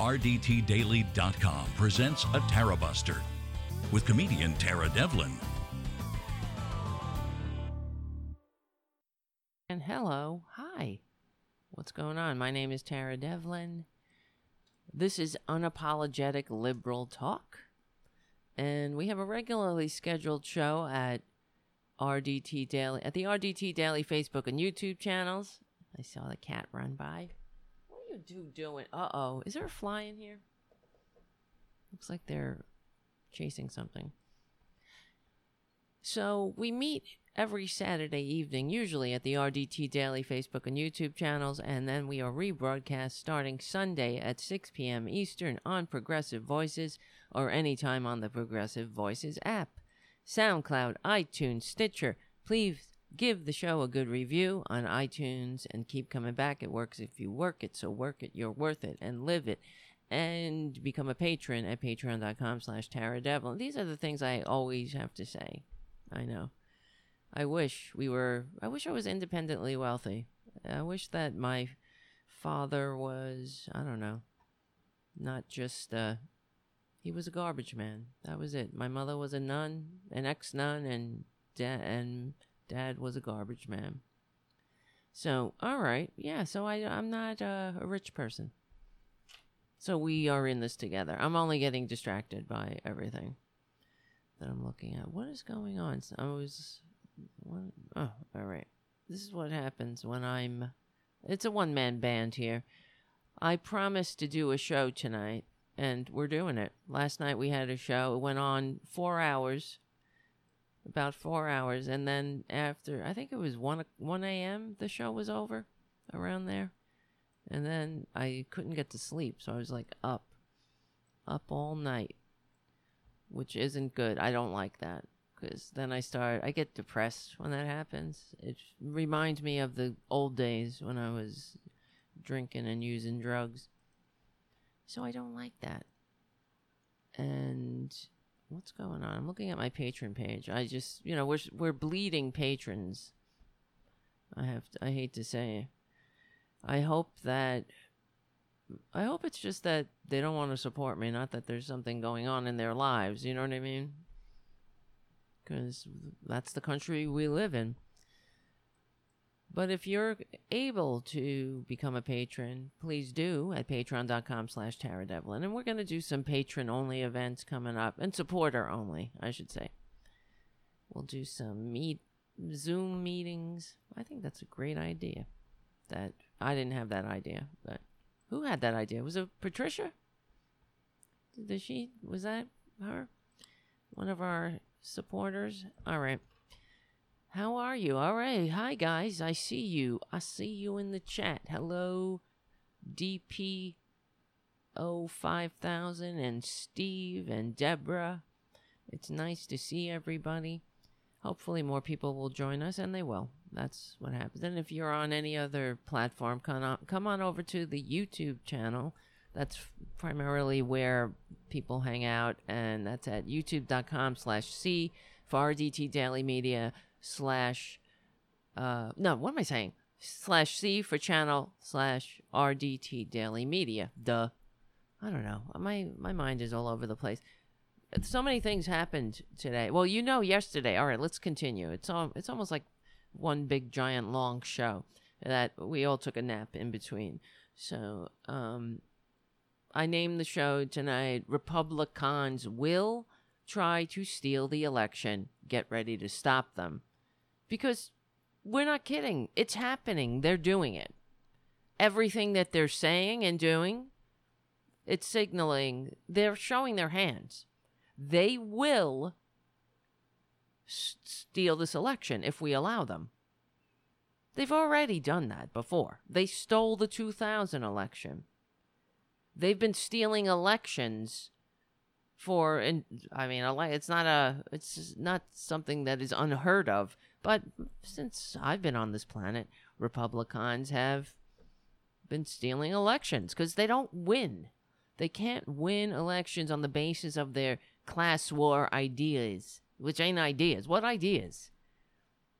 RDTDaily.com presents a Tara Buster with comedian Tara Devlin. And hello, hi. What's going on? My name is Tara Devlin. This is Unapologetic Liberal Talk. And we have a regularly scheduled show at RDT Daily, at the RDT Daily Facebook and YouTube channels. I saw the cat run by. You doing? Uh oh. Is there a fly in here? Looks like they're chasing something. So we meet every Saturday evening, usually at the RDT Daily Facebook and YouTube channels, and then we are rebroadcast starting Sunday at 6 p.m. Eastern on Progressive Voices or anytime on the Progressive Voices app. SoundCloud, iTunes, Stitcher. Please give the show a good review on iTunes and keep coming back. It works if you work it, so work it. You're worth it and live it. And become a patron at patreon.com slash Tara Devlin. These are the things I always have to say. I know. I wish we were, I wish I was independently wealthy. I wish that my father was, I don't know, not just, uh, he was a garbage man. That was it. My mother was a nun, an ex nun, and dad, and dad was a garbage man. So, all right. Yeah, so I, I'm not uh, a rich person. So we are in this together. I'm only getting distracted by everything that I'm looking at. What is going on? I was what? Oh, all right. This is what happens when I'm. It's a one man band here. I promised to do a show tonight, and we're doing it. Last night we had a show. It went on four hours, about four hours, and then after I think it was one one a.m. the show was over, around there, and then I couldn't get to sleep, so I was like up, up all night, which isn't good. I don't like that because then I start, I get depressed when that happens. It reminds me of the old days when I was drinking and using drugs. So I don't like that. And what's going on? I'm looking at my patron page. I just, you know, we're we're bleeding patrons. I have to, I hate to say. I hope that I hope it's just that they don't want to support me, not that there's something going on in their lives, you know what I mean? because that's the country we live in. But if you're able to become a patron, please do at patreon.com slash Tara Devlin. And we're going to do some patron only events coming up and supporter only, I should say. We'll do some meet Zoom meetings. I think that's a great idea. That I didn't have that idea, but who had that idea? Was it Patricia? Did she was that her? One of our supporters. All right. How are you? All right. Hi, guys. I see you. I see you in the chat. Hello, DP 5000 and Steve and Deborah. It's nice to see everybody. Hopefully, more people will join us, and they will. That's what happens. And if you're on any other platform, come on, come on over to the YouTube channel that's primarily where people hang out, and that's at youtube.com slash C for RDT Daily Media slash, uh, no, what am I saying? Slash C for channel slash RDT Daily Media. Duh. I don't know. My, my mind is all over the place. So many things happened today. Well, you know, yesterday. All right, let's continue. It's all, it's almost like one big giant long show that we all took a nap in between. So, um, I named the show tonight Republicans Will Try to Steal the Election. Get ready to stop them. Because we're not kidding. It's happening. They're doing it. Everything that they're saying and doing, it's signaling, they're showing their hands. They will s- steal this election if we allow them. They've already done that before. They stole the 2000 election. They've been stealing elections for and I mean it's not a it's not something that is unheard of but since I've been on this planet Republicans have been stealing elections cuz they don't win. They can't win elections on the basis of their class war ideas which ain't ideas. What ideas?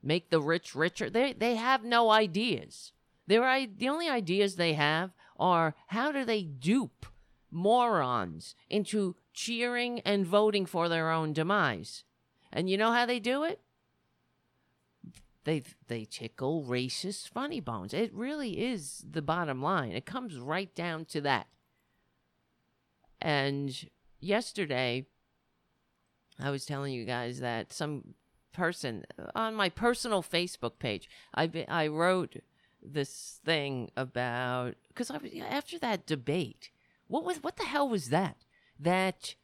Make the rich richer? They they have no ideas. Their the only ideas they have are how do they dupe morons into cheering and voting for their own demise. And you know how they do it? They they tickle racist funny bones. It really is the bottom line. It comes right down to that. And yesterday I was telling you guys that some person on my personal Facebook page, I I wrote this thing about because I was after that debate, what was what the hell was that? That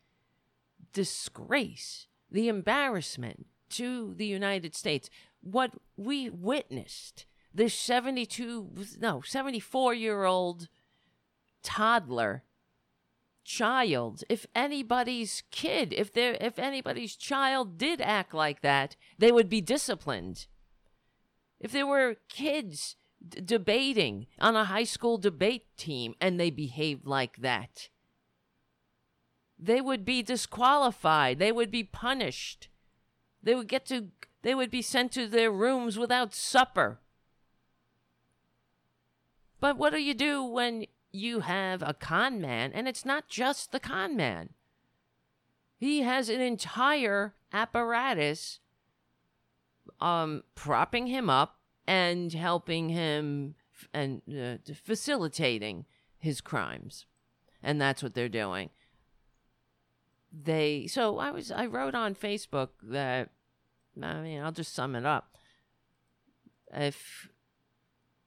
disgrace, the embarrassment to the United States, what we witnessed. This 72 no, 74 year old toddler child. If anybody's kid if there if anybody's child did act like that they would be disciplined. If there were kids d- debating on a high school debate team and they behaved like that they would be disqualified. They would be punished. They would get to they would be sent to their rooms without supper but what do you do when you have a con man, and it's not just the con man. He has an entire apparatus um, propping him up and helping him f- and uh, facilitating his crimes. And that's what they're doing. They so I was I wrote on Facebook that I mean I'll just sum it up. If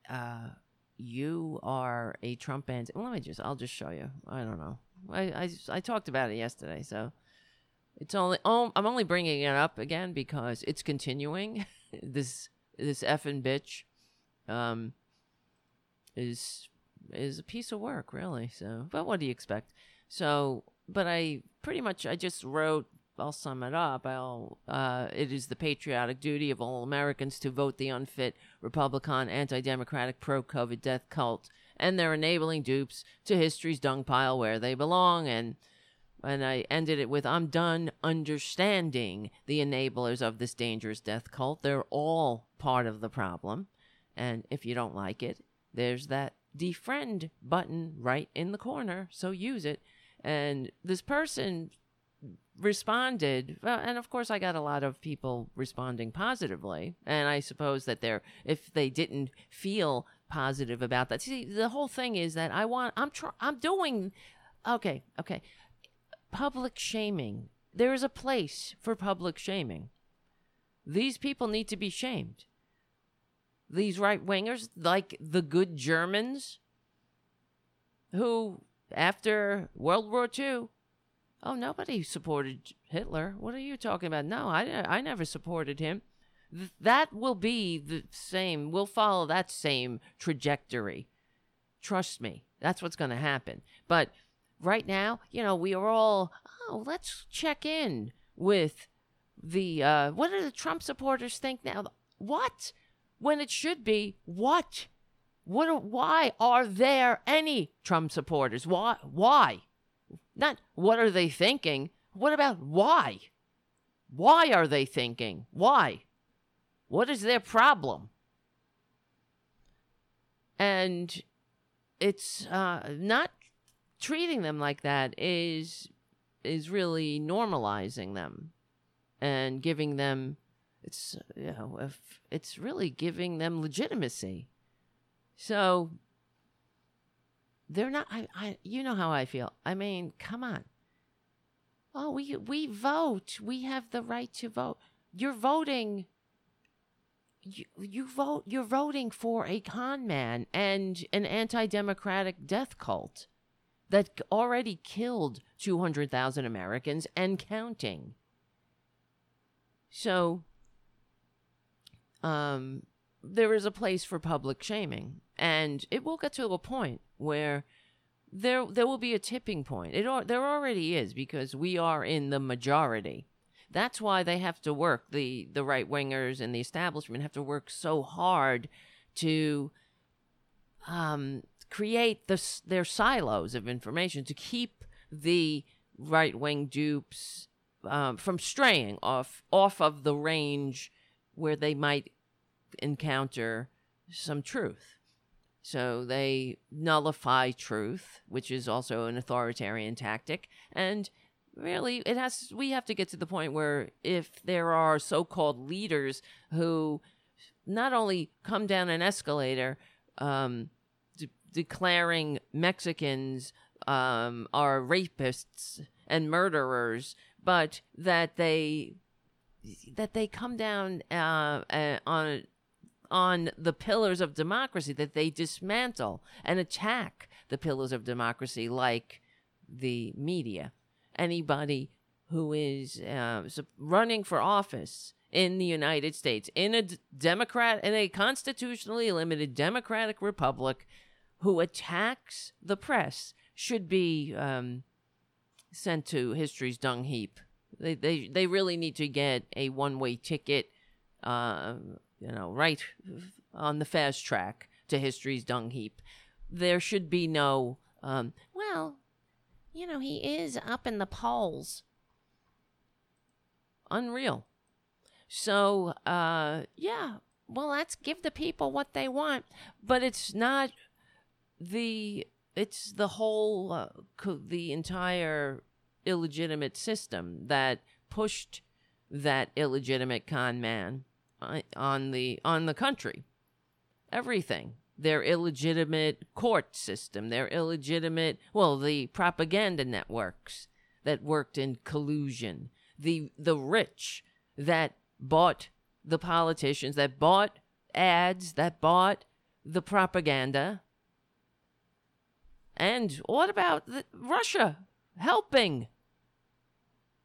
uh you are a Trump anti. Well, let me just. I'll just show you. I don't know. I I, I talked about it yesterday, so it's only. Oh, I'm only bringing it up again because it's continuing. this this effing bitch, um, is is a piece of work, really. So, but what do you expect? So, but I pretty much I just wrote I'll sum it up. I'll, uh, it is the patriotic duty of all Americans to vote the unfit Republican, anti democratic, pro COVID death cult and their enabling dupes to history's dung pile where they belong. And, and I ended it with I'm done understanding the enablers of this dangerous death cult. They're all part of the problem. And if you don't like it, there's that defriend button right in the corner. So use it. And this person responded and of course i got a lot of people responding positively and i suppose that they're if they didn't feel positive about that see the whole thing is that i want i'm trying i'm doing okay okay public shaming. There is a place for public shaming. These people need to be shamed. These right wingers like the good germans who after world war ii Oh, nobody supported Hitler. What are you talking about? No, I, I never supported him. Th- that will be the same. We'll follow that same trajectory. Trust me, that's what's going to happen. But right now, you know, we are all, oh, let's check in with the, uh, what do the Trump supporters think now? What? When it should be, what? What? Why are there any Trump supporters? Why? Why? Not what are they thinking? What about why? Why are they thinking? Why? What is their problem? And it's uh, not treating them like that is is really normalizing them and giving them it's you know if it's really giving them legitimacy. So they're not. I, I, you know how I feel. I mean, come on. Oh, we we vote. We have the right to vote. You're voting. You, you vote. You're voting for a con man and an anti-democratic death cult that already killed two hundred thousand Americans and counting. So, um, there is a place for public shaming, and it will get to a point where there there will be a tipping point. It or, there already is because we are in the majority. That's why they have to work the the right wingers and the establishment have to work so hard to um, create the, their silos of information to keep the right wing dupes um, from straying off off of the range where they might encounter some truth. So they nullify truth, which is also an authoritarian tactic. And really, it has we have to get to the point where if there are so-called leaders who not only come down an escalator um, de- declaring Mexicans um, are rapists and murderers, but that they that they come down uh, uh, on on the pillars of democracy, that they dismantle and attack the pillars of democracy, like the media. Anybody who is uh, running for office in the United States, in a democrat, in a constitutionally limited democratic republic, who attacks the press should be um, sent to history's dung heap. They, they, they really need to get a one way ticket. Uh, you know, right on the fast track to history's dung heap. There should be no, um, well, you know, he is up in the polls. Unreal. So, uh, yeah, well, let's give the people what they want, but it's not the it's the whole uh, the entire illegitimate system that pushed that illegitimate con man on the on the country. Everything. Their illegitimate court system, their illegitimate well, the propaganda networks that worked in collusion, the the rich that bought the politicians, that bought ads, that bought the propaganda. And what about the, Russia helping?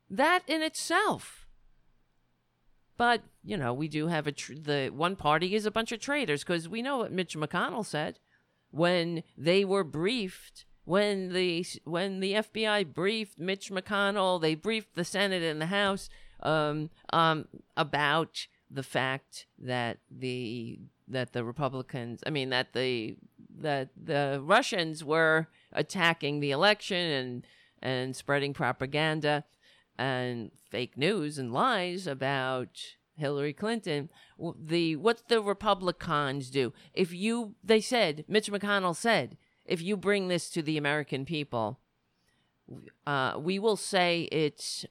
That in itself but you know, we do have a tr- the one party is a bunch of traitors because we know what Mitch McConnell said. When they were briefed when the when the FBI briefed Mitch McConnell, they briefed the Senate and the House um, um, about the fact that the that the Republicans, I mean that the that the Russians were attacking the election and and spreading propaganda and fake news and lies about Hillary Clinton. The what the Republicans do? If you, they said, Mitch McConnell said, if you bring this to the American people, uh, we will say it's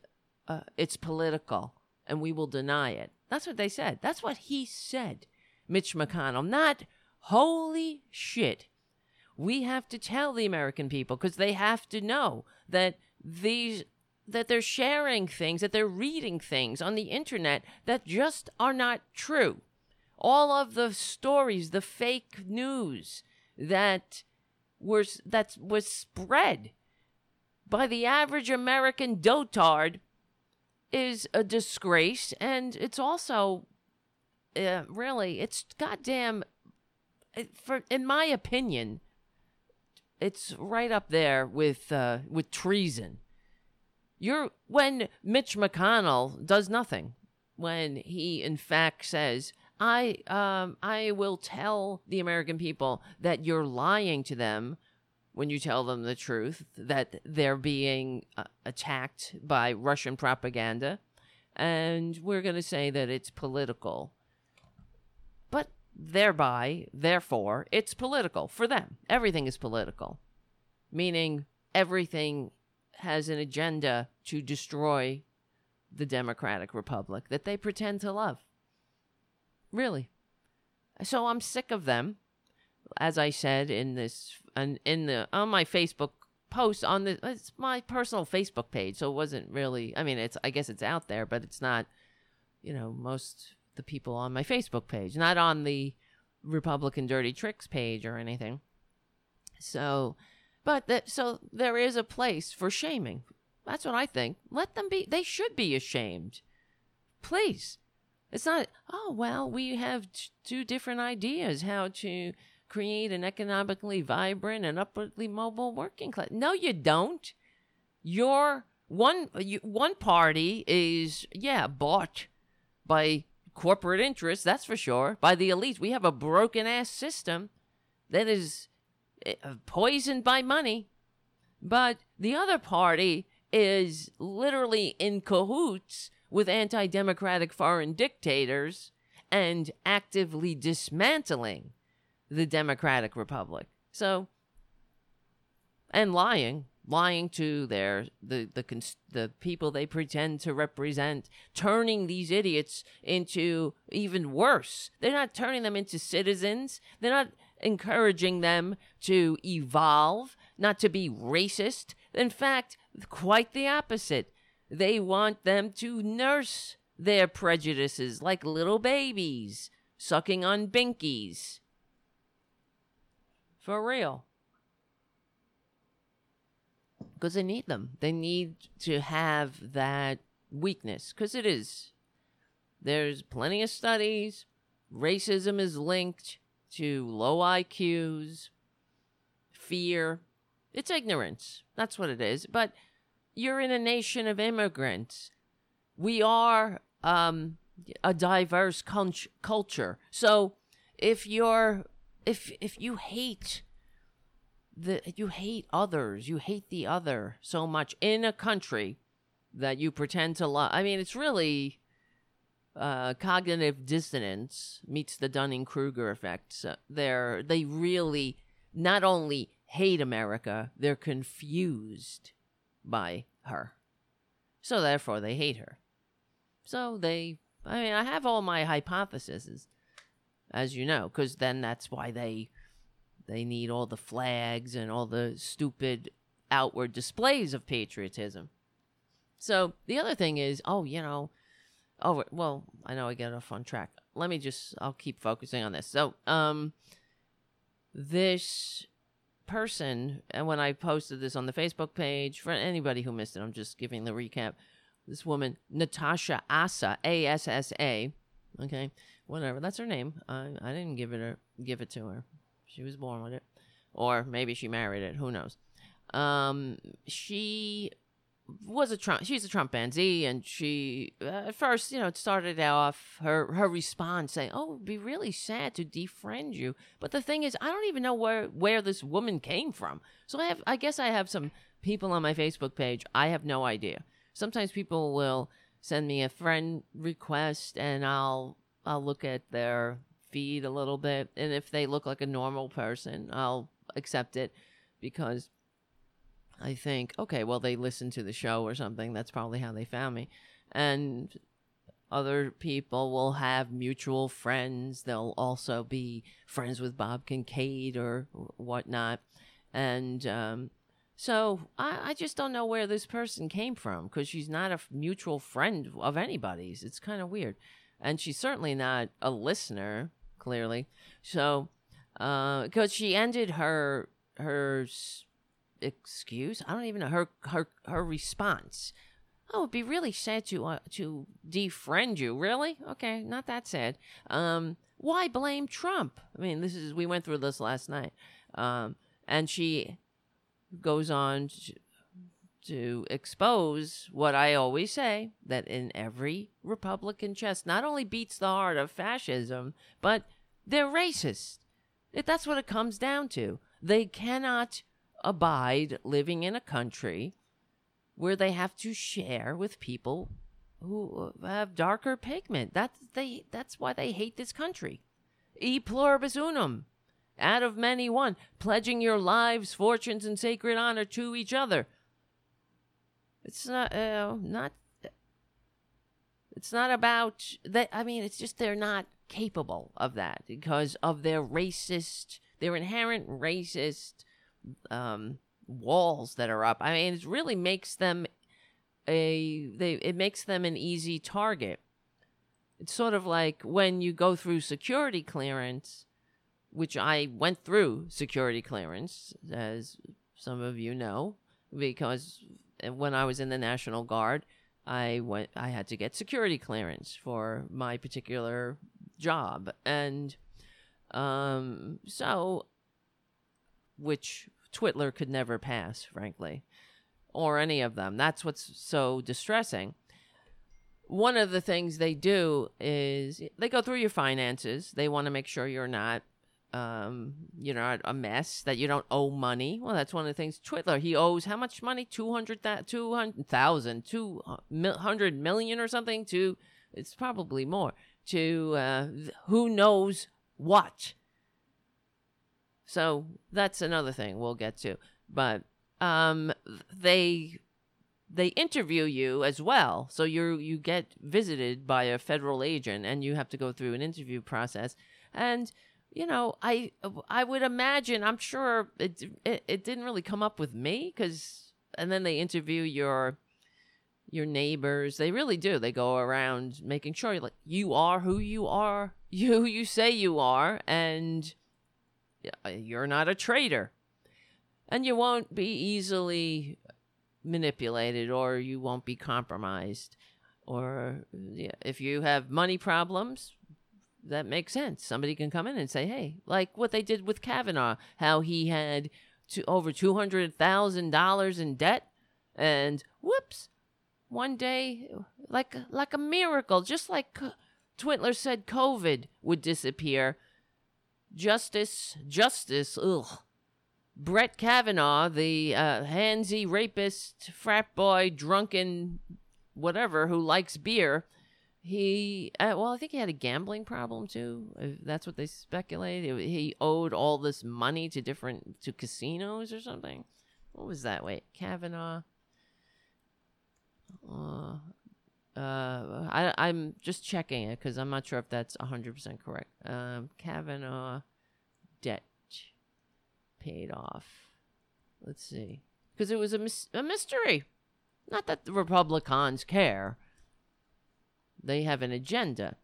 uh, it's political, and we will deny it. That's what they said. That's what he said, Mitch McConnell. Not holy shit. We have to tell the American people because they have to know that these that they're sharing things, that they're reading things on the internet that just are not true. All of the stories, the fake news that was that was spread by the average American dotard is a disgrace, and it's also uh, really it's goddamn. For in my opinion, it's right up there with uh, with treason you're when Mitch McConnell does nothing, when he in fact says, "I um I will tell the American people that you're lying to them." When you tell them the truth that they're being uh, attacked by Russian propaganda, and we're going to say that it's political. But thereby, therefore, it's political for them. Everything is political, meaning everything has an agenda to destroy the Democratic Republic that they pretend to love. Really. So I'm sick of them. As I said in this and in the on my Facebook post on the it's my personal Facebook page, so it wasn't really I mean it's I guess it's out there, but it's not you know, most the people on my Facebook page, not on the Republican Dirty Tricks page or anything. So but that so there is a place for shaming. That's what I think. Let them be. They should be ashamed. Please. It's not. Oh well, we have t- two different ideas how to create an economically vibrant and upwardly mobile working class. No, you don't. Your one you, one party is yeah bought by corporate interests. That's for sure. By the elites. We have a broken ass system that is Eh, poisoned by money. But the other party is literally in cahoots with anti democratic foreign dictators and actively dismantling the Democratic Republic. So, and lying, lying to their the the the people they pretend to represent, turning these idiots into even worse. They're not turning them into citizens. They're not encouraging them to evolve, not to be racist. In fact, quite the opposite. They want them to nurse their prejudices like little babies, sucking on binkies. For real. Because they need them. They need to have that weakness, because it is. There's plenty of studies. Racism is linked to low IQs, fear. It's ignorance. That's what it is. But you're in a nation of immigrants. We are um, a diverse culture. So if you're if if you hate the you hate others, you hate the other so much in a country that you pretend to love. I mean, it's really uh, cognitive dissonance meets the Dunning Kruger effect. So they're they really not only hate America, they're confused by her. So therefore, they hate her. So they, I mean, I have all my hypotheses, as you know, because then that's why they they need all the flags and all the stupid outward displays of patriotism. So the other thing is, oh, you know, oh well, I know I get off on track. Let me just, I'll keep focusing on this. So, um, this person, and when I posted this on the Facebook page, for anybody who missed it, I'm just giving the recap. This woman, Natasha Assa, A S S A, okay, whatever, that's her name. I, I didn't give it her, give it to her. She was born with it, or maybe she married it. Who knows? Um, she was a Trump. She's a Trumpanzee, and she uh, at first, you know, it started off her her response saying, "Oh, it'd be really sad to defriend you." But the thing is, I don't even know where where this woman came from. So I have, I guess, I have some people on my Facebook page. I have no idea. Sometimes people will send me a friend request, and I'll I'll look at their feed a little bit, and if they look like a normal person, I'll accept it because I think, okay, well, they listened to the show or something. That's probably how they found me. And other people will have mutual friends. They'll also be friends with Bob Kincaid or whatnot. And um, so I, I, just don't know where this person came from because she's not a mutual friend of anybody's. It's kind of weird. And she's certainly not a listener, clearly. So, because uh, she ended her her excuse. I don't even know her her her response. Oh, it'd be really sad to uh, to defriend you. Really? Okay, not that sad. Um, why blame Trump? I mean, this is we went through this last night. Um, and she goes on to, to expose what I always say that in every Republican chest not only beats the heart of fascism, but they're racist. That's what it comes down to. They cannot abide living in a country where they have to share with people who have darker pigment. That's they. That's why they hate this country. E pluribus unum, out of many one, pledging your lives, fortunes, and sacred honor to each other. It's not uh, not. It's not about that. I mean, it's just they're not capable of that because of their racist, their inherent racist um, walls that are up. I mean, it really makes them a they it makes them an easy target. It's sort of like when you go through security clearance, which I went through security clearance, as some of you know, because when I was in the National Guard, I went I had to get security clearance for my particular job and um so which Twitler could never pass, frankly, or any of them. That's what's so distressing. One of the things they do is they go through your finances. They want to make sure you're not, um, you know, a mess, that you don't owe money. Well, that's one of the things. Twitler, he owes how much money? 200,000, 200,000, 200 million or something to, it's probably more, to uh, who knows what So that's another thing we'll get to. But um, they they interview you as well. So you you get visited by a federal agent, and you have to go through an interview process. And you know, I I would imagine, I'm sure it it, it didn't really come up with me because, and then they interview your your neighbors. They really do. They go around making sure like you are who you are, you who you say you are, and Uh, you're not a traitor. And you won't be easily manipulated or you won't be compromised. Or yeah, if you have money problems, that makes sense. Somebody can come in and say, hey, like what they did with Kavanaugh, how he had to, over $200,000 in debt. And whoops, one day, like, like a miracle, just like Twitler said COVID would disappear. Justice, justice, ugh. Brett Kavanaugh, the uh, handsy rapist, frat boy, drunken, whatever, who likes beer, he, uh, well, I think he had a gambling problem too. that's what they speculate. He owed all this money to different to casinos or something. What was that? Wait, Kavanaugh. Uh, uh, I, I'm just checking it because I'm not sure if that's 100% correct. Um, Kavanaugh debt paid off. Let's see. Because it was a, mis- a mystery. Not that the Republicans care, they have an agenda.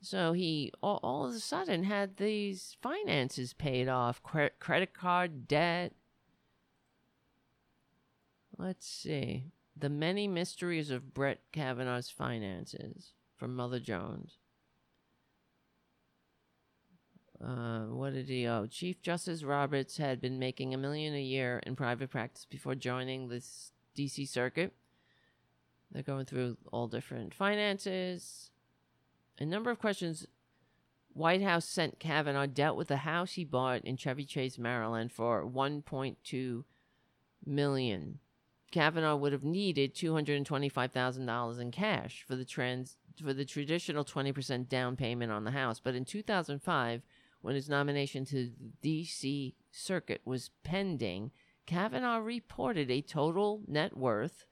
So he all, all of a sudden had these finances paid off, cre- credit card debt. Let's see. The Many Mysteries of Brett Kavanaugh's Finances from Mother Jones. Uh, what did he owe? Chief Justice Roberts had been making a million a year in private practice before joining this DC circuit. They're going through all different finances. A number of questions. White House sent Kavanaugh dealt with the house he bought in Chevy Chase, Maryland for 1.2 million. Kavanaugh would have needed $225,000 in cash for the trans for the traditional 20% down payment on the house, but in 2005 when his nomination to the DC Circuit was pending, Kavanaugh reported a total net worth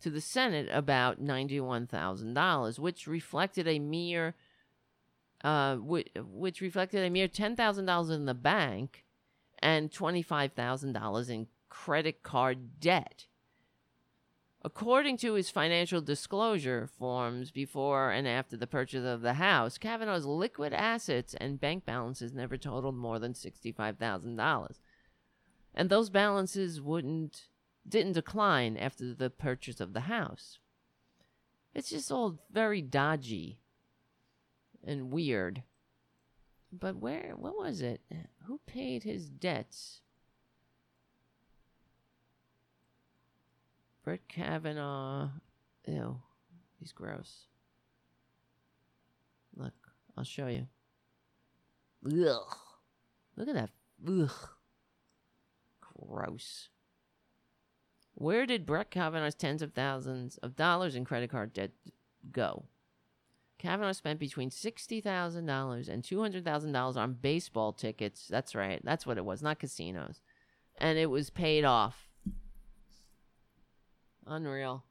to the Senate about $91,000, which reflected a mere uh, which, which reflected a mere $10,000 in the bank and $25,000 in credit card debt. According to his financial disclosure forms before and after the purchase of the house, Kavanaugh's liquid assets and bank balances never totaled more than $65,000. And those balances wouldn't didn't decline after the purchase of the house. It's just all very dodgy and weird. But where what was it? Who paid his debts? Brett Kavanaugh. Ew. He's gross. Look, I'll show you. Ugh. Look at that. Ugh. Gross. Where did Brett Kavanaugh's tens of thousands of dollars in credit card debt go? Kavanaugh spent between $60,000 and $200,000 on baseball tickets. That's right. That's what it was, not casinos. And it was paid off Unreal.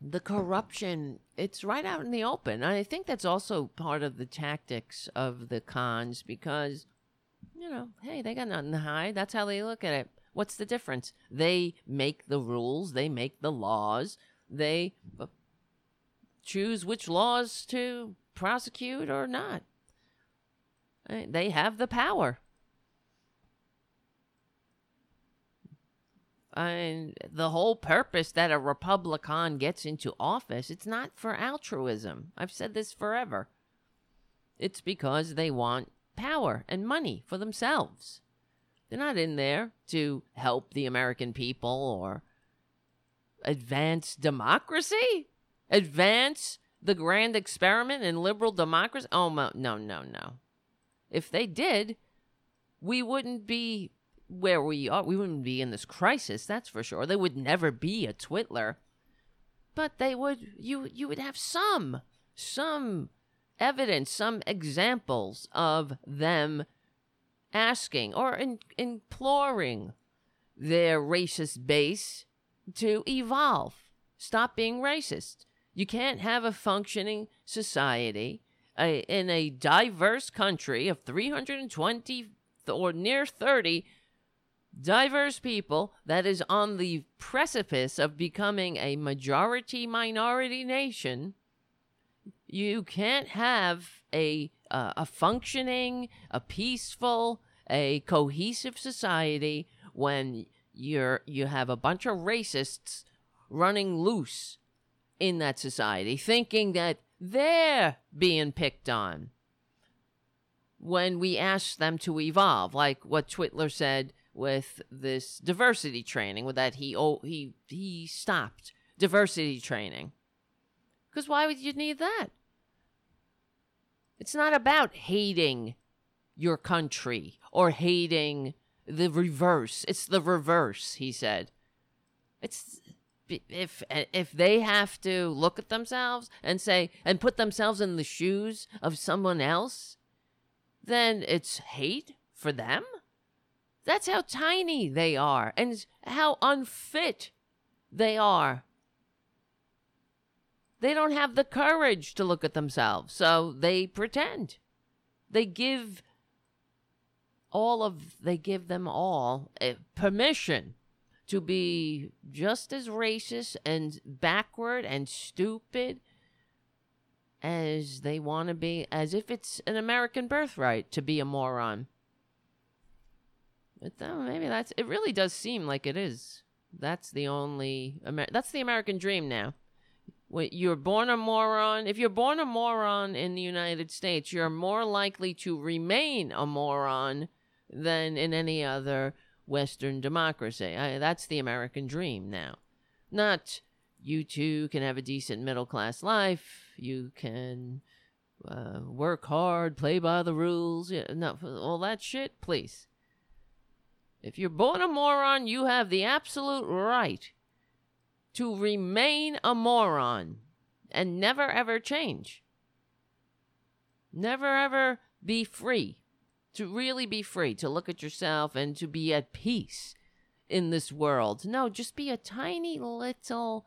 The corruption, it's right out in the open. I think that's also part of the tactics of the cons because, you know, hey, they got nothing to hide. That's how they look at it. What's the difference? They make the rules, they make the laws, they uh, choose which laws to prosecute or not. They have the power. And the whole purpose that a Republican gets into office, it's not for altruism. I've said this forever. It's because they want power and money for themselves. They're not in there to help the American people or advance democracy, advance the grand experiment in liberal democracy. Oh, no, no, no. If they did, we wouldn't be where we are. We wouldn't be in this crisis, that's for sure. There would never be a Twitler, but they would. You you would have some some evidence, some examples of them asking or in, imploring their racist base to evolve, stop being racist. You can't have a functioning society a, in a diverse country of 320 or near 30 diverse people that is on the precipice of becoming a majority minority nation. You can't have a uh, a functioning, a peaceful, a cohesive society when you're you have a bunch of racists running loose in that society thinking that they're being picked on when we ask them to evolve like what Twitler said with this diversity training with that he oh he he stopped diversity training because why would you need that it's not about hating your country or hating the reverse. It's the reverse, he said. It's if if they have to look at themselves and say and put themselves in the shoes of someone else, then it's hate for them. That's how tiny they are and how unfit they are they don't have the courage to look at themselves, so they pretend. They give all of they give them all eh, permission to be just as racist and backward and stupid as they want to be as if it's an American birthright to be a moron. But then maybe that's it really does seem like it is. That's the only Amer- that's the American dream now you're born a moron, if you're born a moron in the United States, you're more likely to remain a moron than in any other Western democracy. I, that's the American dream now. Not you too can have a decent middle class life. You can uh, work hard, play by the rules. Yeah, no, all that shit, please. If you're born a moron, you have the absolute right to remain a moron and never ever change. Never ever be free. To really be free, to look at yourself and to be at peace in this world. No, just be a tiny little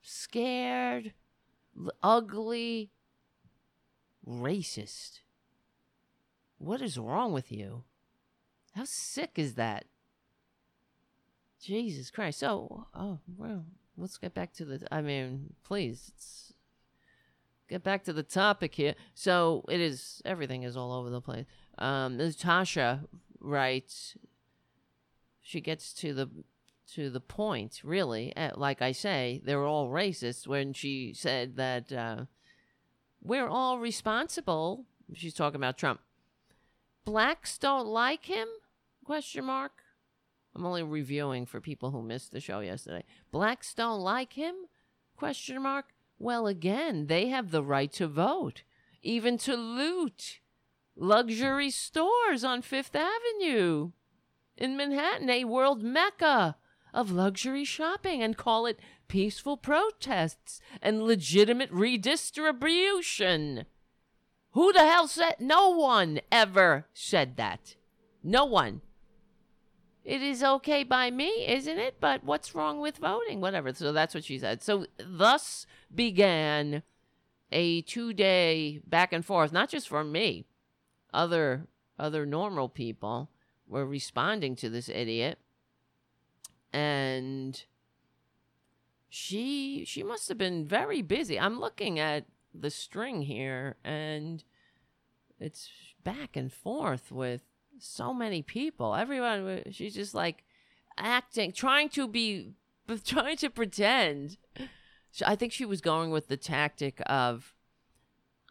scared, ugly racist. What is wrong with you? How sick is that? Jesus Christ. So, oh, well, let's get back to the. I mean, please, get back to the topic here. So it is everything is all over the place. Um, Natasha writes. She gets to the to the point, really. Like I say, they're all racist. When she said that uh, we're all responsible. She's talking about Trump. Blacks don't like him? Question mark. I'm only reviewing for people who missed the show yesterday. Blacks don't like him? Question mark. Well, again, they have the right to vote, even to loot luxury stores on Fifth Avenue in Manhattan, a world mecca of luxury shopping, and call it peaceful protests and legitimate redistribution. Who the hell said? No one ever said that. No one. It is okay by me, isn't it? But what's wrong with voting? Whatever. So that's what she said. So thus began a two day back and forth, not just from me, other other normal people were responding to this idiot. And she she must have been very busy. I'm looking at the string here and it's back and forth with so many people. Everyone, she's just like acting, trying to be, trying to pretend. I think she was going with the tactic of,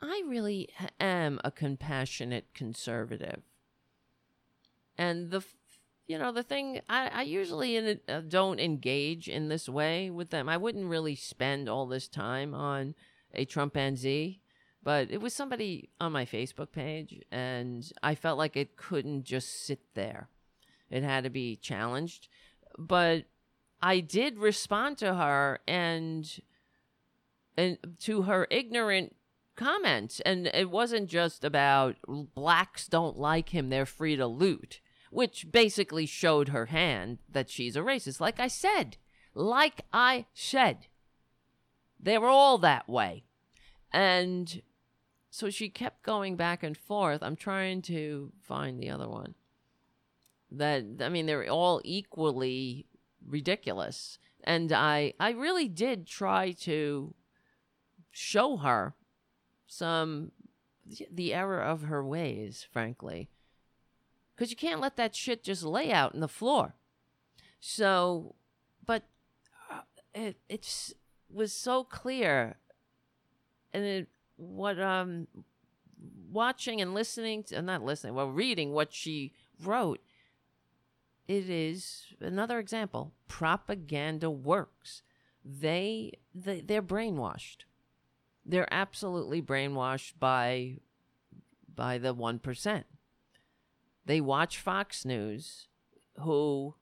I really am a compassionate conservative. And the, you know, the thing, I, I usually in, uh, don't engage in this way with them. I wouldn't really spend all this time on a Trumpanzee but it was somebody on my Facebook page, and I felt like it couldn't just sit there. It had to be challenged. But I did respond to her and and to her ignorant comments. And it wasn't just about blacks don't like him, they're free to loot, which basically showed her hand that she's a racist. Like I said, like I said, they were all that way. And so she kept going back and forth. I'm trying to find the other one. That I mean, they're all equally ridiculous. And I I really did try to show her some the error of her ways, frankly. Cuz you can't let that shit just lay out in the floor. So, but uh, it it's was so clear and it what um watching and listening to not listening well reading what she wrote it is another example. Propaganda works. They, they they're brainwashed. They're absolutely brainwashed by by the 1% they watch fox news who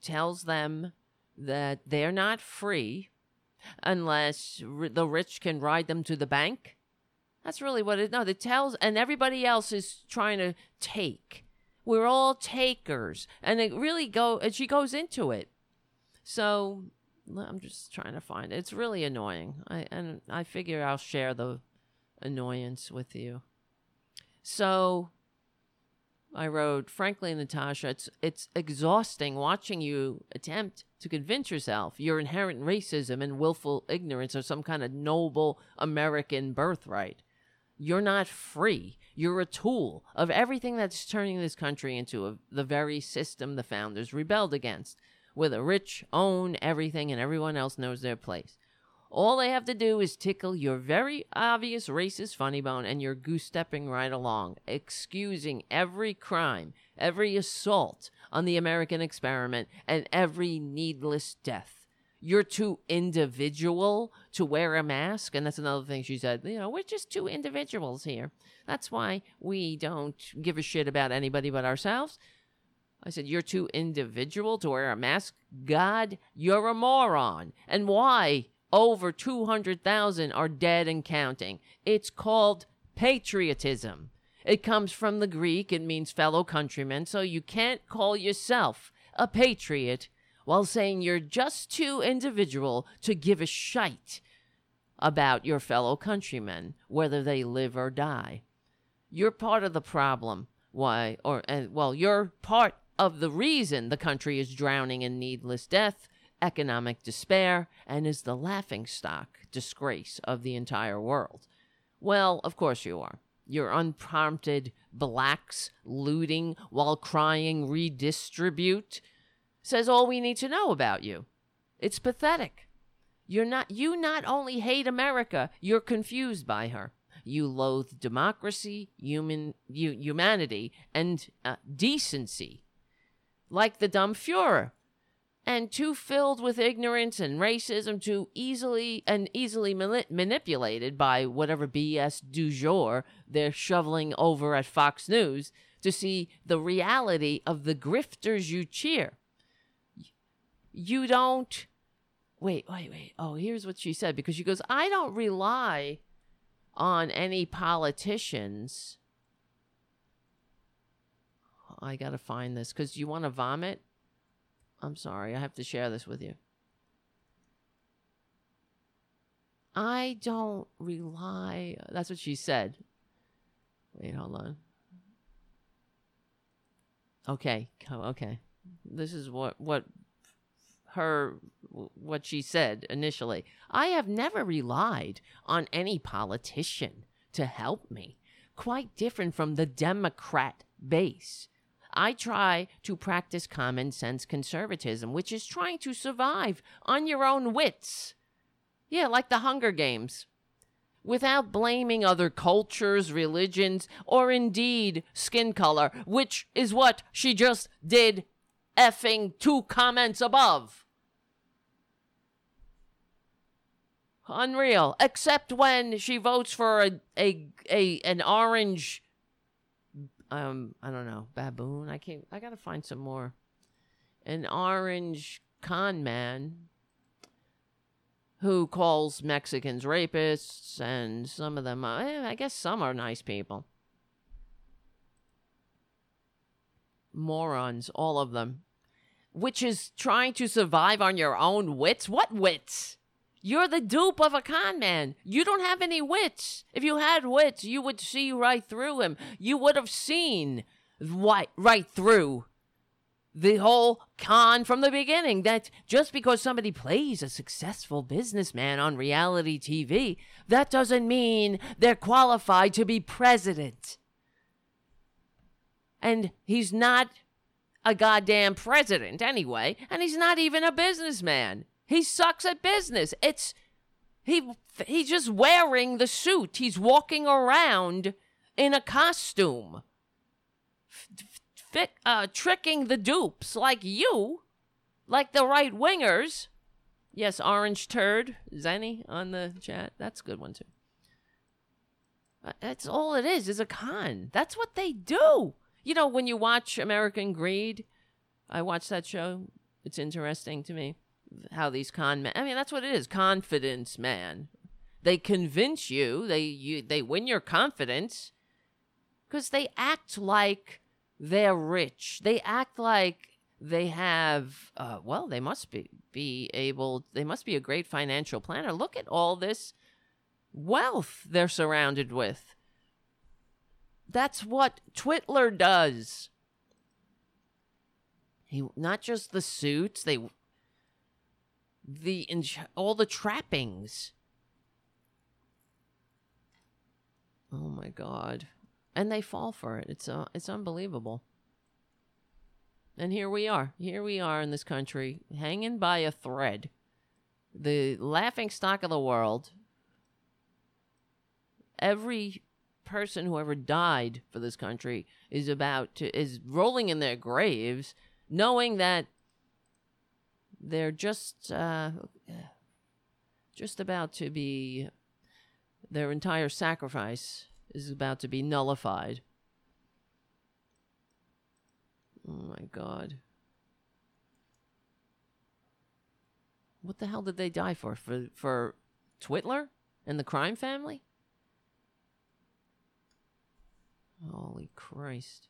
tells them that they're not free unless r- the rich can ride them to the bank. That's really what it no, it tells and everybody else is trying to take. We're all takers. And it really go and she goes into it. So I'm just trying to find it. It's really annoying. I and I figure I'll share the annoyance with you. So I wrote, frankly, Natasha, it's it's exhausting watching you attempt to convince yourself your inherent racism and willful ignorance are some kind of noble American birthright. You're not free. You're a tool of everything that's turning this country into a, the very system the founders rebelled against, where the rich own everything and everyone else knows their place. All they have to do is tickle your very obvious racist funny bone, and you're goose stepping right along, excusing every crime, every assault on the American experiment, and every needless death. You're too individual to wear a mask. And that's another thing she said. You know, we're just two individuals here. That's why we don't give a shit about anybody but ourselves. I said, You're too individual to wear a mask? God, you're a moron. And why? over 200,000 are dead and counting. It's called patriotism. It comes from the Greek, it means fellow countrymen, so you can't call yourself a patriot while saying you're just too individual to give a shite about your fellow countrymen, whether they live or die. You're part of the problem. Why, or, uh, well, you're part of the reason the country is drowning in needless death economic despair, and is the laughing stock disgrace of the entire world. Well, of course you are. Your unprompted blacks looting while crying redistribute says all we need to know about you. It's pathetic. You're not you not only hate America, you're confused by her. You loathe democracy, human you, humanity, and uh, decency. Like the dumb Fuhrer, and too filled with ignorance and racism too easily and easily mani- manipulated by whatever BS du jour they're shoveling over at Fox News to see the reality of the grifters you cheer. You don't. Wait, wait, wait. Oh, here's what she said because she goes, I don't rely on any politicians. I got to find this because you want to vomit? I'm sorry, I have to share this with you. I don't rely. That's what she said. Wait, hold on. Okay, okay. This is what what her what she said initially. I have never relied on any politician to help me. Quite different from the Democrat base. I try to practice common sense conservatism, which is trying to survive on your own wits. Yeah, like the Hunger Games. Without blaming other cultures, religions, or indeed skin color, which is what she just did effing two comments above. Unreal. Except when she votes for a, a, a an orange um I don't know baboon. I can't. I gotta find some more. An orange con man who calls Mexicans rapists, and some of them, uh, I guess some are nice people. Morons, all of them. Which is trying to survive on your own wits? What wits? You're the dupe of a con man. You don't have any wits. If you had wits, you would see right through him. You would have seen right, right through the whole con from the beginning that just because somebody plays a successful businessman on reality TV, that doesn't mean they're qualified to be president. And he's not a goddamn president anyway, and he's not even a businessman. He sucks at business. It's he he's just wearing the suit. He's walking around in a costume fi- uh, tricking the dupes like you, like the right wingers. Yes, Orange Turd, Zenny on the chat. That's a good one too. Uh, that's all it is, is a con. That's what they do. You know, when you watch American Greed, I watch that show. It's interesting to me how these con men. I mean, that's what it is. Confidence man. They convince you. They you they win your confidence because they act like they're rich. They act like they have uh, well they must be be able they must be a great financial planner look at all this wealth they're surrounded with that's what twitler does he not just the suits they the all the trappings oh my god and they fall for it. It's uh, it's unbelievable. And here we are. Here we are in this country, hanging by a thread. The laughing stock of the world. Every person who ever died for this country is about to is rolling in their graves, knowing that they're just uh, just about to be their entire sacrifice is about to be nullified. Oh my god. What the hell did they die for? For for Twitler and the crime family? Holy Christ.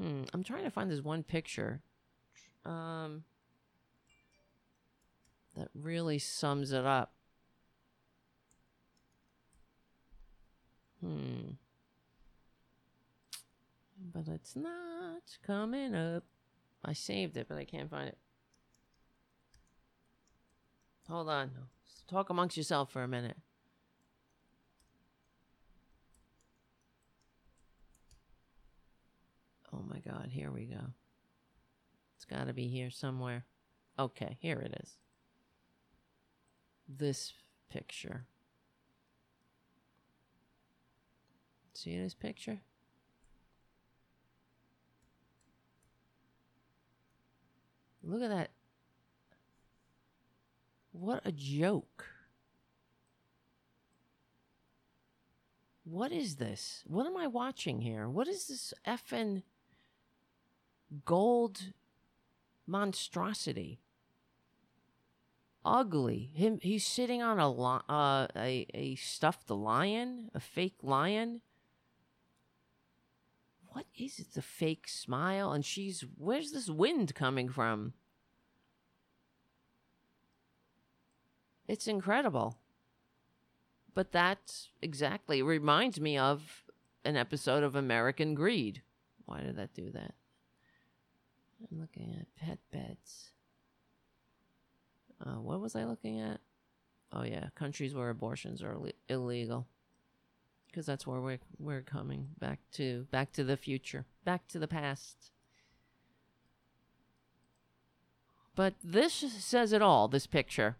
Hmm, I'm trying to find this one picture. Um that really sums it up. Hmm. But it's not coming up. I saved it, but I can't find it. Hold on. Talk amongst yourself for a minute. Oh my god, here we go. Got to be here somewhere. Okay, here it is. This picture. See this picture? Look at that. What a joke. What is this? What am I watching here? What is this effing gold monstrosity? Ugly. Him. He's sitting on a li- uh, a a stuffed lion, a fake lion what is it? The fake smile? And she's, where's this wind coming from? It's incredible. But that exactly reminds me of an episode of American Greed. Why did that do that? I'm looking at pet beds. Uh, what was I looking at? Oh yeah, countries where abortions are illegal because that's where we're we're coming back to back to the future, back to the past. But this says it all, this picture.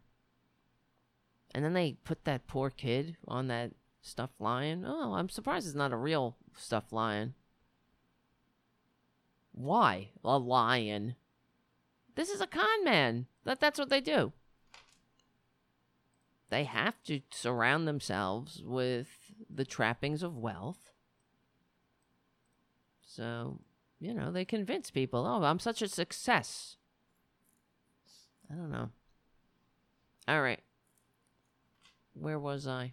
And then they put that poor kid on that stuffed lion. Oh, I'm surprised it's not a real stuffed lion. Why? A lion. This is a con man. That that's what they do. They have to surround themselves with the trappings of wealth. So, you know, they convince people, oh, I'm such a success. I don't know. All right. Where was I?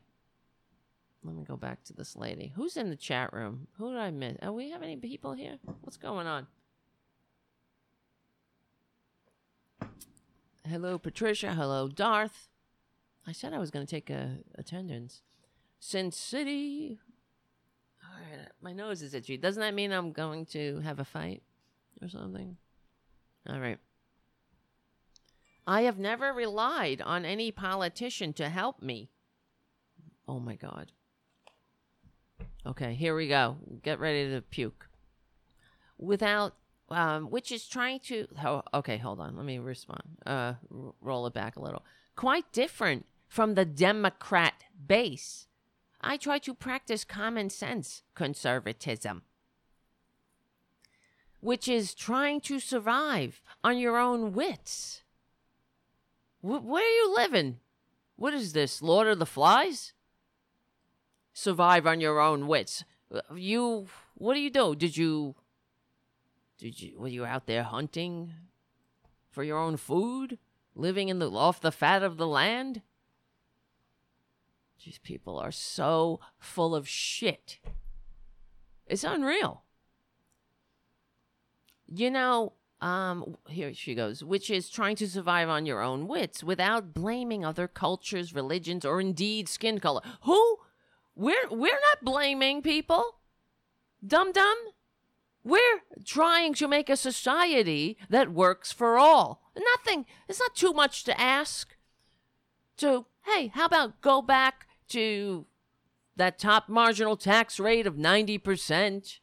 Let me go back to this lady. Who's in the chat room? Who did I miss? Oh, we have any people here? What's going on? Hello, Patricia. Hello, Darth. I said I was going to take a attendance. Sin City. All right, my nose is itchy. Doesn't that mean I'm going to have a fight or something? All right. I have never relied on any politician to help me. Oh my God. Okay, here we go. Get ready to puke. Without, um, which is trying to. Oh, okay, hold on. Let me respond. Uh, r- roll it back a little. Quite different from the Democrat base. I try to practice common sense conservatism, which is trying to survive on your own wits. Wh- where are you living? What is this, Lord of the Flies? Survive on your own wits. Uh, You, what do you do? Did you, did you, were you out there hunting for your own food? Living in the, off the fat of the land? These people are so full of shit. It's unreal. You know, um, here she goes, which is trying to survive on your own wits without blaming other cultures, religions, or indeed skin color. Who? We're we're not blaming people. Dum dum. We're trying to make a society that works for all. Nothing. It's not too much to ask. To hey, how about go back to that top marginal tax rate of ninety percent?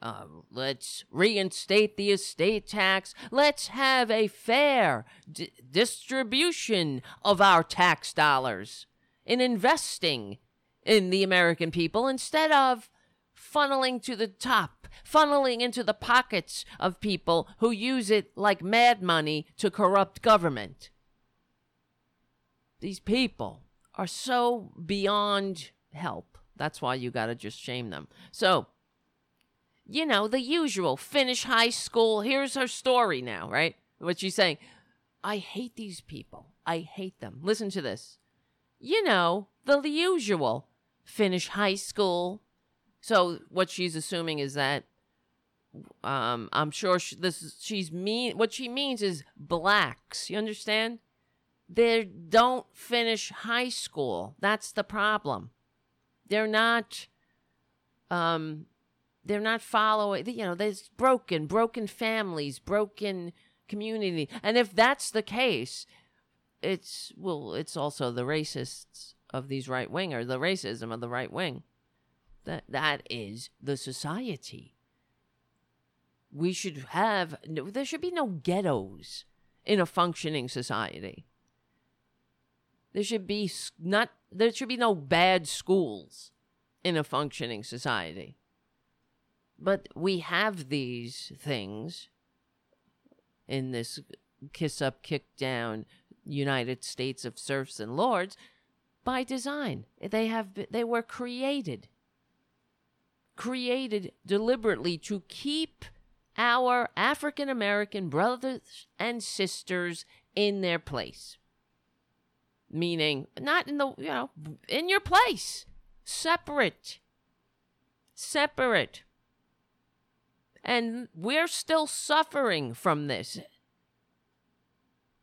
Uh, let's reinstate the estate tax. Let's have a fair distribution of our tax dollars in investing in the American people instead of funneling to the top, funneling into the pockets of people who use it like mad money to corrupt government. These people are so beyond help. That's why you got to just shame them. So, you know, the usual finish high school. Here's her story now, right? What she's saying. I hate these people. I hate them. Listen to this. You know, the usual finish high school. So what she's assuming is that um I'm sure she, this is, she's mean what she means is blacks. You understand? They don't finish high school. That's the problem. They're not um they're not following you know there's broken broken families broken community and if that's the case it's well it's also the racists of these right wingers the racism of the right wing. That that is the society. We should have no, there should be no ghettos in a functioning society. There should be not there should be no bad schools in a functioning society. But we have these things in this kiss up, kick down United States of serfs and lords by design. They have be- they were created created deliberately to keep our African American brothers and sisters in their place. Meaning not in the, you know, in your place. Separate. Separate. And we're still suffering from this.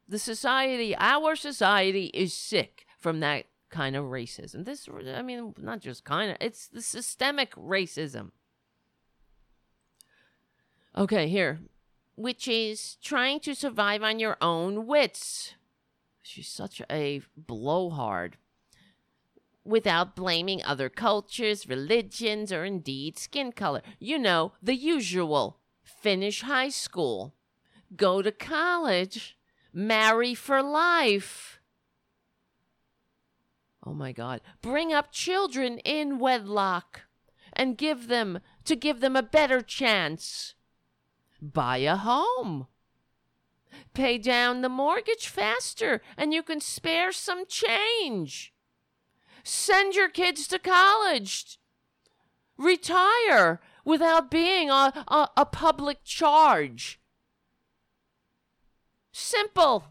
The society, our society, is sick from that kind of racism. This, I mean, not just kind of, it's the systemic racism. Okay, here. Which is trying to survive on your own wits. She's such a blowhard without blaming other cultures, religions, or indeed skin color. You know, the usual finish high school, go to college, marry for life. Oh my God. Bring up children in wedlock and give them, to give them a better chance. Buy a home. Pay down the mortgage faster and you can spare some change. Send your kids to college. Retire without being a, a, a public charge. Simple.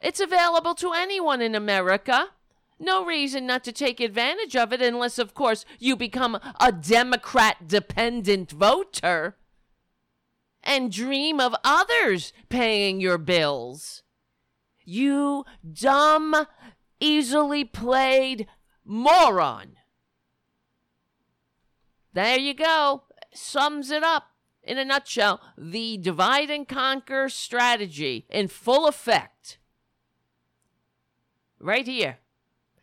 It's available to anyone in America. No reason not to take advantage of it unless, of course, you become a Democrat dependent voter and dream of others paying your bills. You dumb, easily played moron. There you go. Sums it up in a nutshell. The divide and conquer strategy in full effect. Right here.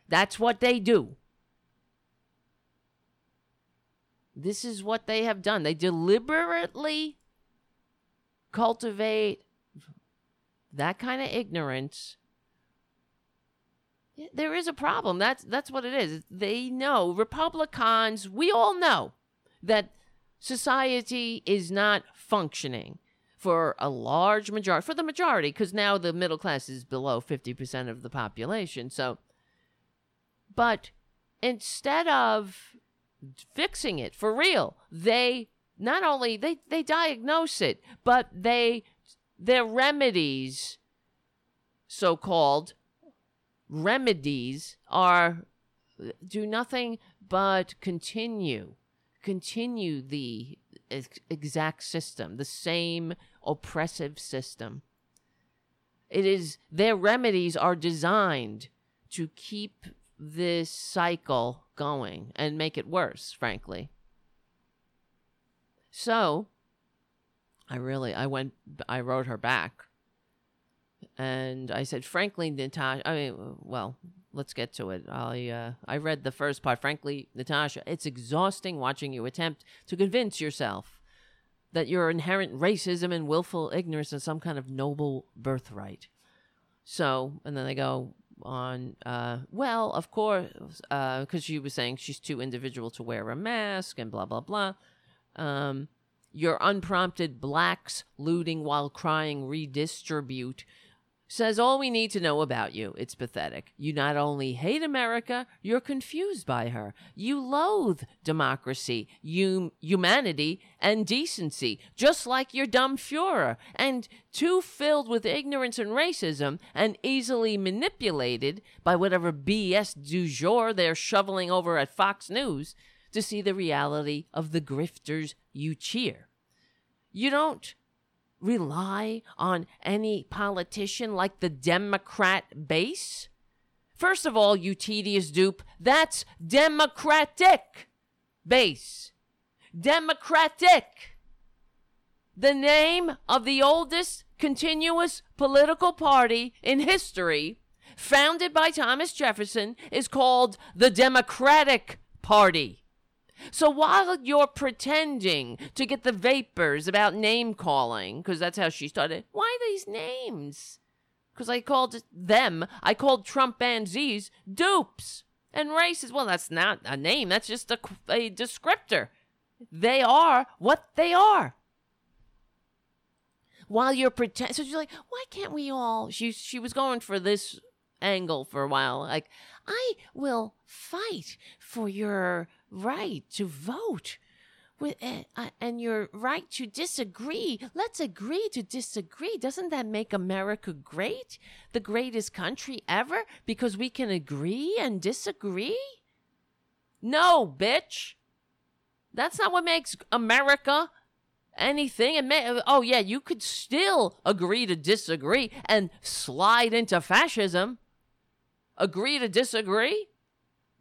That's what they do. This is what they have done. They deliberately cultivate that kind of ignorance there is a problem that's that's what it is they know republicans we all know that society is not functioning for a large majority for the majority because now the middle class is below 50% of the population so but instead of fixing it for real they not only they they diagnose it, but they their remedies, so called remedies, are do nothing but continue continue the exact system, the same oppressive system. It is their remedies are designed to keep this cycle going and make it worse, frankly. So I really, I went, I wrote her back. And I said, frankly, Natasha, I mean, well, let's get to it. I, uh, I read the first part. Frankly, Natasha, it's exhausting watching you attempt to convince yourself that your inherent racism and willful ignorance is some kind of noble birthright. So, and then they go on, uh, well, of course, because uh, she was saying she's too individual to wear a mask and blah, blah, blah. Um, your unprompted blacks looting while crying redistribute says all we need to know about you. It's pathetic. You not only hate America, you're confused by her. You loathe democracy, you, humanity, and decency, just like your dumb Fuhrer. And too filled with ignorance and racism and easily manipulated by whatever BS du jour they're shoveling over at Fox News to see the reality of the grifters you cheer. You don't rely on any politician like the Democrat base? First of all, you tedious dupe, that's Democratic base. Democratic. The name of the oldest continuous political party in history, founded by Thomas Jefferson, is called the Democratic Party. So while you're pretending to get the vapors about name calling, because that's how she started, why these names? Because I called them, I called Trump and Z's dupes and racists. Well, that's not a name, that's just a, a descriptor. They are what they are. While you're pretending, so she's like, why can't we all? She she was going for this angle for a while. Like, I will fight for your right to vote with uh, and your right to disagree. Let's agree to disagree. Doesn't that make America great? The greatest country ever because we can agree and disagree? No, bitch. That's not what makes America anything. It may, oh yeah, you could still agree to disagree and slide into fascism. Agree to disagree?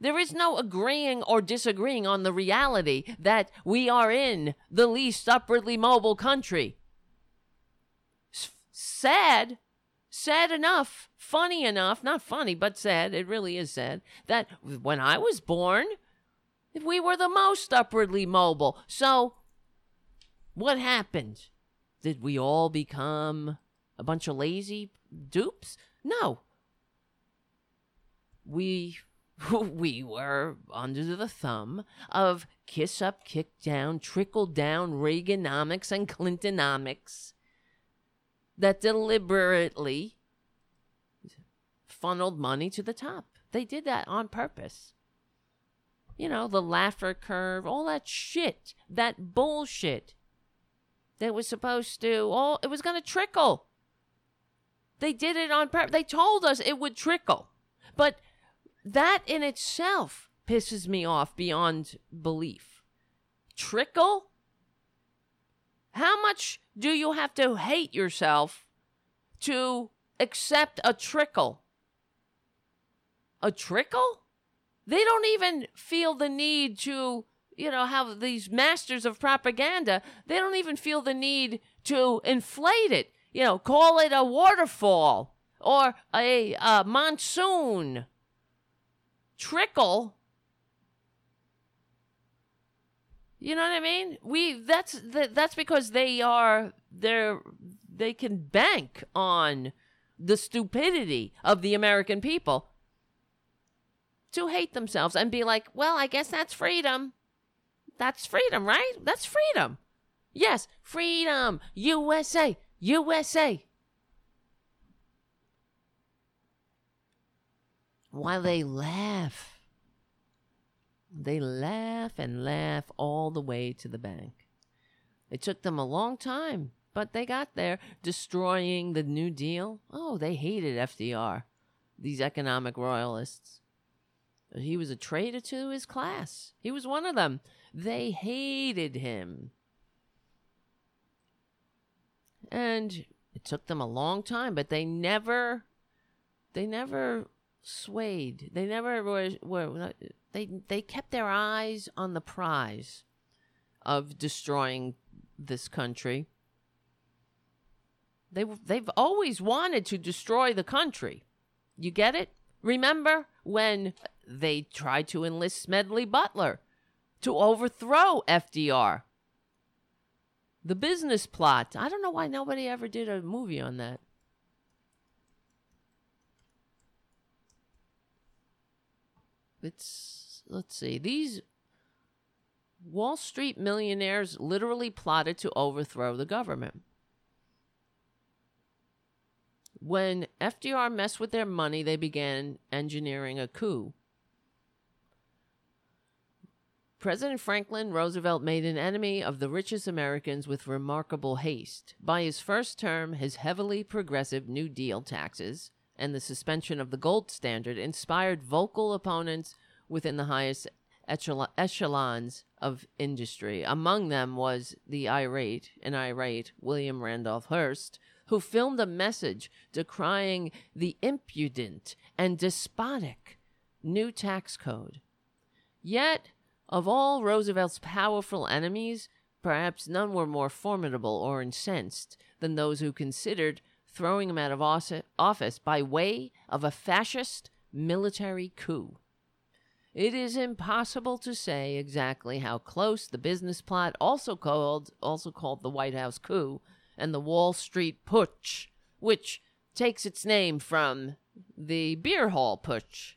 There is no agreeing or disagreeing on the reality that we are in the least upwardly mobile country. Sad, sad enough, funny enough, not funny, but sad, it really is sad, that when I was born, we were the most upwardly mobile. So, what happened? Did we all become a bunch of lazy dupes? No. We we were under the thumb of kiss up, kick down, trickle down Reaganomics and Clintonomics that deliberately funneled money to the top. They did that on purpose. You know, the Laffer curve, all that shit, that bullshit that was supposed to, all it was going to trickle. They did it on purpose. They told us it would trickle. But that in itself pisses me off beyond belief. Trickle? How much do you have to hate yourself to accept a trickle? A trickle? They don't even feel the need to, you know, have these masters of propaganda. They don't even feel the need to inflate it. You know, call it a waterfall or a, a monsoon. Trickle You know what I mean? We that's that's because they are they're they can bank on the stupidity of the American people to hate themselves and be like, "Well, I guess that's freedom. That's freedom, right? That's freedom." Yes, freedom. USA. USA. While they laugh they laugh and laugh all the way to the bank. It took them a long time, but they got there, destroying the New Deal. Oh, they hated FDR, these economic royalists. He was a traitor to his class. He was one of them. They hated him. And it took them a long time, but they never they never swayed. They never were, were they they kept their eyes on the prize of destroying this country. They they've always wanted to destroy the country. You get it? Remember when they tried to enlist Smedley Butler to overthrow FDR? The business plot. I don't know why nobody ever did a movie on that. It's let's see. These Wall Street millionaires literally plotted to overthrow the government. When FDR messed with their money, they began engineering a coup. President Franklin Roosevelt made an enemy of the richest Americans with remarkable haste. By his first term, his heavily progressive New Deal taxes and the suspension of the gold standard inspired vocal opponents within the highest echelons of industry. Among them was the irate and irate William Randolph Hearst, who filmed a message decrying the impudent and despotic new tax code. Yet, of all Roosevelt's powerful enemies, perhaps none were more formidable or incensed than those who considered throwing him out of office by way of a fascist military coup. It is impossible to say exactly how close the business plot, also called also called the White House coup, and the Wall Street Putsch, which takes its name from the beer hall putsch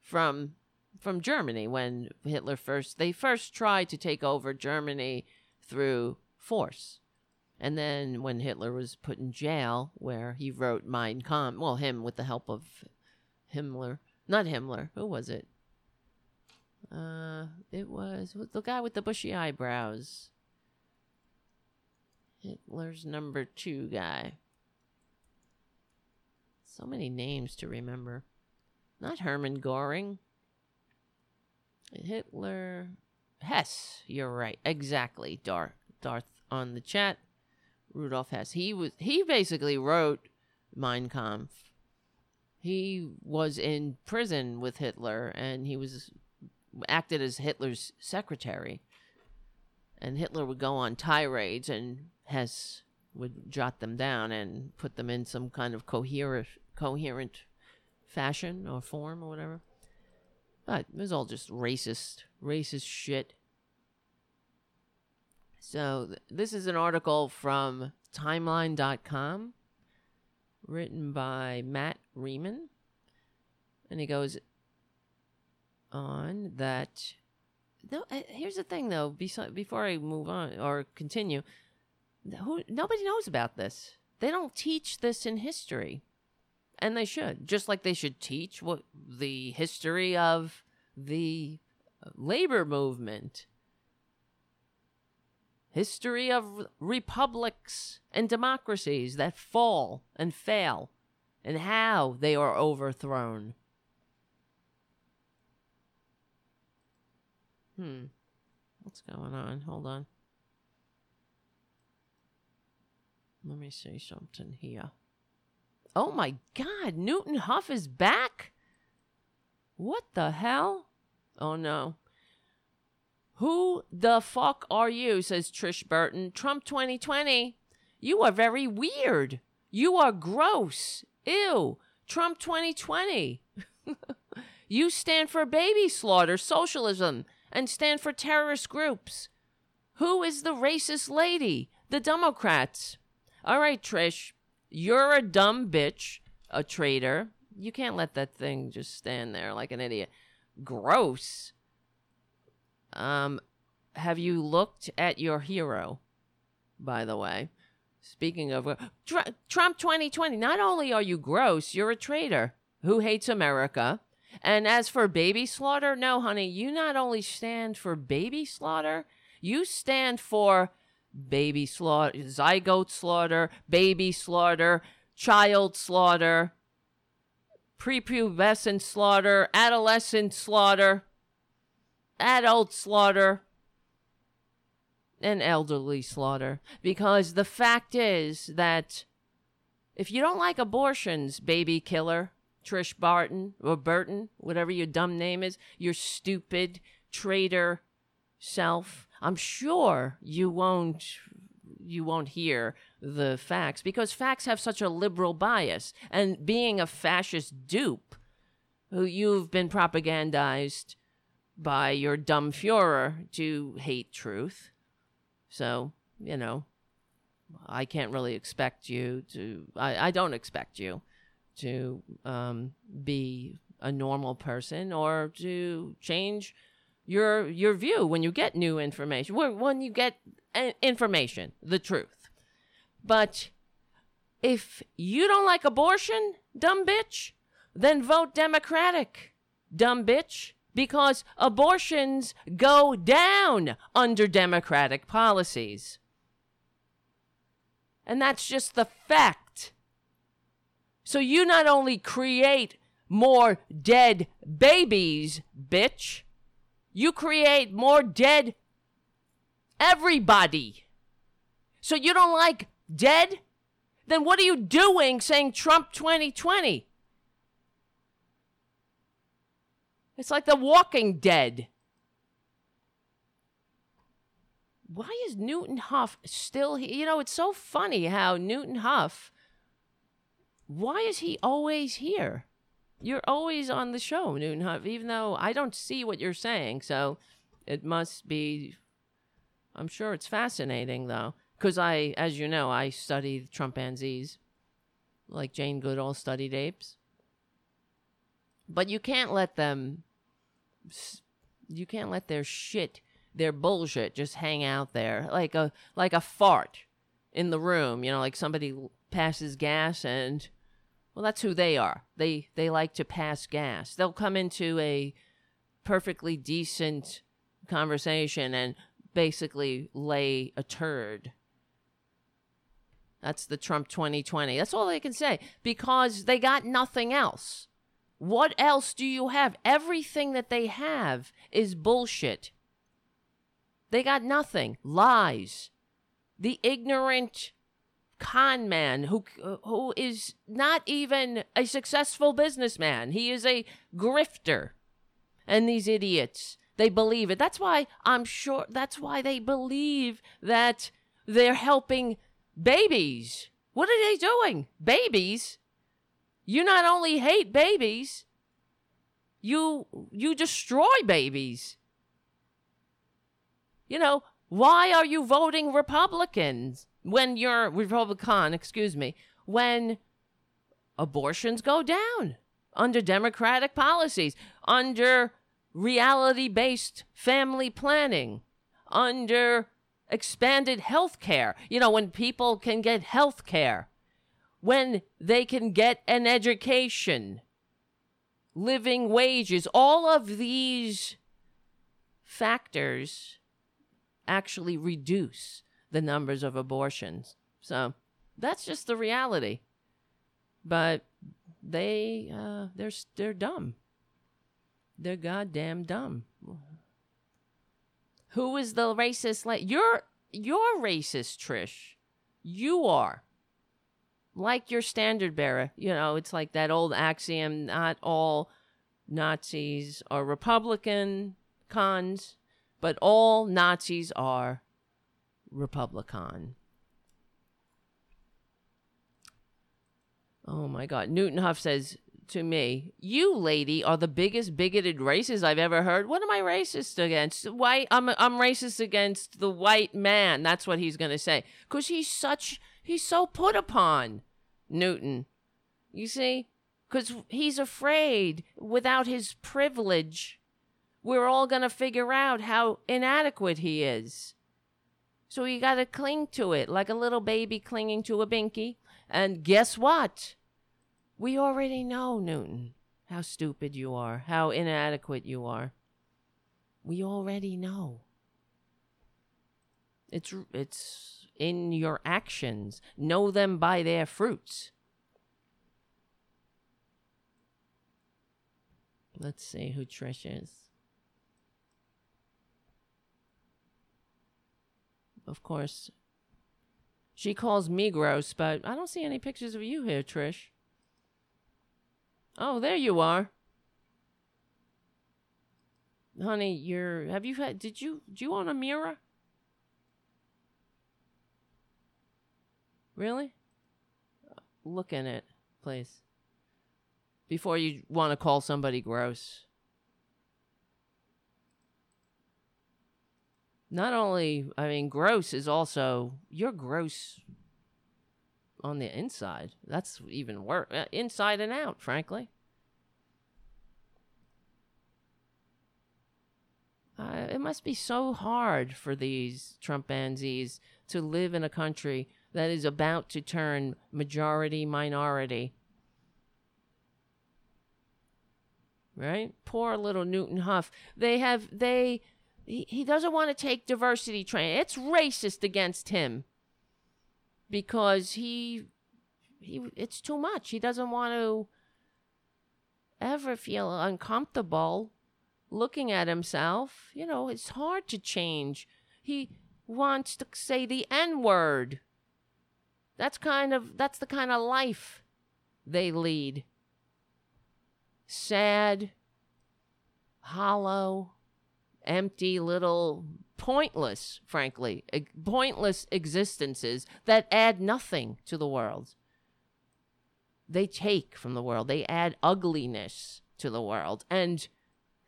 from from Germany when Hitler first they first tried to take over Germany through force. And then when Hitler was put in jail, where he wrote Mein Kampf, well, him with the help of Himmler, not Himmler, who was it? Uh, it was the guy with the bushy eyebrows. Hitler's number two guy. So many names to remember. Not Hermann Goring. Hitler. Hess. You're right. Exactly. Darth. Darth on the chat. Rudolf Hess. He was he basically wrote Mein Kampf. He was in prison with Hitler and he was acted as Hitler's secretary. And Hitler would go on tirades and Hess would jot them down and put them in some kind of coherent coherent fashion or form or whatever. But it was all just racist, racist shit. So th- this is an article from timeline.com written by Matt Riemann. And he goes on that no uh, here's the thing though before I move on or continue who nobody knows about this. They don't teach this in history. And they should, just like they should teach what the history of the labor movement history of republics and democracies that fall and fail and how they are overthrown. Hmm. What's going on? Hold on. Let me say something here. Oh my God, Newton Huff is back? What the hell? Oh no. Who the fuck are you? says Trish Burton. Trump 2020. You are very weird. You are gross. Ew. Trump 2020. you stand for baby slaughter, socialism, and stand for terrorist groups. Who is the racist lady? The Democrats. All right, Trish, you're a dumb bitch, a traitor. You can't let that thing just stand there like an idiot. Gross. Um, have you looked at your hero, by the way? Speaking of uh, Trump 2020, not only are you gross, you're a traitor who hates America. And as for baby slaughter, no, honey, you not only stand for baby slaughter, you stand for baby slaughter, zygote slaughter, baby slaughter, child slaughter, prepubescent slaughter, adolescent slaughter, adult slaughter, and elderly slaughter. Because the fact is that if you don't like abortions, baby killer, Trish Barton or Burton, whatever your dumb name is, your stupid traitor self, I'm sure you won't you won't hear the facts because facts have such a liberal bias and being a fascist dupe who you've been propagandized by your dumb Fuhrer to hate truth. So, you know, I can't really expect you to, I, I don't expect you to um, be a normal person or to change your your view when you get new information when you get uh, information the truth but if you don't like abortion dumb bitch then vote democratic dumb bitch because abortions go down under democratic policies and that's just the fact so you not only create more dead babies bitch you create more dead everybody. So you don't like dead? Then what are you doing saying Trump 2020? It's like the walking dead. Why is Newton Huff still here? You know, it's so funny how Newton Huff, why is he always here? You're always on the show, Newton Huff, even though I don't see what you're saying. So it must be, I'm sure it's fascinating, though. Because I, as you know, I study chimpanzees like Jane Goodall studied apes. But you can't let them, you can't let their shit, their bullshit just hang out there like a, like a fart in the room, you know, like somebody passes gas and well, that's who they are. They they like to pass gas. They'll come into a perfectly decent conversation and basically lay a turd. That's the Trump 2020. That's all they can say because they got nothing else. What else do you have? Everything that they have is bullshit. They got nothing. Lies. The ignorant con man who who is not even a successful businessman. He is a grifter. And these idiots, they believe it. That's why I'm sure that's why they believe that they're helping babies. What are they doing? Babies? You not only hate babies, you you destroy babies. You know, why are you voting Republicans? when you're Republican, excuse me, when abortions go down under Democratic policies, under reality based family planning, under expanded health care. You know, when people can get health care, when they can get an education, living wages, all of these factors actually reduce the numbers of abortions. So that's just the reality. But they uh, they're they're dumb. They're goddamn dumb. Who is the racist? Like you're you're racist, Trish. You are. Like your standard bearer. You know, it's like that old axiom: not all Nazis are Republican cons, but all Nazis are Republican. Oh my God. Newton Huff says to me, You, lady, are the biggest bigoted racist I've ever heard. What am I racist against? White? I'm, I'm racist against the white man. That's what he's going to say. Because he's such, he's so put upon, Newton. You see? Because he's afraid without his privilege, we're all going to figure out how inadequate he is. So you got to cling to it like a little baby clinging to a binky. And guess what? We already know, Newton, how stupid you are, how inadequate you are. We already know. It's it's in your actions. Know them by their fruits. Let's see who Trish is. Of course, she calls me gross, but I don't see any pictures of you here, Trish. Oh, there you are. Honey, you're have you had did you do you own a mirror? Really? Look in it, please. Before you want to call somebody gross. Not only, I mean, gross is also, you're gross on the inside. That's even worse. Uh, inside and out, frankly. Uh, it must be so hard for these Trumpanzees to live in a country that is about to turn majority minority. Right? Poor little Newton Huff. They have, they, he, he doesn't want to take diversity training. It's racist against him because he he it's too much. He doesn't want to ever feel uncomfortable looking at himself. You know, it's hard to change. He wants to say the N word. That's kind of that's the kind of life they lead. Sad, hollow, empty little pointless, frankly, pointless existences that add nothing to the world. They take from the world. They add ugliness to the world. And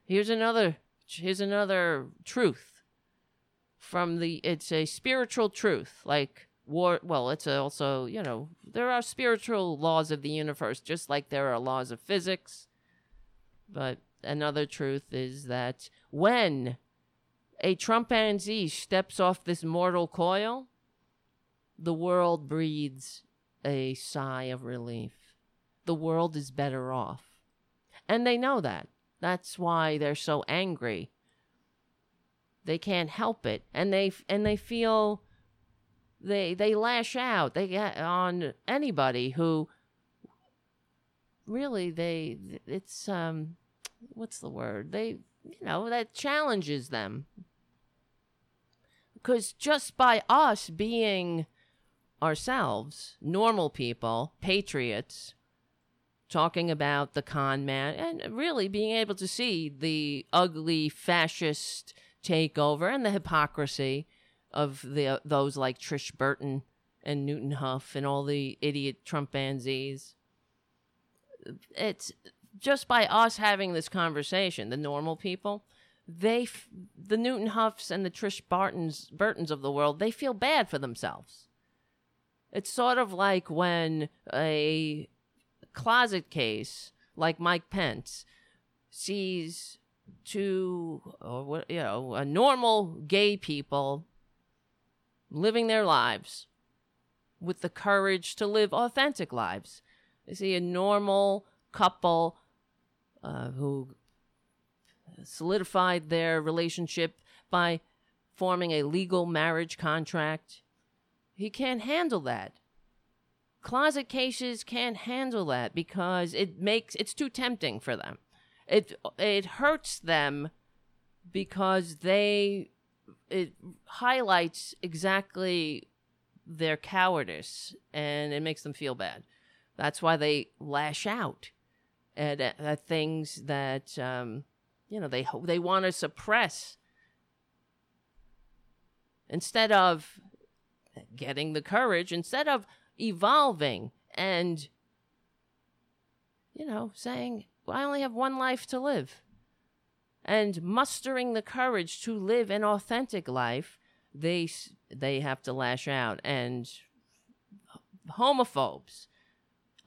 here's another here's another truth from the it's a spiritual truth like war well it's also you know there are spiritual laws of the universe just like there are laws of physics but another truth is that when a chimpanzee steps off this mortal coil, the world breathes a sigh of relief. The world is better off. And they know that. That's why they're so angry. They can't help it. And they and they feel they they lash out. They get on anybody who really they it's um what's the word? They you know that challenges them because just by us being ourselves, normal people, patriots, talking about the con man, and really being able to see the ugly fascist takeover and the hypocrisy of the uh, those like Trish Burton and Newton Huff and all the idiot Trumpanzees. It's just by us having this conversation, the normal people, they f- the Newton Huffs and the Trish Bartons Burtons of the world, they feel bad for themselves. It's sort of like when a closet case like Mike Pence sees two or what you know, a normal gay people living their lives with the courage to live authentic lives. They see a normal couple uh, who solidified their relationship by forming a legal marriage contract. He can't handle that. closet cases can't handle that because it makes it's too tempting for them. It it hurts them because they it highlights exactly their cowardice and it makes them feel bad. That's why they lash out at, at things that um, you know they they want to suppress instead of getting the courage, instead of evolving and you know saying well, I only have one life to live and mustering the courage to live an authentic life they they have to lash out. And homophobes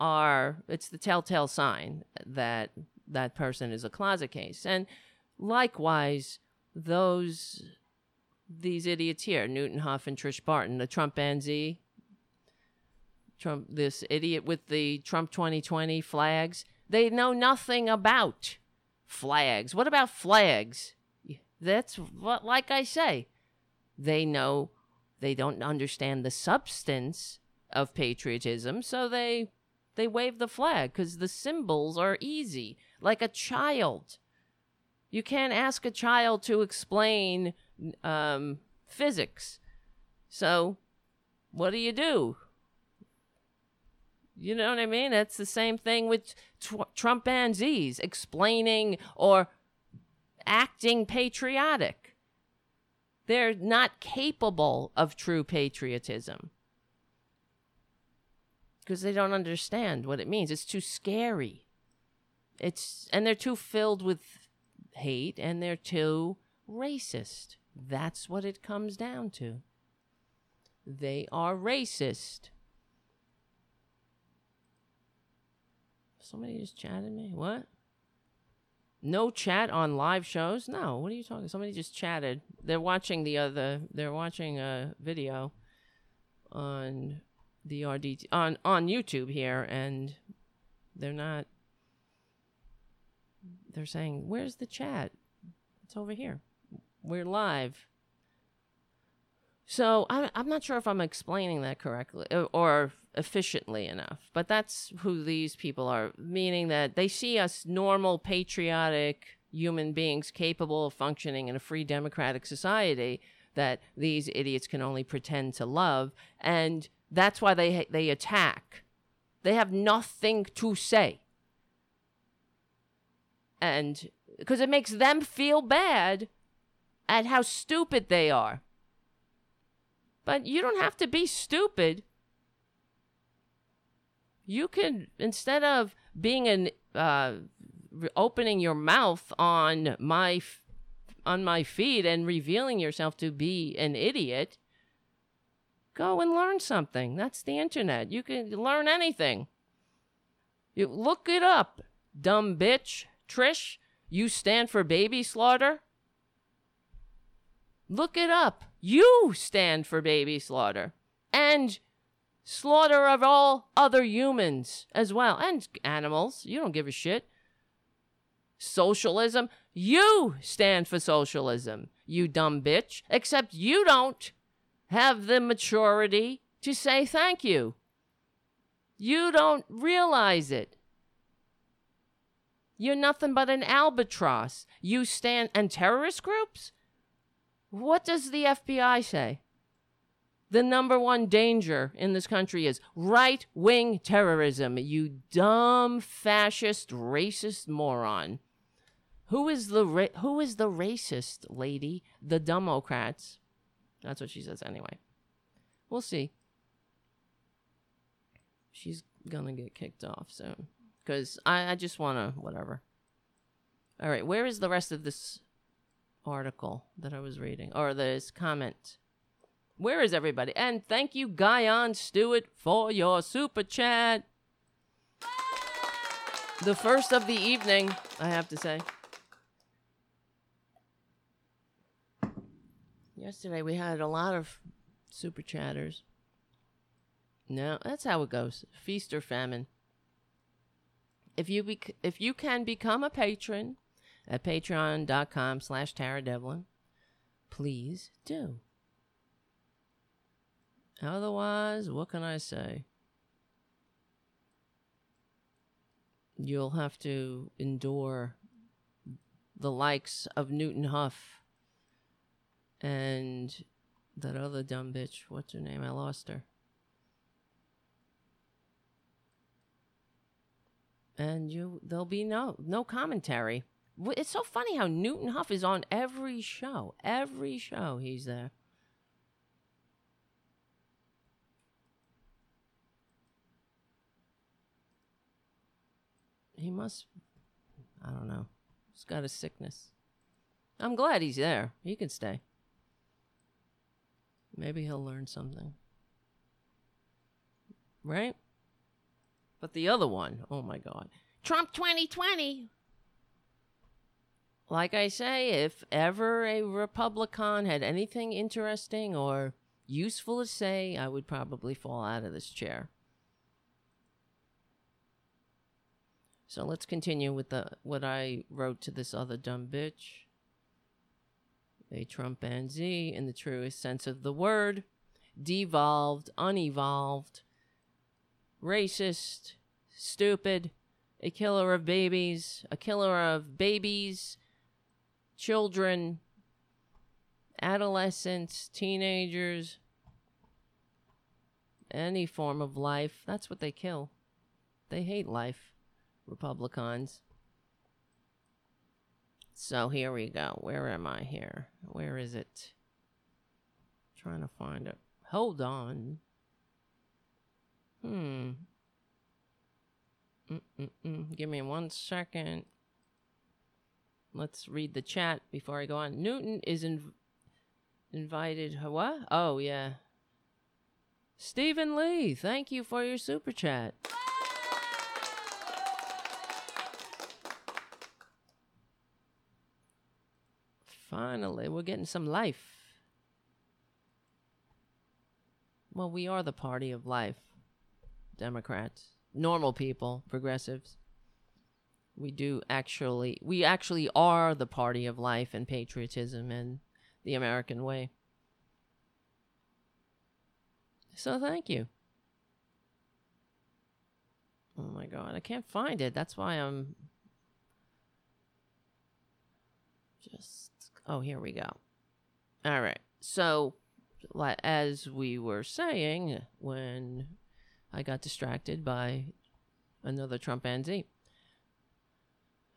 are it's the telltale sign that that person is a closet case. And likewise those these idiots here newton huff and trish barton the trump z trump this idiot with the trump 2020 flags they know nothing about flags what about flags that's what like i say they know they don't understand the substance of patriotism, so they they wave the flag because the symbols are easy, like a child. You can't ask a child to explain um, physics. So, what do you do? You know what I mean? It's the same thing with tr- Trumpanzees explaining or acting patriotic. They're not capable of true patriotism because they don't understand what it means. It's too scary. It's and they're too filled with hate and they're too racist. That's what it comes down to. They are racist. Somebody just chatted me. What? No chat on live shows? No. What are you talking? Somebody just chatted. They're watching the other. They're watching a video on the RDT on on YouTube here, and they're not. They're saying, "Where's the chat? It's over here. We're live." So I'm I'm not sure if I'm explaining that correctly or efficiently enough, but that's who these people are, meaning that they see us normal, patriotic human beings capable of functioning in a free democratic society that these idiots can only pretend to love, and that's why they they attack. They have nothing to say, and because it makes them feel bad at how stupid they are. But you don't have to be stupid. You can, instead of being an, uh, opening your mouth on my, on my feed and revealing yourself to be an idiot, go and learn something. That's the internet. You can learn anything. You look it up. Dumb bitch. Trish, you stand for baby slaughter? Look it up. You stand for baby slaughter and slaughter of all other humans as well and animals. You don't give a shit. Socialism. You stand for socialism, you dumb bitch. Except you don't have the maturity to say thank you. You don't realize it. You're nothing but an albatross. You stand, and terrorist groups? What does the FBI say? The number one danger in this country is right wing terrorism, you dumb fascist racist moron. Who is the ra- who is the racist lady? The Democrats. That's what she says anyway. We'll see. She's gonna get kicked off soon because I, I just want to whatever. All right, where is the rest of this article that I was reading, or this comment. Where is everybody? And thank you, Guyon Stewart, for your super chat. The first of the evening, I have to say. Yesterday we had a lot of super chatters. No, that's how it goes. Feast or famine. If you bec- if you can become a patron, at patreon.com slash Tara Devlin, please do. Otherwise, what can I say? you'll have to endure the likes of Newton Huff and that other dumb bitch. What's her name? I lost her. And you, there'll be no no commentary. It's so funny how Newton Huff is on every show. Every show he's there. He must, I don't know. He's got a sickness. I'm glad he's there. He can stay. Maybe he'll learn something. Right? But the other one, oh my God. Trump 2020. Like I say, if ever a Republican had anything interesting or useful to say, I would probably fall out of this chair. So let's continue with the what I wrote to this other dumb bitch. A Trumpanzee in the truest sense of the word, devolved, unevolved, racist, stupid, a killer of babies, a killer of babies, children, adolescents, teenagers, any form of life. That's what they kill. They hate life. Republicans. So here we go. Where am I here? Where is it? trying to find it. Hold on. Hmm. Mm-mm-mm. Give me one second. Let's read the chat before I go on. Newton is in- invited. What? Oh, yeah. Stephen Lee, thank you for your super chat. Finally, we're getting some life. Well, we are the party of life. Democrats, normal people, progressives. We do actually, we actually are the party of life and patriotism and the American way. So thank you. Oh my god, I can't find it. That's why I'm just Oh, here we go. All right. So, as we were saying, when I got distracted by another Trumpanzee.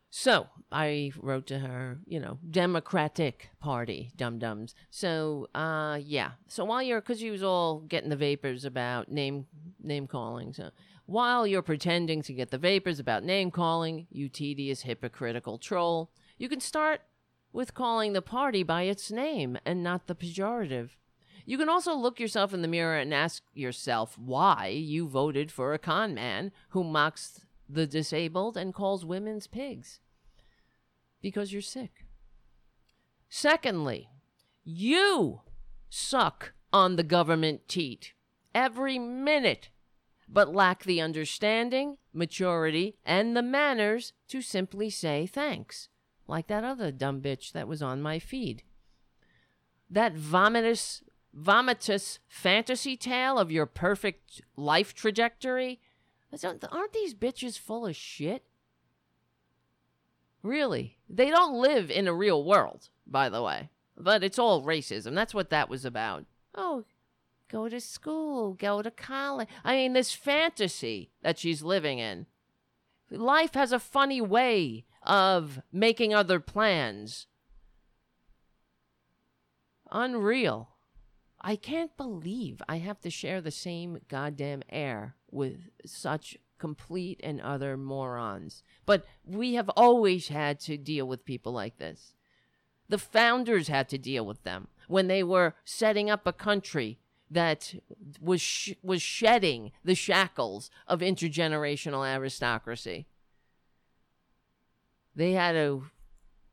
So I wrote to her, you know, Democratic Party, dum dums. So, uh, yeah. So while you're, because you was all getting the vapors about name name calling. So while you're pretending to get the vapors about name calling, you tedious hypocritical troll, you can start with calling the party by its name and not the pejorative. You can also look yourself in the mirror and ask yourself why you voted for a con man who mocks the disabled and calls women's pigs. Because you're sick. Secondly, you suck on the government teat every minute, but lack the understanding, maturity, and the manners to simply say thanks like that other dumb bitch that was on my feed. That vomitous, vomitous fantasy tale of your perfect life trajectory. Aren't these bitches full of shit? Really? They don't live in a real world, by the way. But it's all racism. That's what that was about. Oh, go to school, go to college. I mean, this fantasy that she's living in. Life has a funny way of making other plans. Unreal. I can't believe I have to share the same goddamn air with such complete and utter morons. But we have always had to deal with people like this. The founders had to deal with them when they were setting up a country that was sh- was shedding the shackles of intergenerational aristocracy. They had to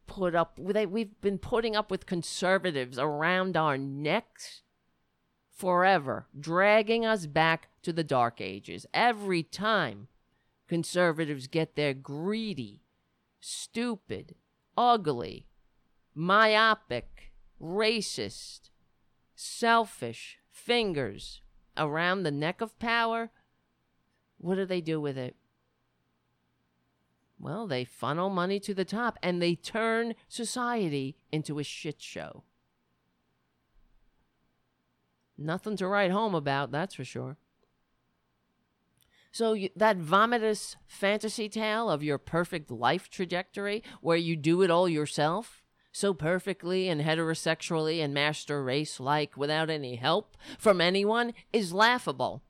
put up they, we've been putting up with conservatives around our necks forever, dragging us back to the dark ages. Every time conservatives get their greedy, stupid, ugly, myopic, racist, selfish fingers around the neck of power, what do they do with it? Well, they funnel money to the top and they turn society into a shit show. Nothing to write home about, that's for sure. So you, that vomitous fantasy tale of your perfect life trajectory where you do it all yourself so perfectly and heterosexually and master race like without any help from anyone is laughable.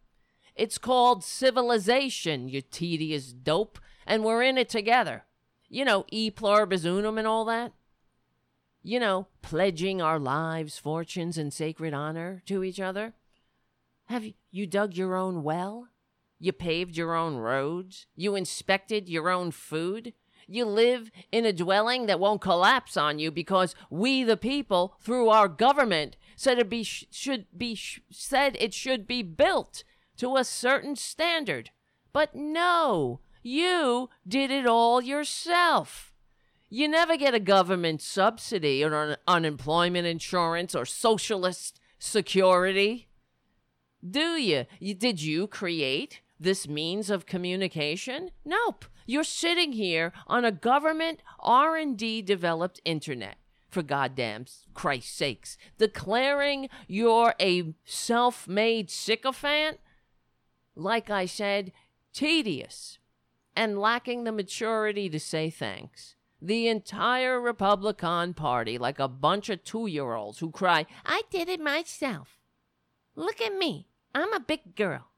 It's called civilization, you tedious dope, and we're in it together. You know, e pluribus unum and all that. You know, pledging our lives, fortunes, and sacred honor to each other. Have you dug your own well? You paved your own roads. You inspected your own food. You live in a dwelling that won't collapse on you because we, the people, through our government, said it be should be said it should be built to a certain standard. But no, you did it all yourself. You never get a government subsidy or un- unemployment insurance or socialist security. Do you? you? Did you create this means of communication? Nope. You're sitting here on a government R&D developed internet for goddamn Christ's sakes, declaring you're a self-made sycophant? Like I said, tedious and lacking the maturity to say thanks. The entire Republican Party, like a bunch of two year olds who cry, I did it myself. Look at me. I'm a big girl.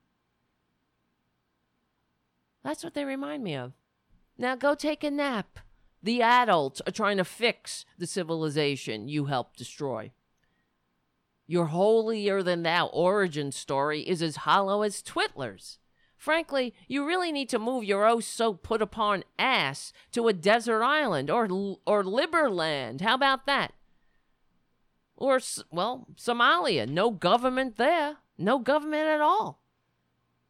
That's what they remind me of. Now go take a nap. The adults are trying to fix the civilization you helped destroy. Your holier than thou origin story is as hollow as Twitler's. Frankly, you really need to move your oh so put upon ass to a desert island or or Liberland. How about that? Or well, Somalia, no government there, no government at all.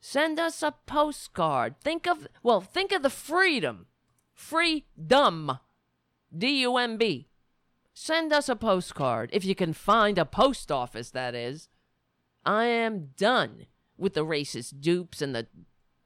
Send us a postcard. Think of, well, think of the freedom. Freedom. D U M B. Send us a postcard. If you can find a post office, that is. I am done with the racist dupes and the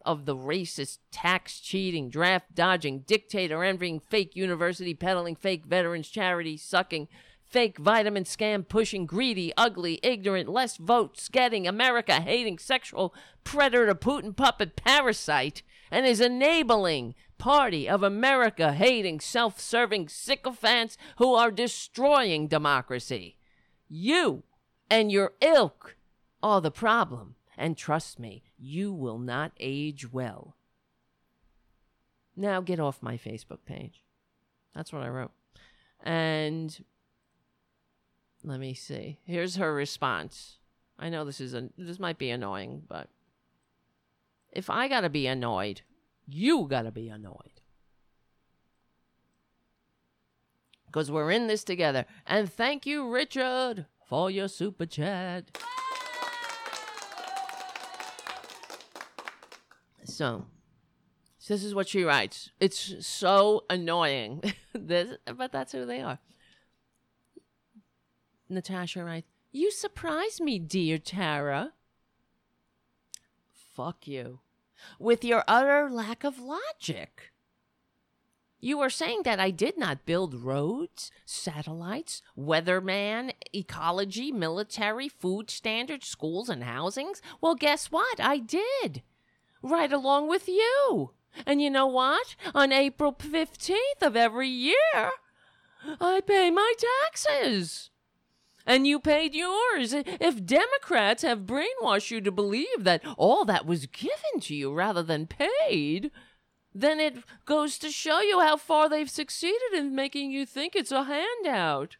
of the racist, tax cheating, draft dodging, dictator envying, fake university peddling, fake veterans charity sucking, fake vitamin scam pushing, greedy, ugly, ignorant, less votes getting, America hating, sexual predator, Putin puppet parasite, and his enabling party of America hating, self serving sycophants who are destroying democracy. You and your ilk are the problem. And trust me, you will not age well. Now get off my Facebook page. That's what I wrote. And let me see. Here's her response. I know this is a this might be annoying, but if I got to be annoyed, you got to be annoyed. Cuz we're in this together. And thank you Richard for your super chat. So, this is what she writes. It's so annoying. this, but that's who they are. Natasha writes, You surprise me, dear Tara. Fuck you. With your utter lack of logic. You are saying that I did not build roads, satellites, weatherman, ecology, military, food standards, schools, and housings? Well, guess what? I did. Right along with you. And you know what? On April 15th of every year, I pay my taxes and you paid yours. If Democrats have brainwashed you to believe that all that was given to you rather than paid, then it goes to show you how far they've succeeded in making you think it's a handout.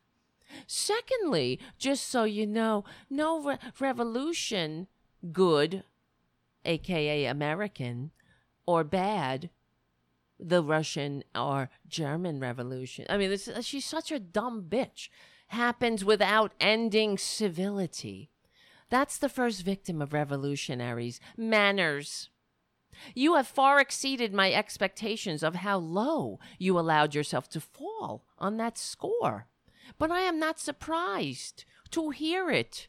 Secondly, just so you know, no re- revolution, good, aka American, or bad, the Russian or German Revolution. I mean, this, uh, she's such a dumb bitch happens without ending civility. That's the first victim of revolutionaries manners. You have far exceeded my expectations of how low you allowed yourself to fall on that score. But I am not surprised to hear it.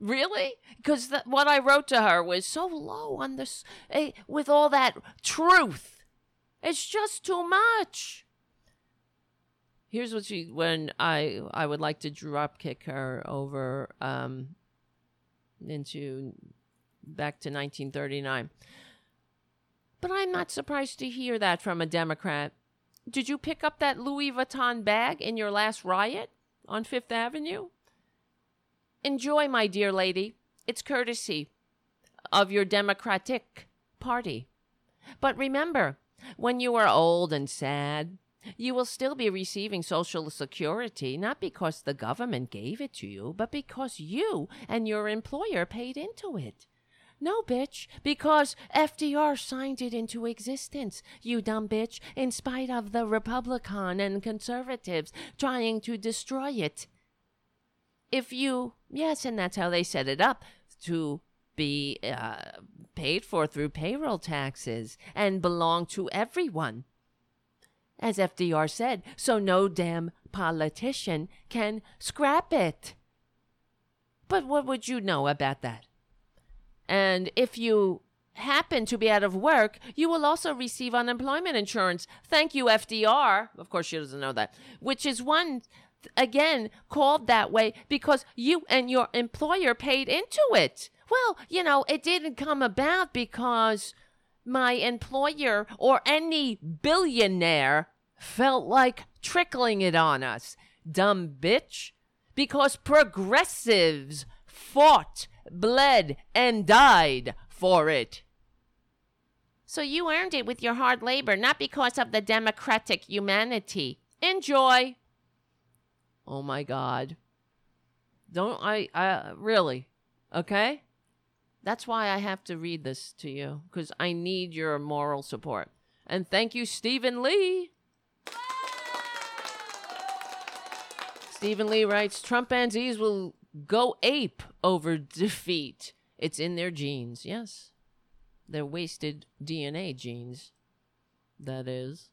Really? Because what I wrote to her was so low on this, eh, with all that truth It's just too much. Here's what she when I I would like to drop kick her over um into back to 1939. But I'm not surprised to hear that from a Democrat. Did you pick up that Louis Vuitton bag in your last riot on Fifth Avenue? Enjoy, my dear lady. It's courtesy of your Democratic Party. But remember, when you are old and sad, you will still be receiving Social Security, not because the government gave it to you, but because you and your employer paid into it. No, bitch, because FDR signed it into existence, you dumb bitch, in spite of the Republican and conservatives trying to destroy it. If you, yes, and that's how they set it up to be uh, paid for through payroll taxes and belong to everyone. As FDR said, so no damn politician can scrap it. But what would you know about that? And if you happen to be out of work, you will also receive unemployment insurance. Thank you, FDR. Of course, she doesn't know that, which is one, again, called that way because you and your employer paid into it. Well, you know, it didn't come about because my employer or any billionaire felt like trickling it on us. Dumb bitch. Because progressives fought bled, and died for it. So you earned it with your hard labor, not because of the democratic humanity. Enjoy. Oh my God. Don't I, I really, okay? That's why I have to read this to you, because I need your moral support. And thank you, Stephen Lee. Stephen Lee writes Trumpanzees will go ape over defeat. It's in their genes, yes. Their wasted DNA genes, that is.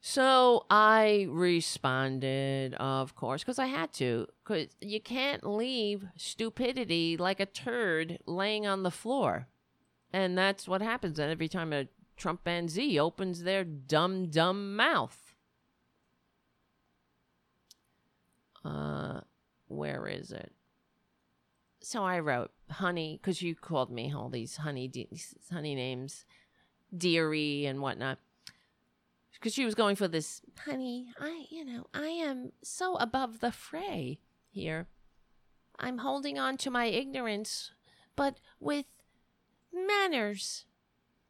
So I responded, of course, because I had to. Because you can't leave stupidity like a turd laying on the floor. And that's what happens every time a Trumpanzee opens their dumb, dumb mouth. Uh, where is it? So I wrote honey because you called me all these honey de- honey names, dearie and whatnot. Because she was going for this honey. I you know I am so above the fray here. I'm holding on to my ignorance, but with manners,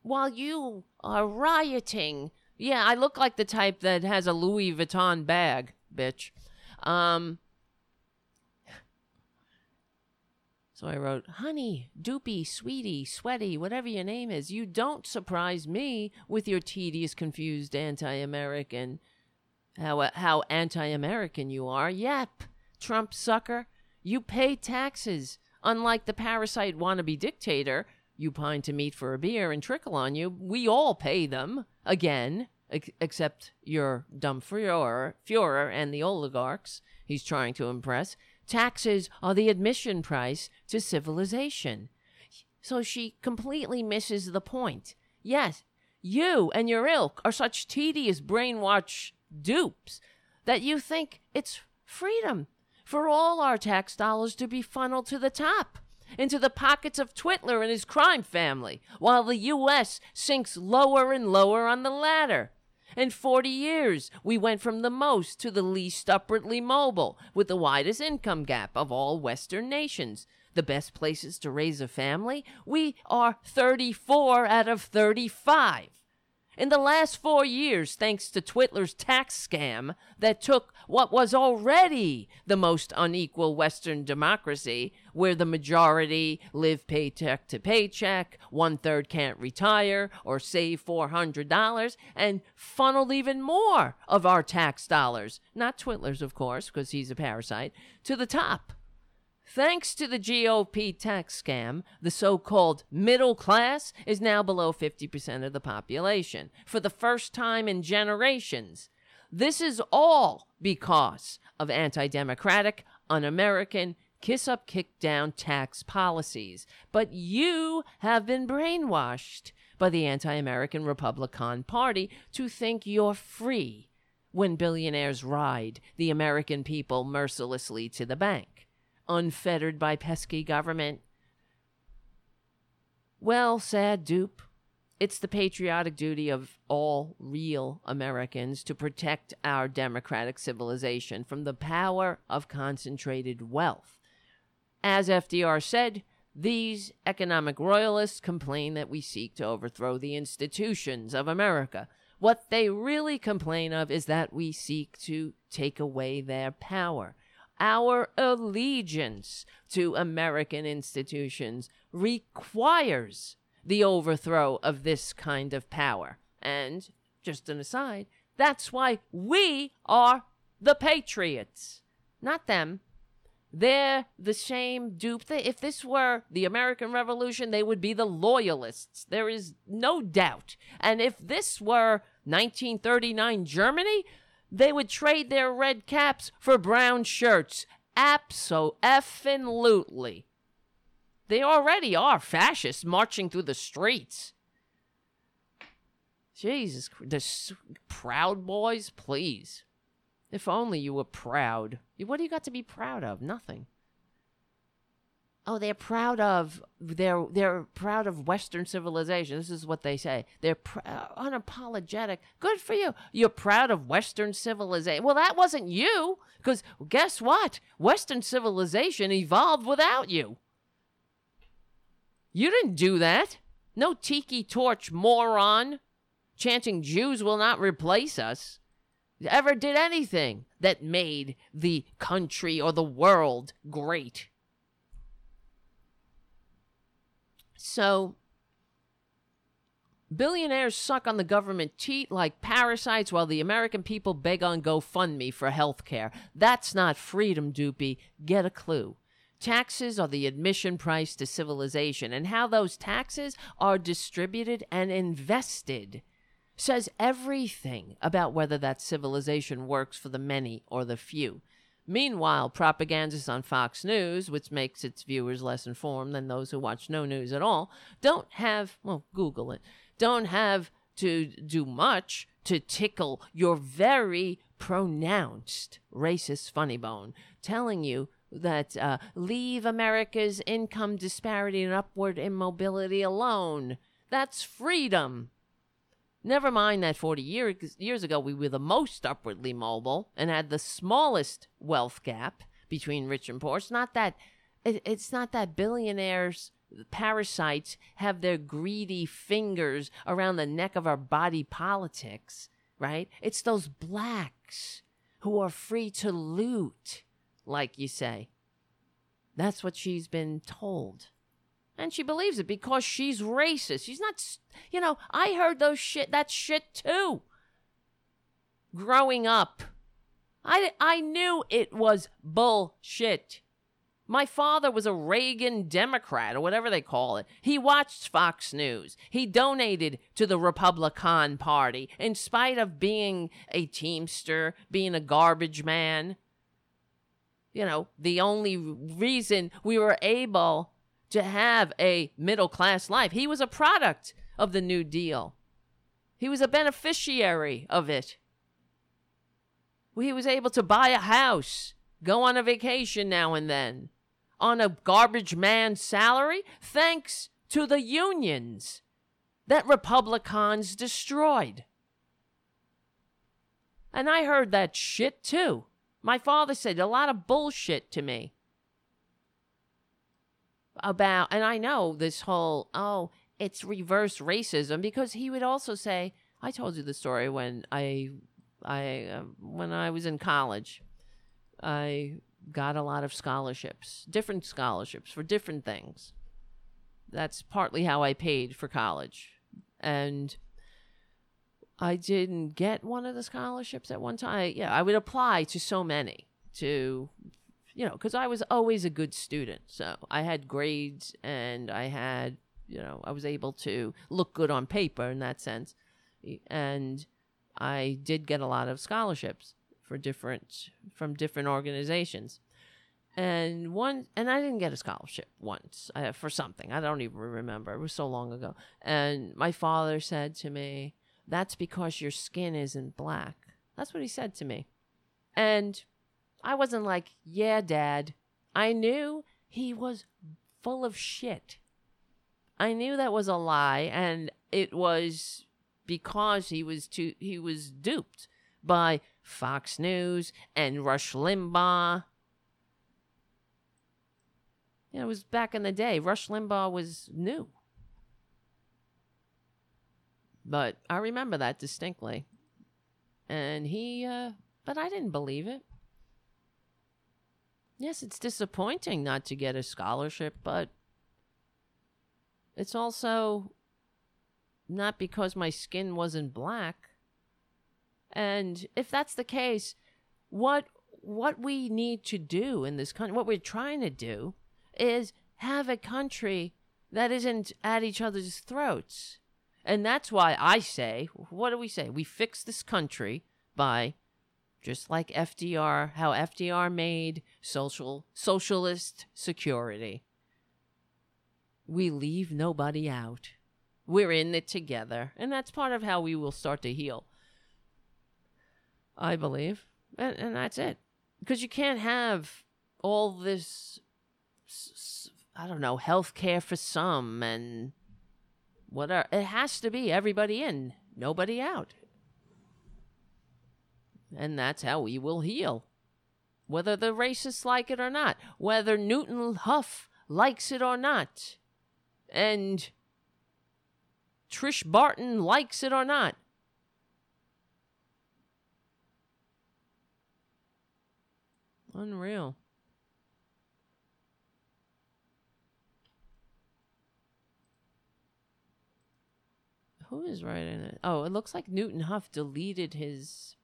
while you are rioting. Yeah, I look like the type that has a Louis Vuitton bag, bitch. Um, So I wrote, Honey, Doopy, Sweetie, Sweaty, whatever your name is, you don't surprise me with your tedious, confused anti American. How, uh, how anti American you are. Yep, Trump sucker. You pay taxes. Unlike the parasite wannabe dictator you pine to meet for a beer and trickle on you, we all pay them. Again, ex- except your dumb Führer, Führer and the oligarchs he's trying to impress. Taxes are the admission price to civilization. So she completely misses the point. Yes, you and your ilk are such tedious brainwash dupes that you think it's freedom for all our tax dollars to be funneled to the top into the pockets of Twitler and his crime family, while the U.S. sinks lower and lower on the ladder. In 40 years, we went from the most to the least upwardly mobile, with the widest income gap of all Western nations. The best places to raise a family? We are 34 out of 35. In the last four years, thanks to Twitler's tax scam that took what was already the most unequal Western democracy, where the majority live paycheck to paycheck, one third can't retire or save $400, and funneled even more of our tax dollars, not Twitler's, of course, because he's a parasite, to the top. Thanks to the GOP tax scam, the so called middle class is now below 50% of the population for the first time in generations. This is all because of anti democratic, un American, kiss up, kick down tax policies. But you have been brainwashed by the anti American Republican Party to think you're free when billionaires ride the American people mercilessly to the bank, unfettered by pesky government. Well, sad dupe, it's the patriotic duty of all real Americans to protect our democratic civilization from the power of concentrated wealth. As FDR said, these economic royalists complain that we seek to overthrow the institutions of America. What they really complain of is that we seek to take away their power. Our allegiance to American institutions requires the overthrow of this kind of power. And, just an aside, that's why we are the patriots, not them. They're the same dupe. If this were the American Revolution, they would be the loyalists. There is no doubt. And if this were 1939 Germany, they would trade their red caps for brown shirts. Abso-effing-lutely. They already are fascists marching through the streets. Jesus, the proud boys, please. If only you were proud. What do you got to be proud of? Nothing. Oh, they're proud of they're they're proud of Western civilization. This is what they say. They're pr- uh, unapologetic. Good for you. You're proud of Western civilization. Well, that wasn't you, because guess what? Western civilization evolved without you. You didn't do that. No tiki torch moron chanting Jews will not replace us ever did anything that made the country or the world great. So, billionaires suck on the government teat like parasites while the American people beg on GoFundMe for health care. That's not freedom, Doopy. Get a clue. Taxes are the admission price to civilization, and how those taxes are distributed and invested says everything about whether that civilization works for the many or the few. Meanwhile, propagandists on Fox News, which makes its viewers less informed than those who watch no news at all, don't have, well, Google it, don't have to do much to tickle your very pronounced racist funny bone, telling you that uh, leave America's income disparity and upward immobility alone. That's freedom. Never mind that 40 year, years ago we were the most upwardly mobile and had the smallest wealth gap between rich and poor. It's not that it, it's not that billionaires parasites have their greedy fingers around the neck of our body politics, right? It's those blacks who are free to loot like you say. That's what she's been told. And she believes it because she's racist. She's not, you know, I heard those shit, that shit too. Growing up. I, I knew it was bullshit. My father was a Reagan Democrat or whatever they call it. He watched Fox News. He donated to the Republican Party in spite of being a Teamster, being a garbage man you know, the only reason we were able to have a middle class life. He was a product of the New Deal, he was a beneficiary of it. He was able to buy a house, go on a vacation now and then on a garbage man's salary thanks to the unions that Republicans destroyed. And I heard that shit too. My father said a lot of bullshit to me about, and I know this whole, oh, it's reverse racism because he would also say, I told you the story when I, I, uh, when I was in college, I got a lot of scholarships, different scholarships for different things. That's partly how I paid for college. And I didn't get one of the scholarships at one time. Yeah, I would apply to so many to, you know, because I was always a good student. So I had grades and I had, you know, I was able to look good on paper in that sense. And I did get a lot of scholarships for different, from different organizations. and one and I didn't get a scholarship once uh, for something. I don't even remember. It was so long ago. And my father said to me, "That's because your skin isn't black." That's what he said to me. And I wasn't like, "Yeah, dad." I knew he was full of shit. I knew that was a lie and it was because he was too he was duped by Fox News and Rush Limbaugh you know, it was back in the day. Rush Limbaugh was new. But I remember that distinctly. And he, uh, but I didn't believe it. Yes, it's disappointing not to get a scholarship, but it's also not because my skin wasn't black. And if that's the case, what what we need to do in this country, what we're trying to do is have a country that isn't at each other's throats. And that's why I say, what do we say? We fix this country by just like FDR, how FDR made social socialist security. We leave nobody out. We're in it together, and that's part of how we will start to heal. I believe, and, and that's it. Because you can't have all this I don't know, health care for some and whatever. It has to be everybody in, nobody out. And that's how we will heal. Whether the racists like it or not, whether Newton Huff likes it or not, and Trish Barton likes it or not. Unreal. who is writing it? Oh, it looks like Newton Huff deleted his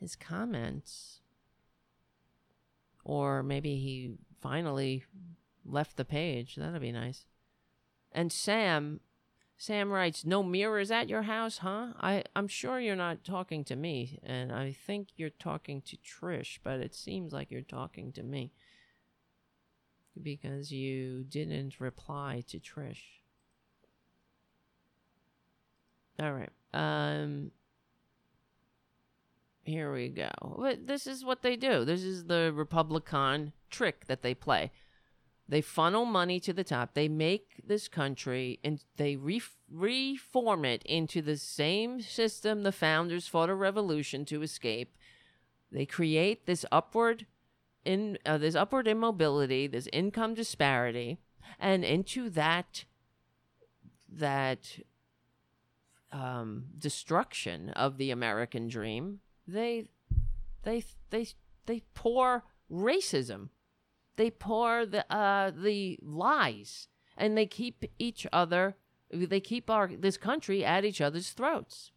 his comments. Or maybe he finally left the page. That'd be nice. And Sam Sam writes, "No mirrors at your house, huh? I I'm sure you're not talking to me, and I think you're talking to Trish, but it seems like you're talking to me because you didn't reply to Trish." All right. Um here we go. But this is what they do. This is the Republican trick that they play. They funnel money to the top. They make this country and they re- reform it into the same system the founders fought a revolution to escape. They create this upward in uh, this upward immobility, this income disparity, and into that that um, destruction of the American dream, they they they they pour racism, they pour the uh, the lies, and they keep each other, they keep our this country at each other's throats.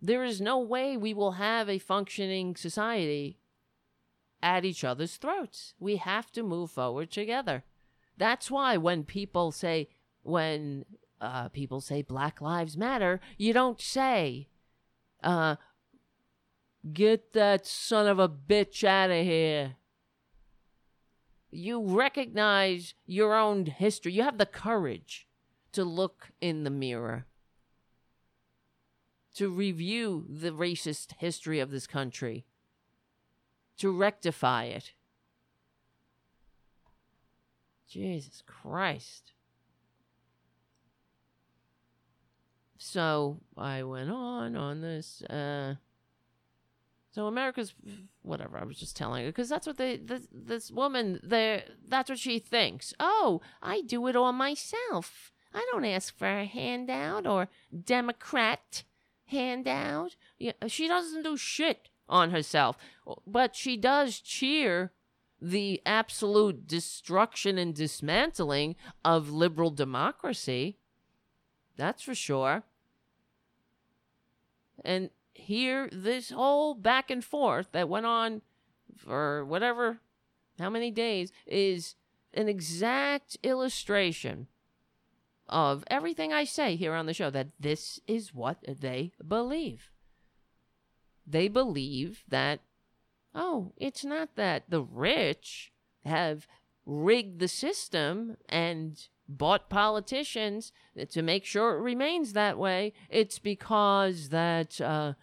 There is no way we will have a functioning society at each other's throats. We have to move forward together. That's why when people say, when uh, people say Black Lives Matter, you don't say, uh, get that son of a bitch out of here. You recognize your own history. You have the courage to look in the mirror, to review the racist history of this country, to rectify it. Jesus Christ. So I went on on this. Uh, so America's whatever. I was just telling her because that's what they this, this woman there. That's what she thinks. Oh, I do it all myself. I don't ask for a handout or Democrat handout. Yeah, she doesn't do shit on herself, but she does cheer the absolute destruction and dismantling of liberal democracy. That's for sure. And here, this whole back and forth that went on for whatever, how many days, is an exact illustration of everything I say here on the show that this is what they believe. They believe that oh, it's not that the rich have rigged the system and bought politicians to make sure it remains that way. It's because that uh,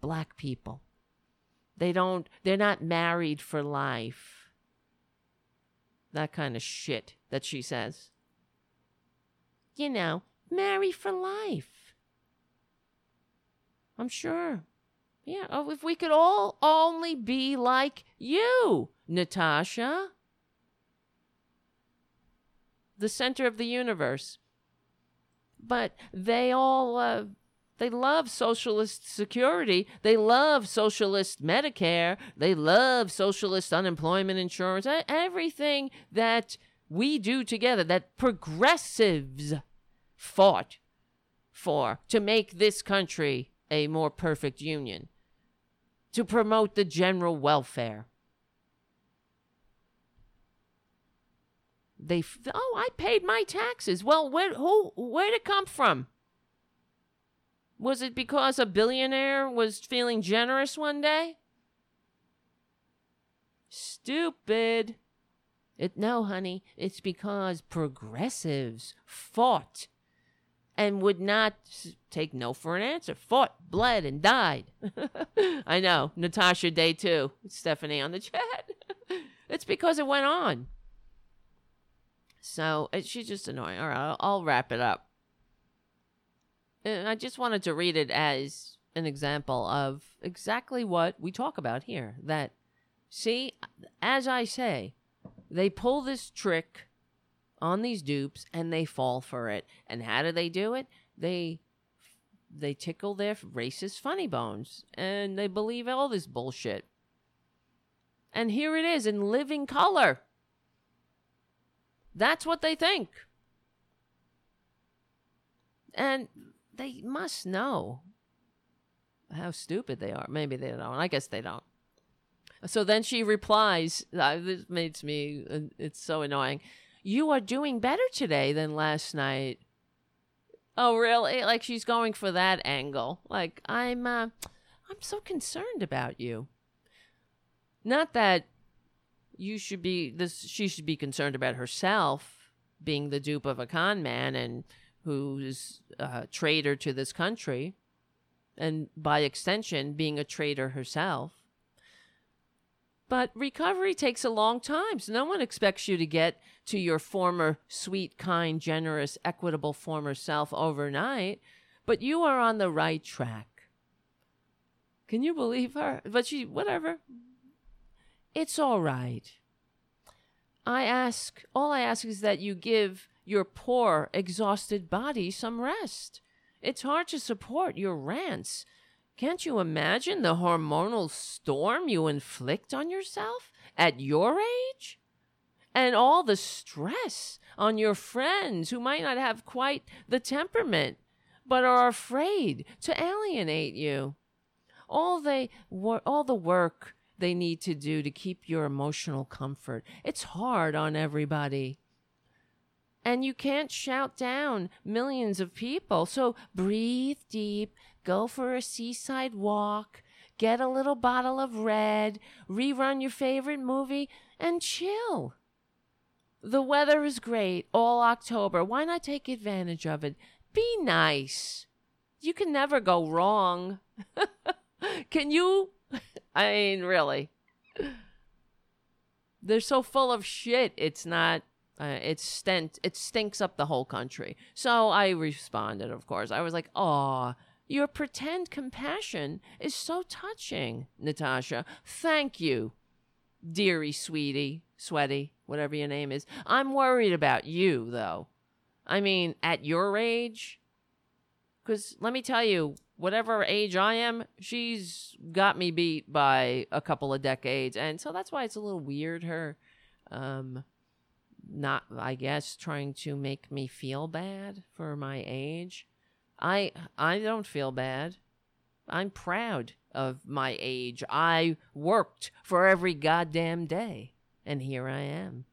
black people, they don't, they're not married for life. That kind of shit that she says. You know, marry for life. I'm sure. Yeah, oh, if we could all only be like you, Natasha. The center of the universe. But they all, uh, they love socialist security. They love socialist Medicare. They love socialist unemployment insurance. Everything that we do together, that progressives fought for to make this country a more perfect union to promote the general welfare. They oh, I paid my taxes. Well, where who where'd it come from? Was it because a billionaire was feeling generous one day? Stupid. It no, honey, it's because progressives fought and would not take no for an answer. Fought, bled, and died. I know. Natasha Day too. Stephanie on the chat. it's because it went on. So she's just annoying. All right, I'll, I'll wrap it up. And I just wanted to read it as an example of exactly what we talk about here. That, see, as I say, they pull this trick on these dupes and they fall for it. And how do they do it? They they tickle their racist funny bones and they believe all this bullshit. And here it is in living color. That's what they think. And they must know how stupid they are. Maybe they don't. I guess they don't. So then she replies, uh, this makes me, uh, it's so annoying you are doing better today than last night. Oh, really? Like she's going for that angle. Like I'm uh I'm so concerned about you. Not that you should be this she should be concerned about herself being the dupe of a con man and who's a traitor to this country and by extension being a traitor herself. But recovery takes a long time, so no one expects you to get to your former sweet, kind, generous, equitable former self overnight, but you are on the right track. Can you believe her? But she, whatever. It's all right. I ask, all I ask is that you give your poor, exhausted body some rest. It's hard to support your rants can't you imagine the hormonal storm you inflict on yourself at your age? And all the stress on your friends who might not have quite the temperament, but are afraid to alienate you. All they all the work they need to do to keep your emotional comfort. It's hard on everybody. And you can't shout down millions of people. So breathe deep, go for a seaside walk, get a little bottle of red, rerun your favorite movie, and chill. The weather is great all October. Why not take advantage of it? Be nice. You can never go wrong. can you? I mean, really. They're so full of shit. It's not. Uh, it stint. It stinks up the whole country. So I responded. Of course, I was like, "Aw, your pretend compassion is so touching, Natasha. Thank you, dearie, sweetie, sweaty, whatever your name is. I'm worried about you, though. I mean, at your age, because let me tell you, whatever age I am, she's got me beat by a couple of decades. And so that's why it's a little weird, her, um, not, I guess, trying to make me feel bad for my age. I I don't feel bad. I'm proud of my age. I worked for every goddamn day, and here I am.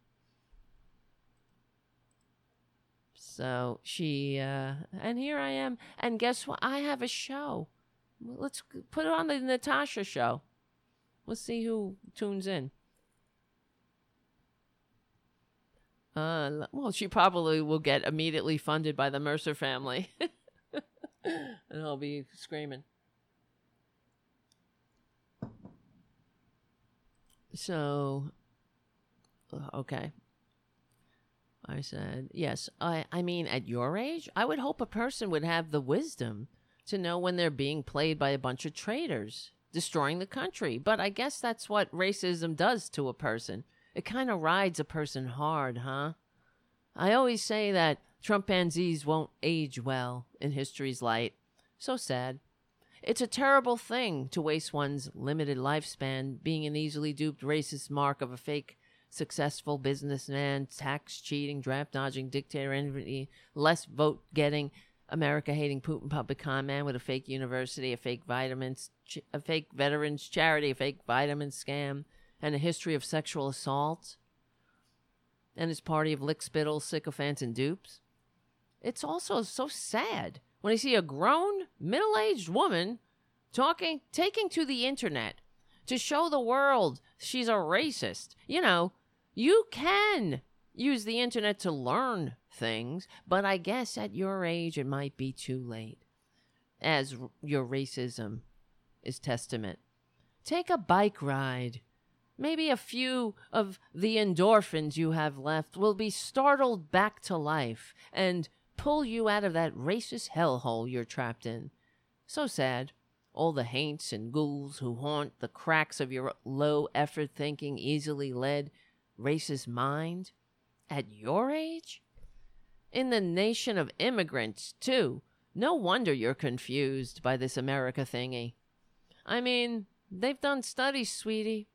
So she, uh, and here I am. And guess what? I have a show. Let's put it on the Natasha show. Let's see who tunes in. Uh, well, she probably will get immediately funded by the Mercer family. and I'll be screaming. So, uh, okay. I said, yes. I, I mean, at your age, I would hope a person would have the wisdom to know when they're being played by a bunch of traitors, destroying the country. But I guess that's what racism does to a person. It kind of rides a person hard, huh? I always say that Trumpanzees won't age well in history's light. So sad. It's a terrible thing to waste one's limited lifespan being an easily duped racist mark of a fake successful businessman, tax cheating, draft dodging, dictator, envy, less vote getting, America hating Putin public con man with a fake university, a fake vitamins, a fake veterans charity, a fake vitamin scam, and a history of sexual assault, and his party of lick spittle, sycophants, and dupes. It's also so sad when I see a grown, middle aged woman talking, taking to the internet to show the world she's a racist. You know, you can use the internet to learn things, but I guess at your age it might be too late, as r- your racism is testament. Take a bike ride. Maybe a few of the endorphins you have left will be startled back to life and pull you out of that racist hellhole you're trapped in. So sad. All the haints and ghouls who haunt the cracks of your low effort thinking, easily led, racist mind at your age? In the nation of immigrants, too. No wonder you're confused by this America thingy. I mean, they've done studies, sweetie.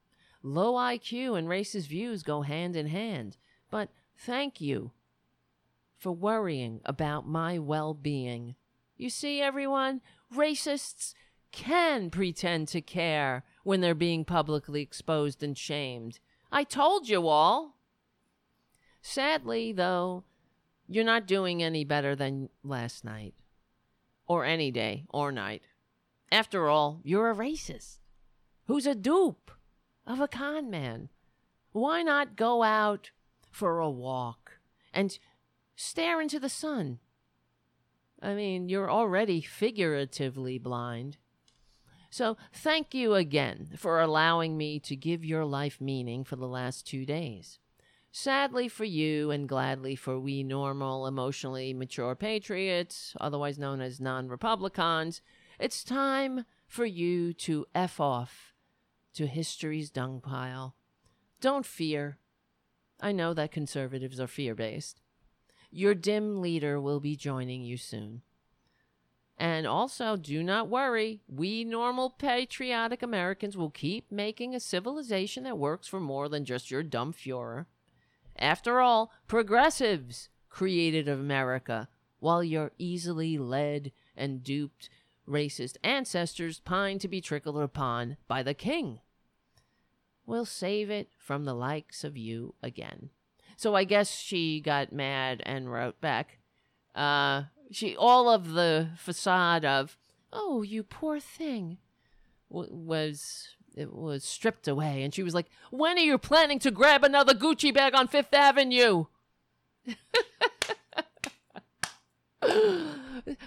Low IQ and racist views go hand in hand. But thank you for worrying about my well being. You see, everyone, racists can pretend to care when they're being publicly exposed and shamed. I told you all. Sadly, though, you're not doing any better than last night, or any day or night. After all, you're a racist who's a dupe of a con man. Why not go out for a walk and stare into the sun? I mean, you're already figuratively blind. So, thank you again for allowing me to give your life meaning for the last two days. Sadly for you, and gladly for we normal, emotionally mature patriots, otherwise known as non Republicans, it's time for you to F off to history's dung pile. Don't fear. I know that conservatives are fear based. Your dim leader will be joining you soon. And also, do not worry, we normal patriotic Americans will keep making a civilization that works for more than just your dumb Fuhrer. After all, progressives created America, while your easily led and duped racist ancestors pine to be trickled upon by the king. We'll save it from the likes of you again. So I guess she got mad and wrote back, uh, she all of the facade of oh you poor thing w- was it was stripped away. And she was like when are you planning to grab another gucci bag on fifth avenue?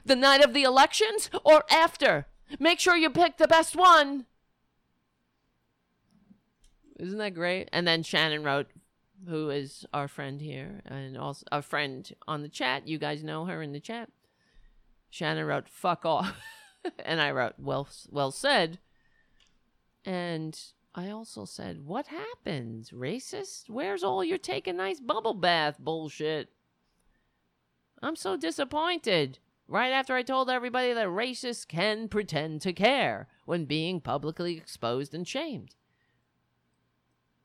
The night of the elections or after? Make sure you pick the best one. Isn't that great? And then shannon wrote who is our friend here and also a friend on the chat. You guys know her in the chat. Shannon wrote "fuck off," and I wrote "well, well said." And I also said, "What happened, racist? Where's all your take a nice bubble bath bullshit?" I'm so disappointed. Right after I told everybody that racists can pretend to care when being publicly exposed and shamed.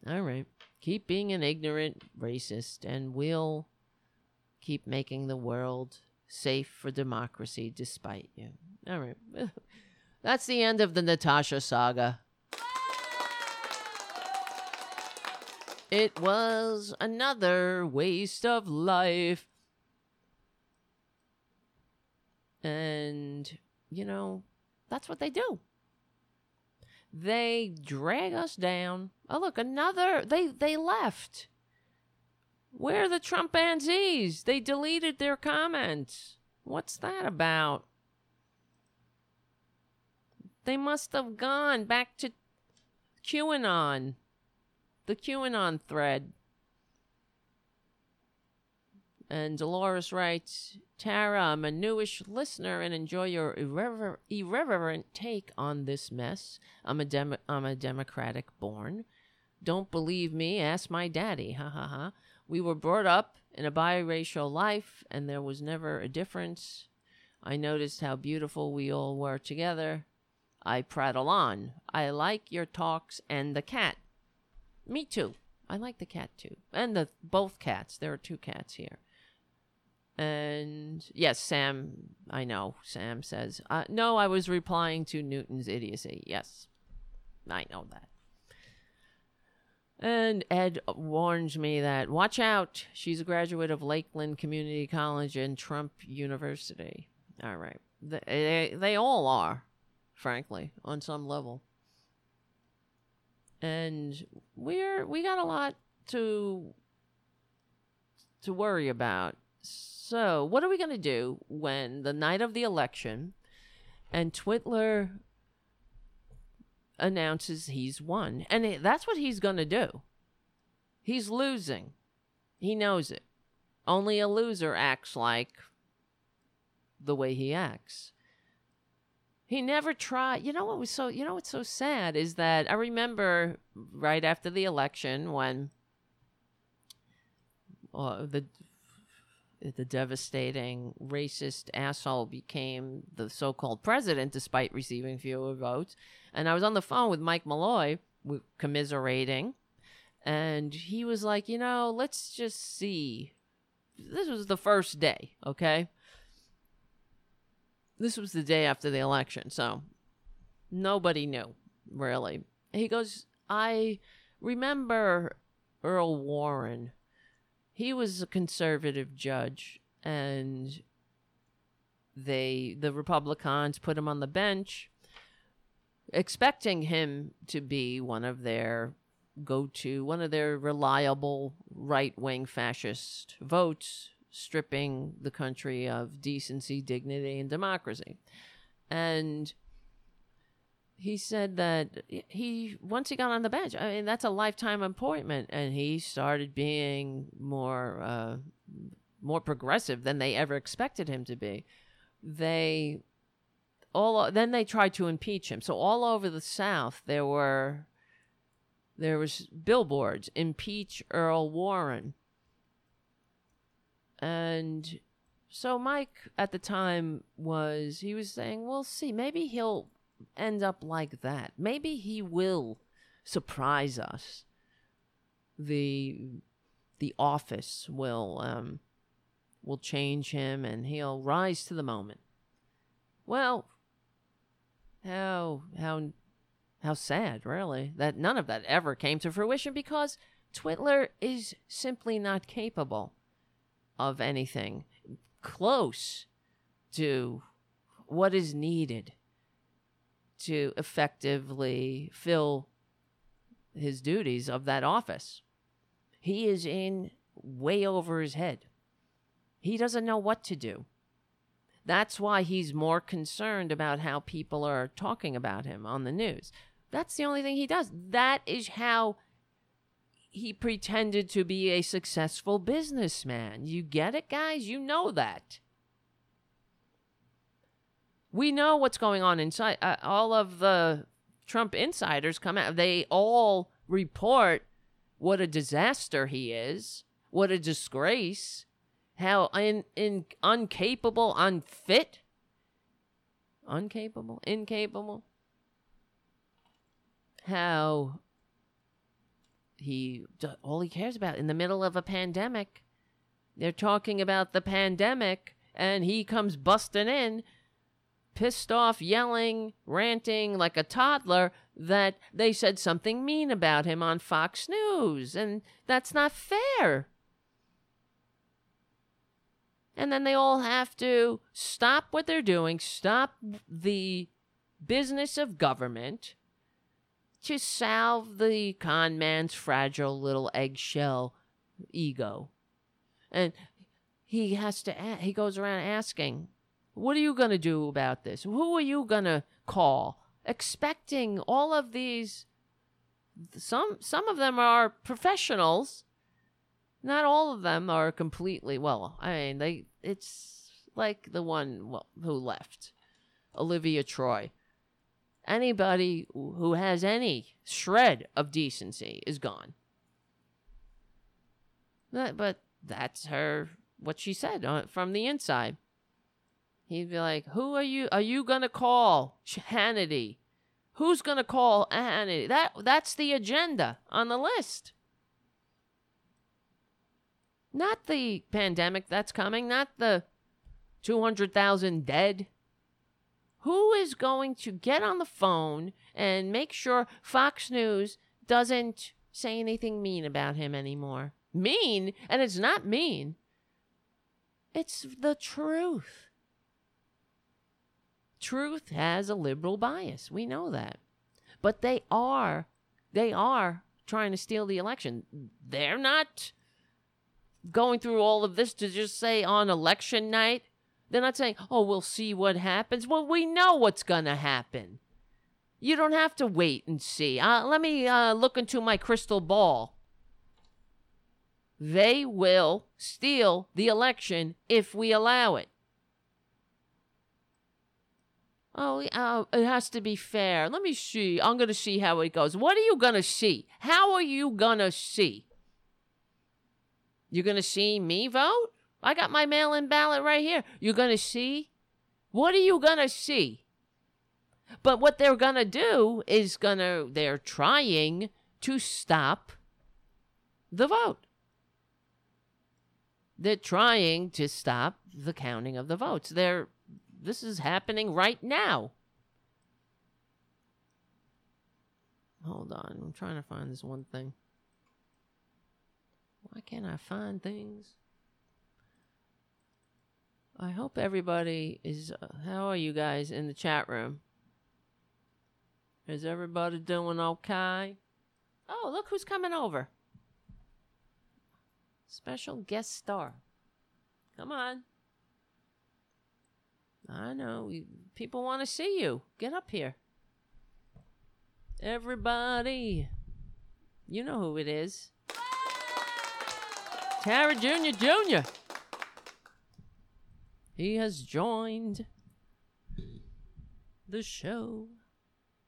All right. Keep being an ignorant racist, and we'll keep making the world safe for democracy despite you. All right. That's the end of the Natasha saga. It was another waste of life. And, you know, that's what they do. They drag us down. Oh, look, another. They they left. Where are the Trumpanzees? They deleted their comments. What's that about? They must have gone back to QAnon, the QAnon thread. And Dolores writes, Tara, I'm a newish listener and enjoy your irrever- irreverent take on this mess. I'm a, dem- I'm a Democratic born. Don't believe me? Ask my daddy. Ha ha ha. We were brought up in a biracial life, and there was never a difference. I noticed how beautiful we all were together. I prattle on. I like your talks and the cat. Me too. I like the cat too. And the both cats. There are two cats here. And yes, Sam, I know. Sam says, uh, no, I was replying to Newton's idiocy. Yes, I know that. And Ed warns me that watch out. She's a graduate of Lakeland Community College and Trump University. All right. They, they, all are, frankly, on some level. And we're we got a lot to to worry about. So, what are we going to do when the night of the election and Twitler announces he's won? And it, that's what he's going to do. He's losing. He knows it. Only a loser acts like the way he acts. He never tried. You know what was so? You know what's so sad is that I remember right after the election when uh, the the devastating racist asshole became the so-called president despite receiving fewer votes. And i was on the phone with mike malloy commiserating and he was like you know let's just see. This was the first day okay? This was the day after the election so nobody knew really. He goes i remember earl warren he was a conservative judge and they the republicans put him on the bench expecting him to be one of their go-to one of their reliable right-wing fascist votes stripping the country of decency dignity and democracy. And he said that he once he got on the bench i mean that's a lifetime appointment and he started being more uh, more progressive than they ever expected him to be. They all then they tried to impeach him. So all over the south there were there was billboards impeach earl warren. And so mike at the time was he was saying we'll see maybe he'll end up like that. Maybe he will surprise us. The the office will um will change him and he'll rise to the moment. Well, how how how sad, really, that none of that ever came to fruition because Twitler is simply not capable of anything close to what is needed to effectively fill his duties of that office. He is in way over his head. He doesn't know what to do. That's why he's more concerned about how people are talking about him on the news. That's the only thing he does. That is how he pretended to be a successful businessman. You get it, guys? You know that. We know what's going on inside. Uh, all of the Trump insiders come out. They all report what a disaster he is, what a disgrace, how in, in uncapable, unfit, uncapable, incapable, how he all he cares about in the middle of a pandemic. They're talking about the pandemic, and he comes busting in pissed off, yelling, ranting like a toddler that they said something mean about him on Fox News. And that's not fair. And then they all have to stop what they're doing, stop the business of government, to salve the con man's fragile little eggshell ego. And he has to, he goes around asking, What are you going to do about this? Who are you going to call? Expecting all of these, some, some of them are professionals. Not all of them are completely, well, I mean, they, it's like the one who left, Olivia Troye anybody who has any shred of decency is gone. But, but that's her, what she said uh, from the inside. He'd be like, "Who are you? Are you gonna call Hannity? Who's gonna call Hannity? That that's the agenda on the list. Not the pandemic that's coming. Not the two hundred thousand dead who is going to get on the phone and make sure Fox News doesn't say anything mean about him anymore? Mean? And it's not mean, it's the truth. Truth has a liberal bias. We know that. But they are, they are trying to steal the election. They're not going through all of this to just say on election night, they're not saying, oh, we'll see what happens. Well, we know what's going to happen. You don't have to wait and see. Uh, let me uh, look into my crystal ball. They will steal the election if we allow it. Oh, uh, it has to be fair. Let me see. I'm going to see how it goes. What are you going to see? How are you going to see? You're going to see me vote? I got my mail in ballot right here. You're going to see? What are you going to see? But what they're going to do is going to, they're trying to stop the vote. They're trying to stop the counting of the votes. They're, this is happening right now. Hold on. I'm trying to find this one thing. Why can't I find things? I hope everybody is. Uh, how are you guys in the chat room? Is everybody doing okay? Oh, look who's coming over. Special guest star. Come on. I know. We, people want to see you. Get up here. Everybody. You know who it is. Tara Jr. Jr. He has joined the show.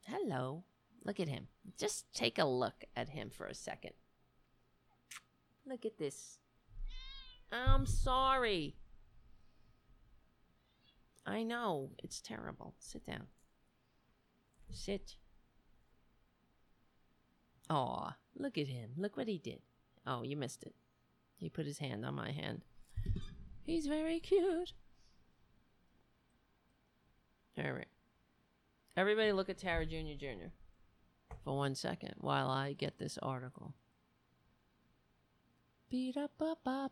Hello. Look at him. Just take a look at him for a second. Look at this. I'm sorry. I know. It's terrible. Sit down. Sit. Aw, look at him. Look what he did. Oh, you missed it. He put his hand on my hand. He's very cute. All right. Everybody look at Tara Jr. Jr. for one second while I get this article. Beat up ba ba.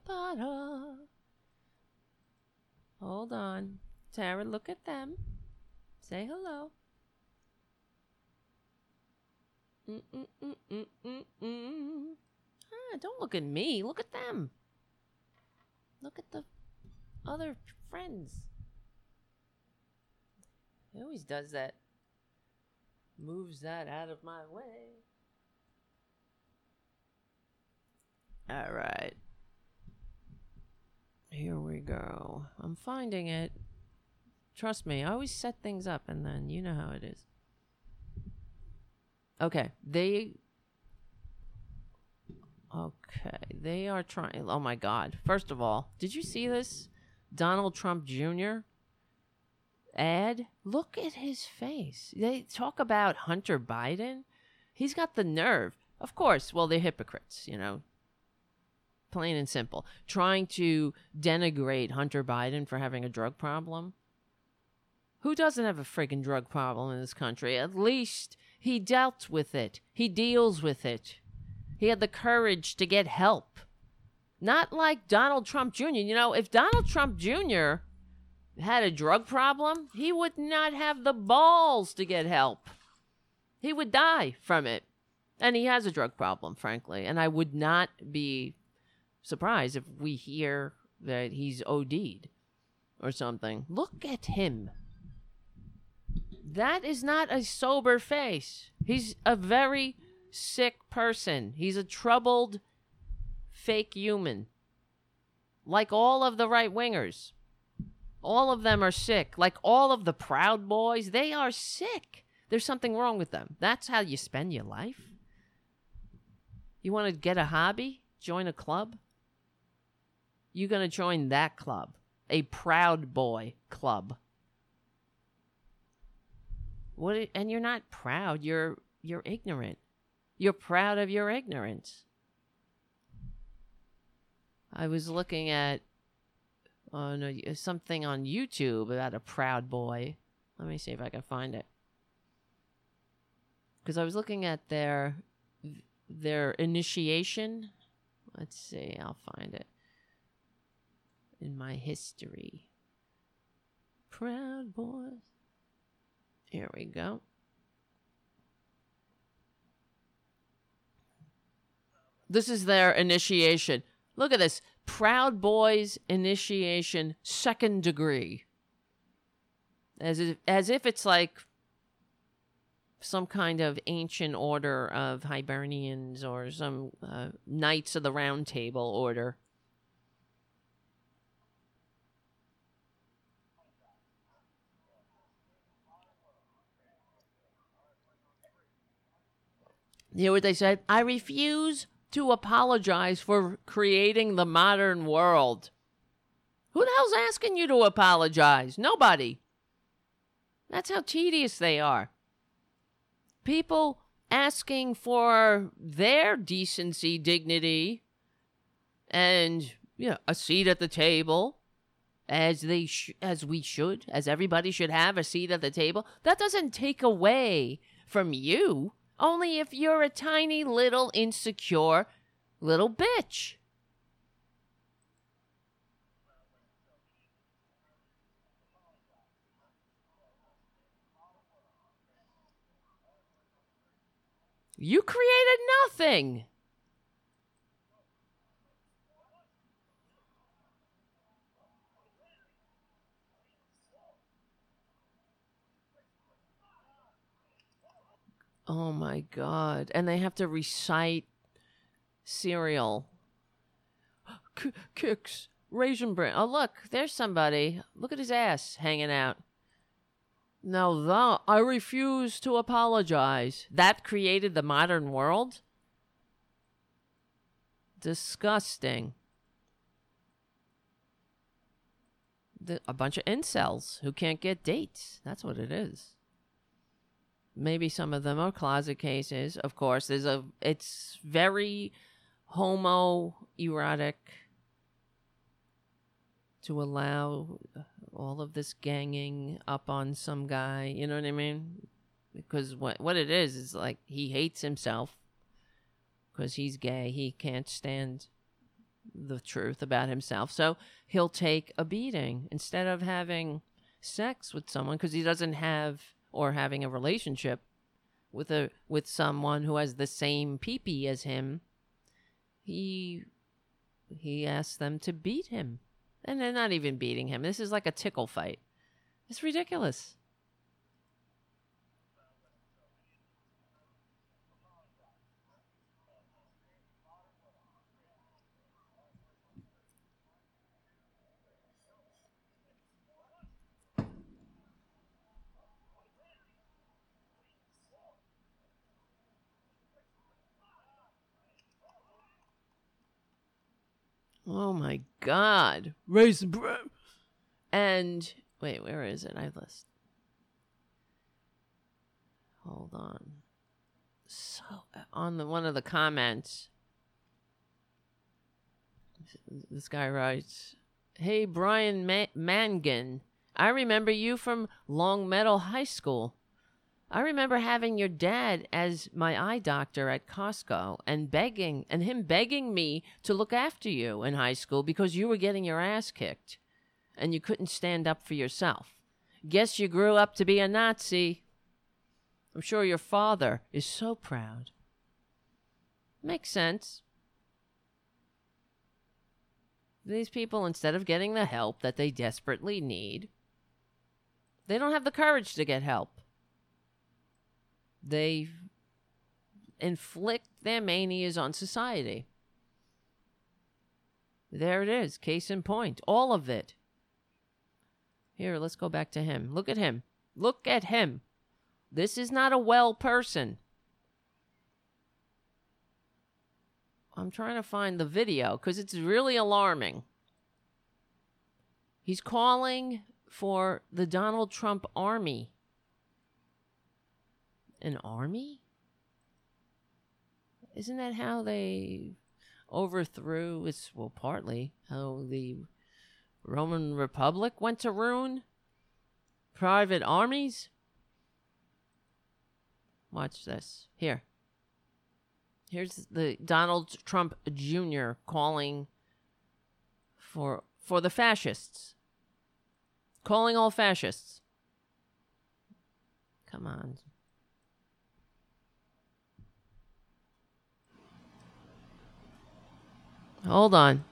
Hold on. Tara, look at them. Say hello. Ah, don't look at me. Look at them. Look at the other friends. He always does that. Moves that out of my way. All right. Here we go. I'm finding it. Trust me, I always set things up and then you know how it is. Okay, they. Okay, they are trying. Oh my God. First of all, did you see this? Donald Trump Jr. ad? Look at his face. They talk about Hunter Biden. He's got the nerve. Of course, well, they're hypocrites, you know, plain and simple. Trying to denigrate Hunter Biden for having a drug problem. Who doesn't have a friggin' drug problem in this country? At least he dealt with it. He deals with it. He had the courage to get help. Not like Donald Trump Jr. You know, if Donald Trump Jr. had a drug problem, he would not have the balls to get help. He would die from it. And he has a drug problem, frankly. And I would not be surprised if we hear that he's OD'd or something. Look at him. That is not a sober face. He's a very sick person. He's a troubled fake human. Like all of the right wingers. All of them are sick. Like all of the Proud Boys, they are sick. There's something wrong with them. That's how you spend your life. You want to get a hobby? Join a club? You're going to join that club, a Proud Boy club. What? And you're not proud. You're you're ignorant. You're proud of your ignorance. I was looking at oh no, something on YouTube about a proud boy. Let me see if I can find it. Because I was looking at their their initiation. Let's see, I'll find it in my history. Proud boys. Here we go. This is their initiation. Look at this. Proud Boys initiation second degree. As if, as if it's like some kind of ancient order of Hibernians or some uh, Knights of the Round Table order. You know what they said? I refuse to apologize for creating the modern world. Who the hell's asking you to apologize? Nobody. That's how tedious they are. People asking for their decency, dignity, and you know, a seat at the table, as they sh- as we should, as everybody should have a seat at the table. That doesn't take away from you. Only if you're a tiny little insecure little bitch. You created nothing. Oh my god. And they have to recite cereal. K- Kix, raisin bran. Oh, look, there's somebody. Look at his ass hanging out. Now that I refuse to apologize. That created the modern world? Disgusting. The, a bunch of incels who can't get dates. That's what it is maybe some of them are closet cases of course. There's a it's very homo erotic to allow all of this ganging up on some guy you know what i mean? Because what what it is is like he hates himself because he's gay. He can't stand the truth about himself. So he'll take a beating instead of having sex with someone because he doesn't have or having a relationship with a with someone who has the same peepee as him, he he asks them to beat him. And they're not even beating him. This is like a tickle fight. It's ridiculous. Oh my god. Raisin bread. And wait, where is it? I list. Hold on. So uh, on the one of the comments, this guy writes, "Hey Brian Ma- Mangan, I remember you from Longmeadow High School. I remember having your dad as my eye doctor at Costco and begging and him begging me to look after you in high school because you were getting your ass kicked and you couldn't stand up for yourself. Guess you grew up to be a Nazi. I'm sure your father is so proud. Makes sense. These people, instead of getting the help that they desperately need, they don't have the courage to get help. They inflict their manias on society. There it is, case in point. All of it. Here, let's go back to him. Look at him. Look at him. This is not a well person. I'm trying to find the video because it's really alarming. He's calling for the Donald Trump army. An army? Isn't that how they overthrew? It's, well, partly how the Roman Republic went to ruin? Private armies? Watch this. Here. Here's the Donald Trump Jr. calling for for the fascists. Calling all fascists. Come on. Hold on.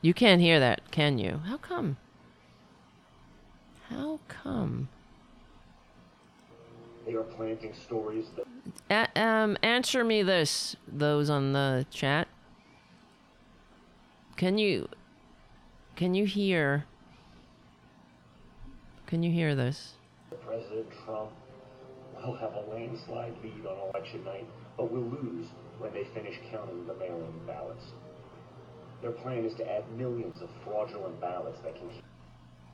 You can't hear that, can you? How come? How come? They are planting stories that. A- um, answer me this, those on the chat. Can you, can you hear? Can you hear this? President Trump will have a landslide lead on election night, but will lose when they finish counting the mail-in ballots. Their plan is to add millions of fraudulent ballots that can.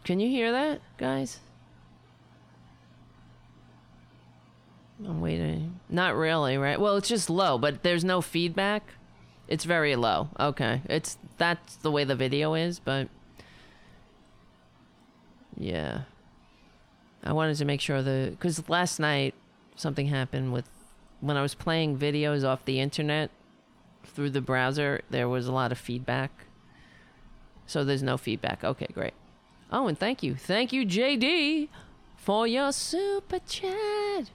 Can you hear that, guys? I'm waiting. Not really, right? Well, it's just low, but there's no feedback. It's very low. Okay. It's that's the way the video is, but yeah. I wanted to make sure the cuz last night something happened with when I was playing videos off the internet through the browser, there was a lot of feedback. So there's no feedback. Okay, great. Oh, and thank you. Thank you, JD, for your super chat.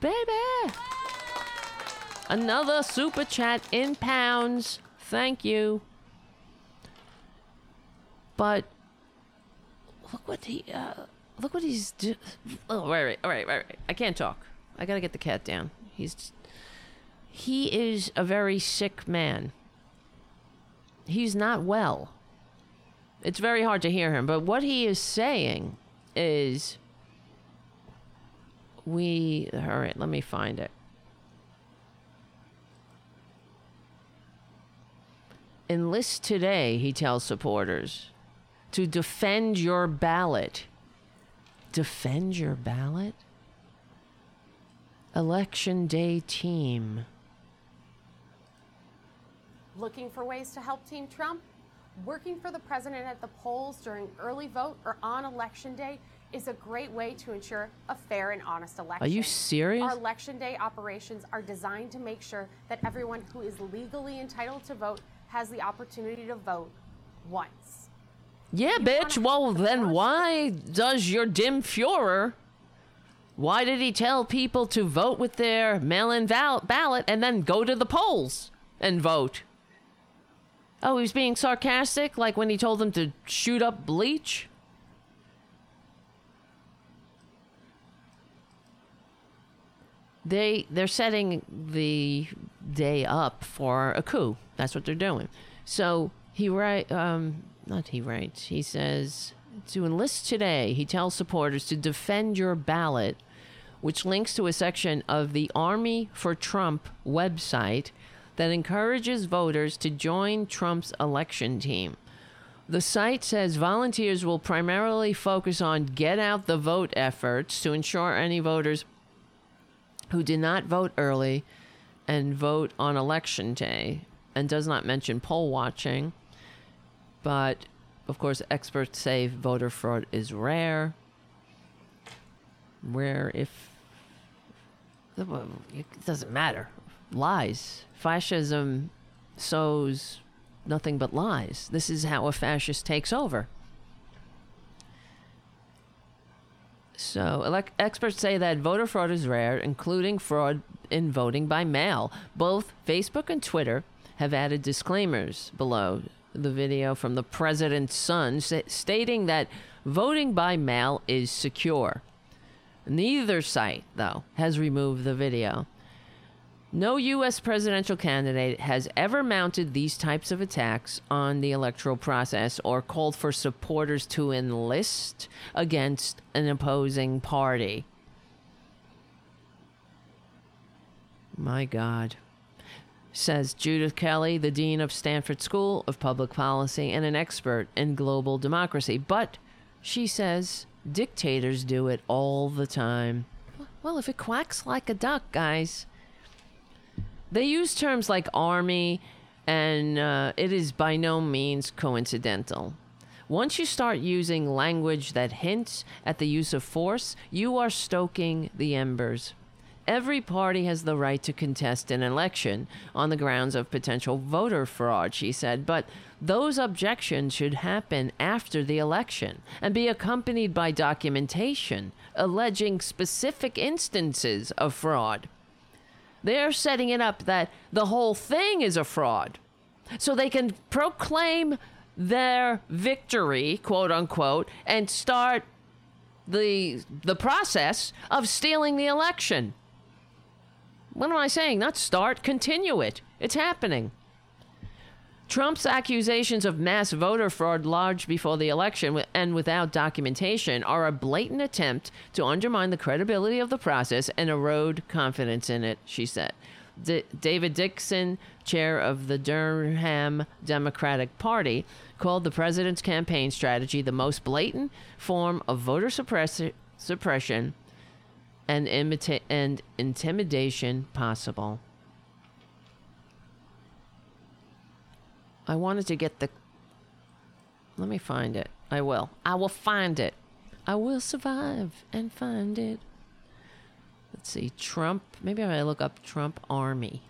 Baby. Another super chat in pounds. Thank you. But look what he uh, look what he's do- Oh, right, right, all right, right, right. I can't talk. I gotta get the cat down. He's he is a very sick man. He's not well. It's very hard to hear him, but what he is saying is we all right, let me find it. Enlist today, he tells supporters, to defend your ballot. Defend your ballot? Election day team. Looking for ways to help Team Trump? Working for the president at the polls during early vote or on election day is a great way to ensure a fair and honest election. Are you serious? Our election day operations are designed to make sure that everyone who is legally entitled to vote has the opportunity to vote once. Yeah, You bitch. Well, the then why does your dim Fuhrer? Why did he tell people to vote with their mail-in val- ballot and then go to the polls and vote? Oh, he was being sarcastic, like when he told them to shoot up bleach. They they're setting the day up for a coup. That's what they're doing. So he write um not he writes. He says to enlist today. He tells supporters to defend your ballot, which links to a section of the Army for Trump website that encourages voters to join Trump's election team. The site says volunteers will primarily focus on get out the vote efforts to ensure any voters who did not vote early and vote on election day and does not mention poll watching. But of course, experts say voter fraud is rare. Rare if it doesn't matter. Lies. Fascism sows nothing but lies. This is how a fascist takes over. So, elec experts say that voter fraud is rare, including fraud in voting by mail. Both Facebook and Twitter have added disclaimers below the video from the president's son stating that voting by mail is secure. Neither site, though, has removed the video. No U.S. presidential candidate has ever mounted these types of attacks on the electoral process or called for supporters to enlist against an opposing party. My God. Says Judith Kelley, the Dean of Sanford School of Public Policy and an expert in global democracy. But she says dictators do it all the time. Well, if it quacks like a duck, guys they use terms like army, and uh, it is by no means coincidental. Once you start using language that hints at the use of force, you are stoking the embers. Every party has the right to contest an election on the grounds of potential voter fraud, she said, but those objections should happen after the election and be accompanied by documentation alleging specific instances of fraud. They're setting it up that the whole thing is a fraud. So they can proclaim their victory, quote unquote, and start the the process of stealing the election. What am I saying? Not start, continue it. It's happening. Trump's accusations of mass voter fraud lodged before the election and without documentation are a blatant attempt to undermine the credibility of the process and erode confidence in it, she said. D- David Dixon, chair of the Durham Democratic Party, called the president's campaign strategy the most blatant form of voter suppress- suppression and, imita- and intimidation possible. I wanted to get the. Let me find it. I will. I will find it. I will survive and find it. Let's see. Trump. Maybe I look up Trump Army.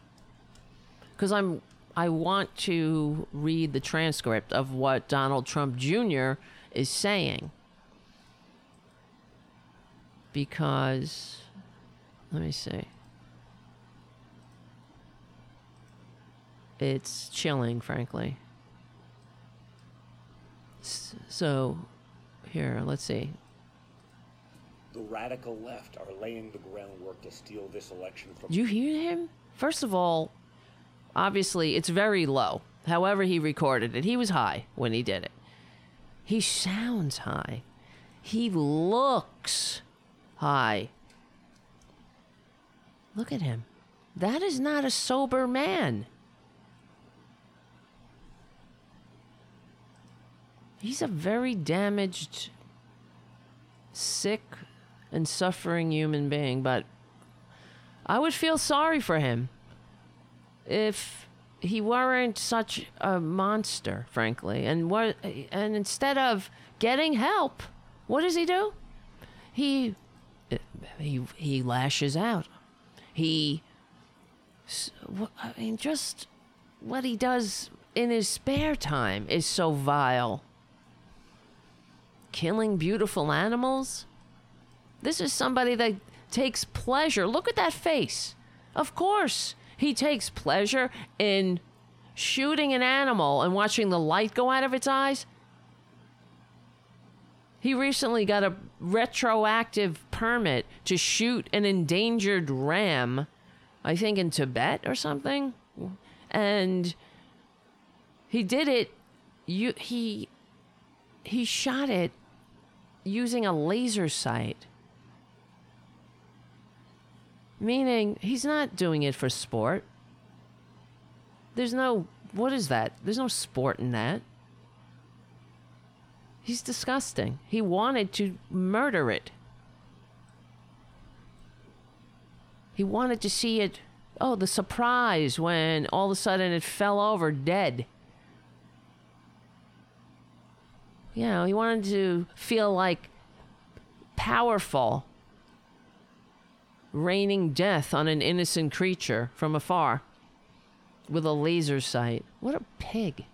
Because I'm. I want to read the transcript of what Donald Trump Jr. is saying. Because. Let me see. It's chilling, frankly. So, here, let's see. The radical left are laying the groundwork to steal this election from. Did you hear him? First of all, obviously, it's very low. However, he recorded it, he was high when he did it. He sounds high. He looks high. Look at him. That is not a sober man. He's a very damaged, sick, and suffering human being, but I would feel sorry for him if he weren't such a monster, frankly. And what and instead of getting help, what does he do? He he he lashes out. He I mean just what he does in his spare time is so vile killing beautiful animals. This is somebody that takes pleasure. Look at that face. Of course, he takes pleasure in shooting an animal and watching the light go out of its eyes. He recently got a retroactive permit to shoot an endangered ram, I think in Tibet or something. And he did it you he he shot it using a laser sight. Meaning, he's not doing it for sport. There's no, what is that? There's no sport in that. He's disgusting. He wanted to murder it. He wanted to see it. Oh, the surprise when all of a sudden it fell over dead. You know, he wanted to feel like powerful, raining death on an innocent creature from afar with a laser sight. What a pig.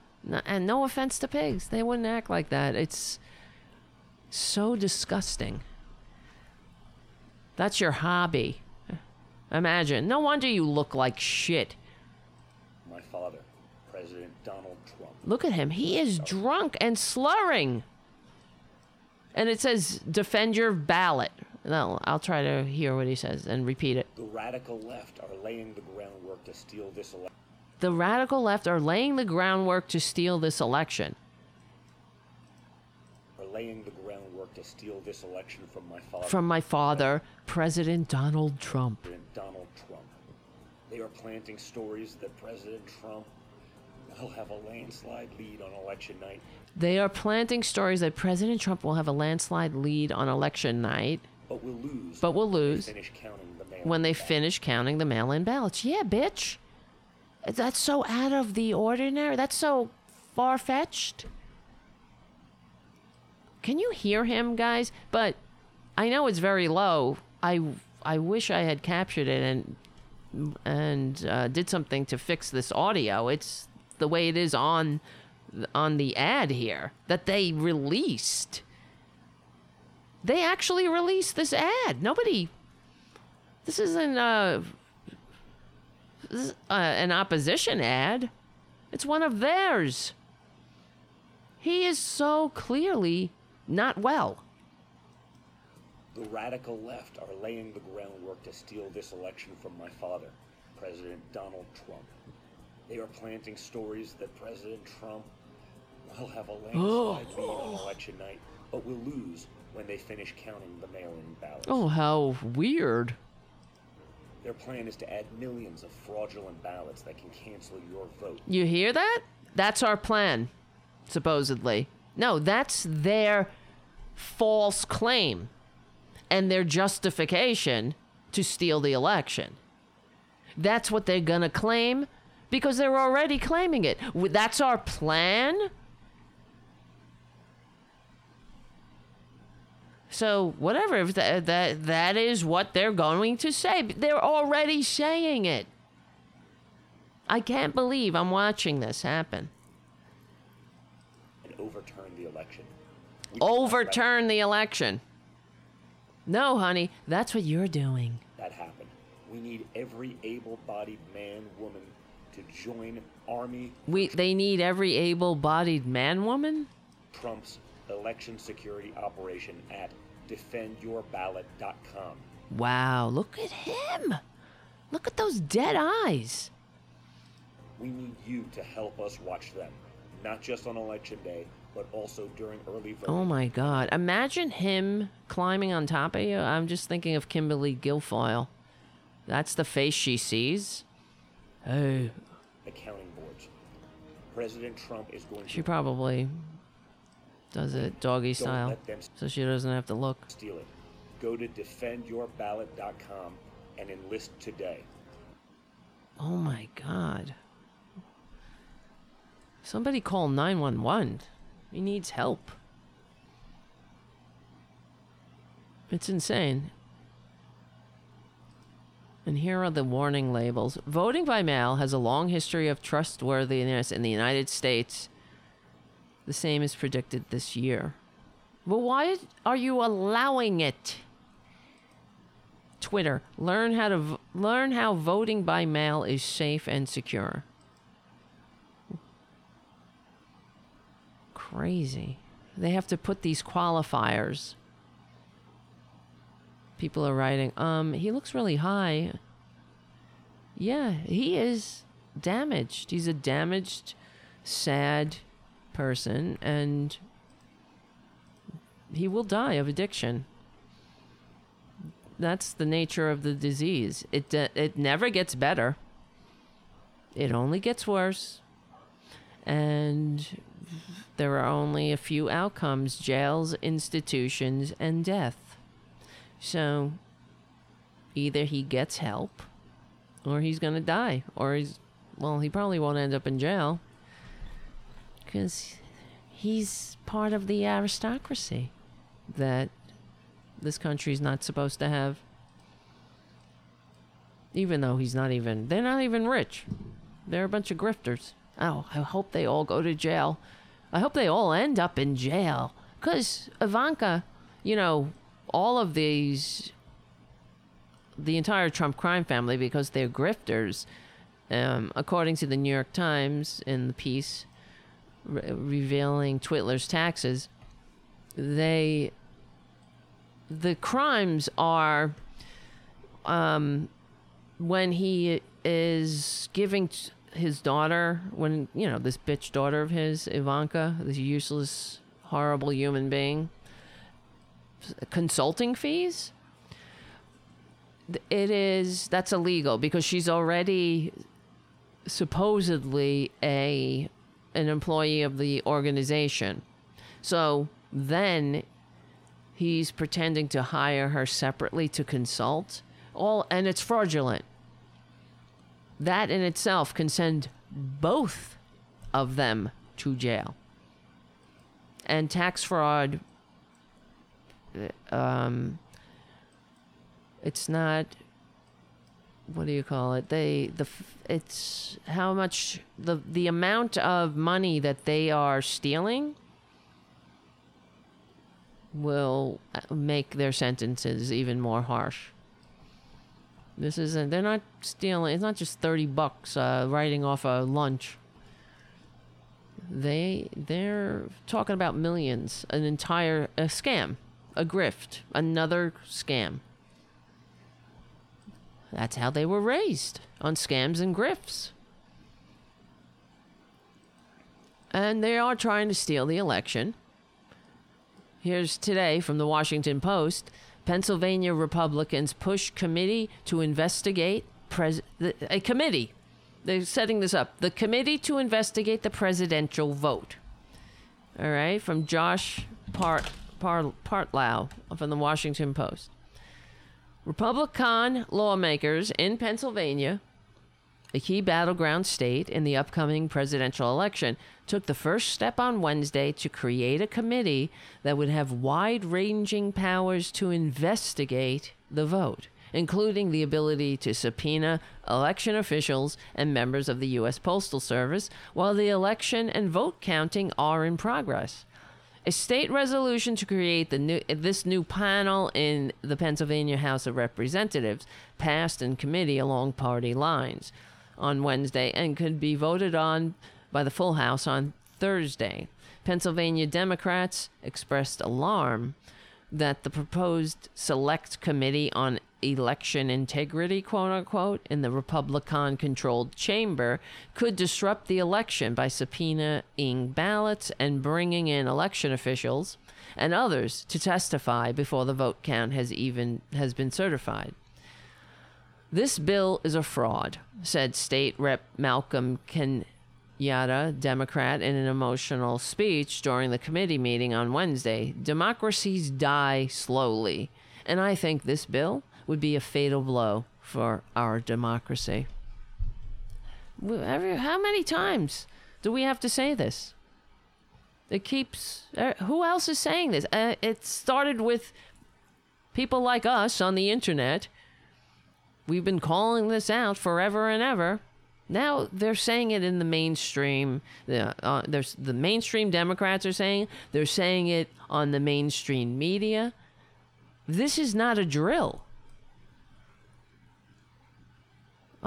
And no offense to pigs, they wouldn't act like that. It's so disgusting. That's your hobby. Imagine. No wonder you look like shit. Look at him. He is drunk and slurring. And it says, defend your ballot. No, I'll try to hear what he says and repeat it. The radical left are laying the groundwork to steal this election. The radical left are laying the groundwork to steal this election. Are laying the groundwork to steal this election from my father. From my father, President Donald Trump. President Donald Trump. They are planting stories that President Trump will have a landslide lead on election night. They are planting stories that President Trump will have a landslide lead on election night But we'll lose. But we'll when they lose Finish counting the mail. when they finish counting the mail in ballots. Yeah, bitch. That's so out of the ordinary. That's so far fetched. Can you hear him, guys? But I know it's very low. I I wish I had captured it and and uh, did something to fix this audio. It's the way it is on on the ad here that they released. They actually released this ad. Nobody. This isn't uh, this is, uh, an opposition ad. It's one of theirs. He is so clearly not well. The radical left are laying the groundwork to steal this election from my father, President Donald Trump. They are planting stories that President Trump will have a landslide oh. lead on election night, but will lose when they finish counting the mail-in ballots. Oh, how weird. Their plan is to add millions of fraudulent ballots that can cancel your vote. You hear that? That's our plan, supposedly. No, that's their false claim and their justification to steal the election. That's what they're going to claim because they're already claiming it. That's our plan? So, whatever, if that, that, that is what they're going to say, they're already saying it. I can't believe I'm watching this happen. and overturn the election. We Overturn the election. No, honey, that's what you're doing. That happened. We need every able-bodied man, woman join Army We they need every able-bodied man woman? Trump's election security operation at defendyourballot.com. Wow, look at him. Look at those dead eyes. We need you to help us watch them, not just on election day, but also during early voting. Oh my god. Imagine him climbing on top of you. I'm just thinking of Kimberly Guilfoyle. That's the face she sees. Hey, accounting boards. President Trump is going she probably does it doggy style so she doesn't have to look. steal it. Go to defendyourballot.com and enlist today. Oh my god. Somebody call 911. He needs help. It's insane. And here are the warning labels. Voting by mail has a long history of trustworthiness in the United States. The same is predicted this year. But why are you allowing it? Twitter. Learn how to v- learn how voting by mail is safe and secure. Crazy. They have to put these qualifiers. People are writing, um, he looks really high. Yeah, he is damaged. He's a damaged, sad person, and he will die of addiction that's the nature of the disease. It uh, it never gets better. It only gets worse. And there are only a few outcomes: jails, institutions, and death. So either he gets help or he's going to die or he's well, he probably won't end up in jail cuz he's part of the aristocracy that this country's not supposed to have. Even though he's not even, they're not even rich. They're a bunch of grifters. Oh, I hope they all go to jail. I hope they all end up in jail. Because Ivanka, you know, all of these the entire Trump crime family because they're grifters. Um, according to the New York Times in the piece re- revealing Twitler's taxes, they the crimes are um, when he is giving t- his daughter, when you know this bitch daughter of his, Ivanka, this useless, horrible human being, consulting fees. It is that's illegal because she's already supposedly a an employee of the organization. So then he's pretending to hire her separately to consult all and it's fraudulent that in itself can send both of them to jail and tax fraud um it's not what do you call it? They the it's how much the the amount of money that they are stealing will uh, make their sentences even more harsh. This isn't they're not stealing it's not just 30 bucks uh, writing off a lunch. They they're talking about millions an entire a scam a grift another scam that's how they were raised on scams and grifts. And they are trying to steal the election. Here's today from the Washington Post Pennsylvania Republicans push committee to investigate pres- the, a committee. They're setting this up. The committee to investigate the presidential vote. All right, from Josh Part, Part, Partlow from the Washington Post. Republican lawmakers in Pennsylvania, a key battleground state in the upcoming presidential election, took the first step on Wednesday to create a committee that would have wide ranging powers to investigate the vote, including the ability to subpoena election officials and members of the U.S. Postal Service while the election and vote counting are in progress a state resolution to create the new this new panel in the Pennsylvania House of Representatives passed in committee along party lines on Wednesday and could be voted on by the full House on Thursday. Pennsylvania Democrats expressed alarm that the proposed select committee on election integrity, quote unquote, in the Republican controlled chamber could disrupt the election by subpoenaing ballots and bringing in election officials and others to testify before the vote count has even has been certified. This bill is a fraud, said State Rep Malcolm Kenyatta, Democrat, in an emotional speech during the committee meeting on Wednesday. Democracies die slowly, and I think this bill would be a fatal blow for our democracy. How many times do we have to say this? It keeps. Uh, who else is saying this? Uh, it started with people like us on the internet. We've been calling this out forever and ever. Now they're saying it in the mainstream. Uh, there's the mainstream Democrats are saying. They're saying it on the mainstream media. This is not a drill.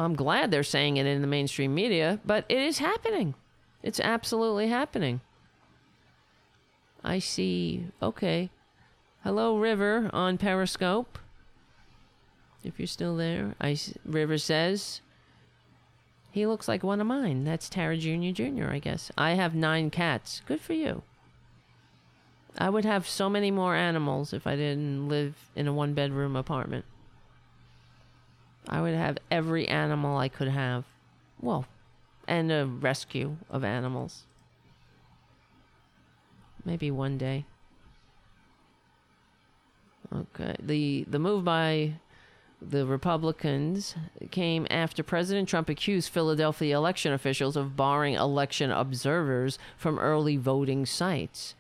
I'm glad they're saying it in the mainstream media, but it is happening. It's absolutely happening. I see. Okay. Hello, River on Periscope. If you're still there, I River says he looks like one of mine. That's Tara Jr. Jr. I guess. I have nine cats. Good for you. I would have so many more animals if I didn't live in a one bedroom apartment. I would have every animal I could have. Well, and a rescue of animals. Maybe one day. Okay. The the move by the Republicans came after President Trump accused Philadelphia election officials of barring election observers from early voting sites.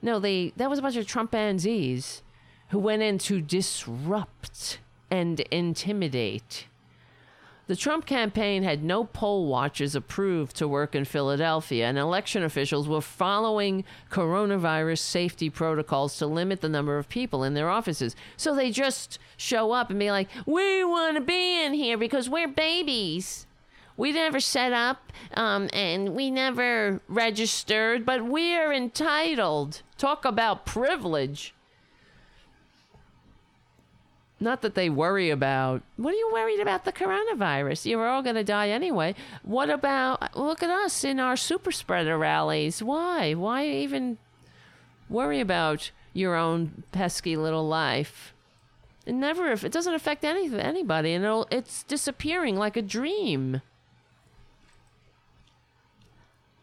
No, they that was a bunch of Trumpanzees who went in to disrupt and intimidate The Trump campaign had no poll watchers approved to work in Philadelphia, and election officials were following coronavirus safety protocols to limit the number of people in their offices. So they just show up and be like, We want to be in here because we're babies. We never set up um, and we never registered, but we're entitled. Talk about privilege. Not that they worry about, what are you worried about the coronavirus? You're all going to die anyway. What about, look at us in our super spreader rallies. Why? Why even worry about your own pesky little life? It never, if it doesn't affect any, anybody, and it'll, it's disappearing like a dream.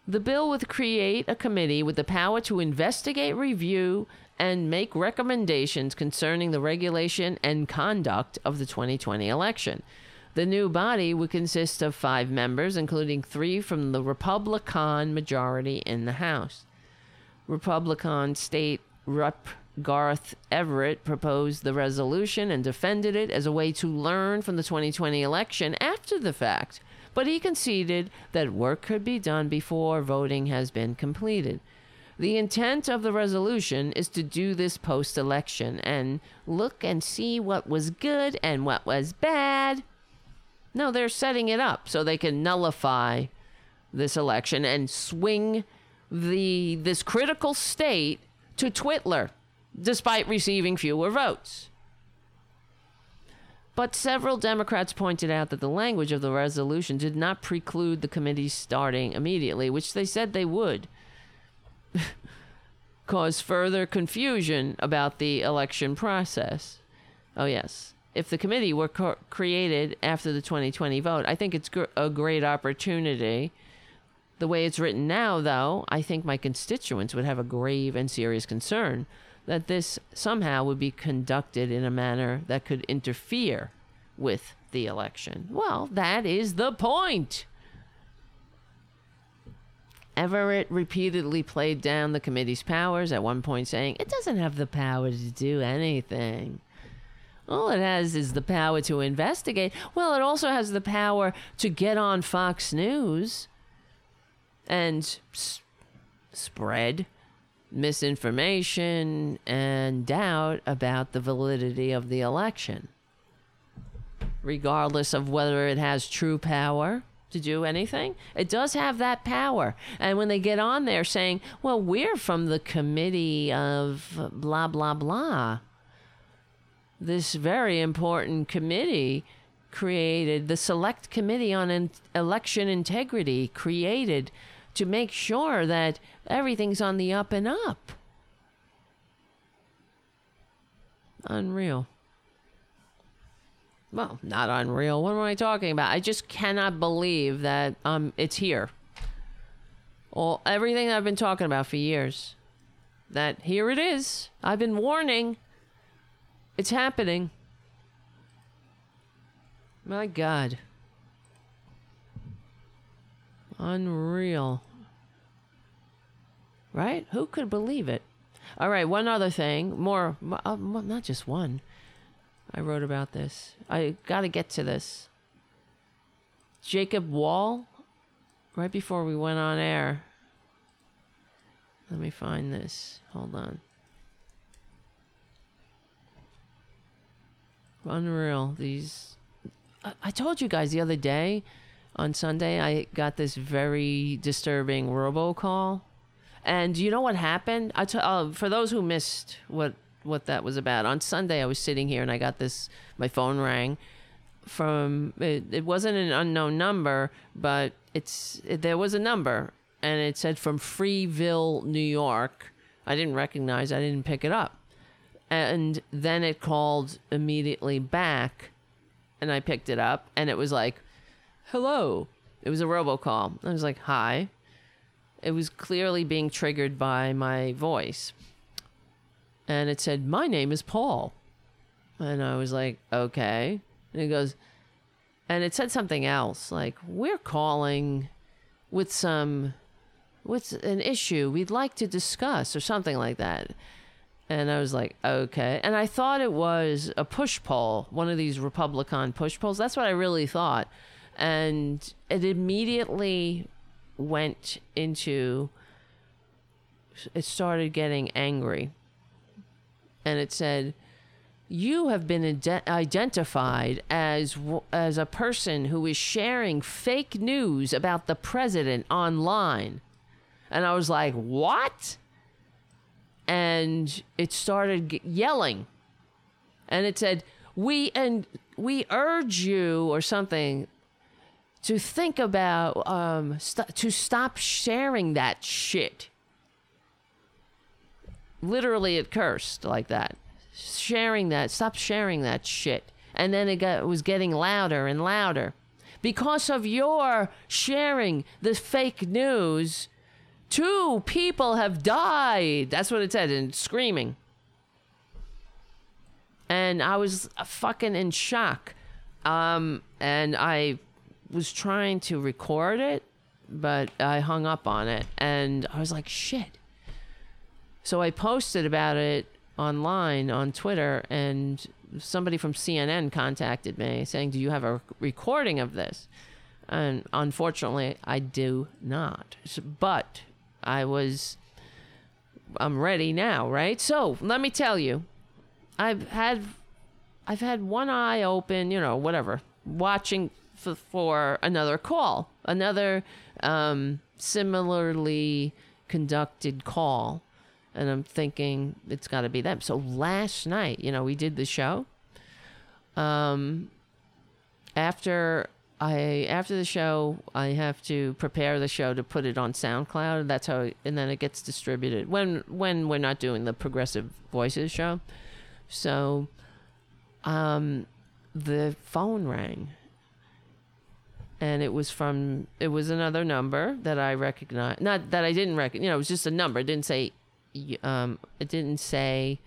The bill would create a committee with the power to investigate, review, and make recommendations concerning the regulation and conduct of the 2020 election. The new body would consist of five members, including three from the Republican majority in the House. Republican State Rep. Garth Everett proposed the resolution and defended it as a way to learn from the 2020 election after the fact, but he conceded that work could be done before voting has been completed. The intent of the resolution is to do this post election and look and see what was good and what was bad. No, they're setting it up so they can nullify this election and swing the this critical state to Twitler despite receiving fewer votes. But several Democrats pointed out that the language of the resolution did not preclude the committee starting immediately, which they said they would. Cause further confusion about the election process. Oh, yes. If the committee were co- created after the 2020 vote, I think it's gr- a great opportunity. The way it's written now, though, I think my constituents would have a grave and serious concern that this somehow would be conducted in a manner that could interfere with the election. Well, that is the point. Everett repeatedly played down the committee's powers, at one point saying, It doesn't have the power to do anything. All it has is the power to investigate. Well, it also has the power to get on Fox News and s- spread misinformation and doubt about the validity of the election, regardless of whether it has true power to do anything. It does have that power. And when they get on there saying, well, we're from the committee of blah, blah, blah, this very important committee created the select committee on in- election integrity created to make sure that everything's on the up and up. Unreal. Well, not unreal. What am I talking about? I just cannot believe that um it's here. All everything I've been talking about for years. That here it is. I've been warning. It's happening. My God. Unreal. Right? Who could believe it? All right, one other thing. More, uh, not just one. I wrote about this. I got to get to this. Jacob Wohl, right before we went on air. Let me find this. Hold on. Unreal. These. I, told you guys the other day on Sunday, I got this very disturbing robocall. And you know what happened? I t- uh, for those who missed what what that was about, on Sunday I was sitting here and I got this. My phone rang from it, it wasn't an unknown number, but it's it, there was a number and it said from Freeville, New York. I didn't recognize. I didn't pick it up, and then it called immediately back, and I picked it up, and it was like hello. It was a robocall. I was like, hi. It was clearly being triggered by my voice. And it said, my name is Paul. And I was like, okay. And it goes, and it said something else like, we're calling with some, with an issue we'd like to discuss or something like that. And I was like, okay. And I thought it was a push poll, one of these Republican push polls. That's what I really thought. And it immediately went into, it started getting angry. And it said, you have been ide- identified as w- as a person who is sharing fake news about the president online. And I was like, "What?" And it started g- yelling. And it said, "We and we urge you or something to think about um st- to stop sharing that shit." Literally it cursed like that sharing that. Stop sharing that shit. And then it got it was getting louder and louder. Because of your sharing the fake news, two people have died. That's what it said, and screaming. And I was fucking in shock. Um, and I was trying to record it, but I hung up on it. And I was like, shit. So I posted about it online on Twitter, and somebody from CNN contacted me saying, "Do you have a recording of this?" And unfortunately, I do not. But I was, I'm ready now, right? So let me tell you, I've had, I've had one eye open, you know, whatever, watching for, for another call, another um, similarly conducted call and I'm thinking it's got to be them. So last night, you know, we did the show. Um, after I after the show, I have to prepare the show to put it on SoundCloud. That's how, and then it gets distributed when when we're not doing the Progressive Voices show. So, um, the phone rang. And it was from it was another number that I recognized. Not that I didn't recognize. You know, it was just a number. It didn't say um, it didn't say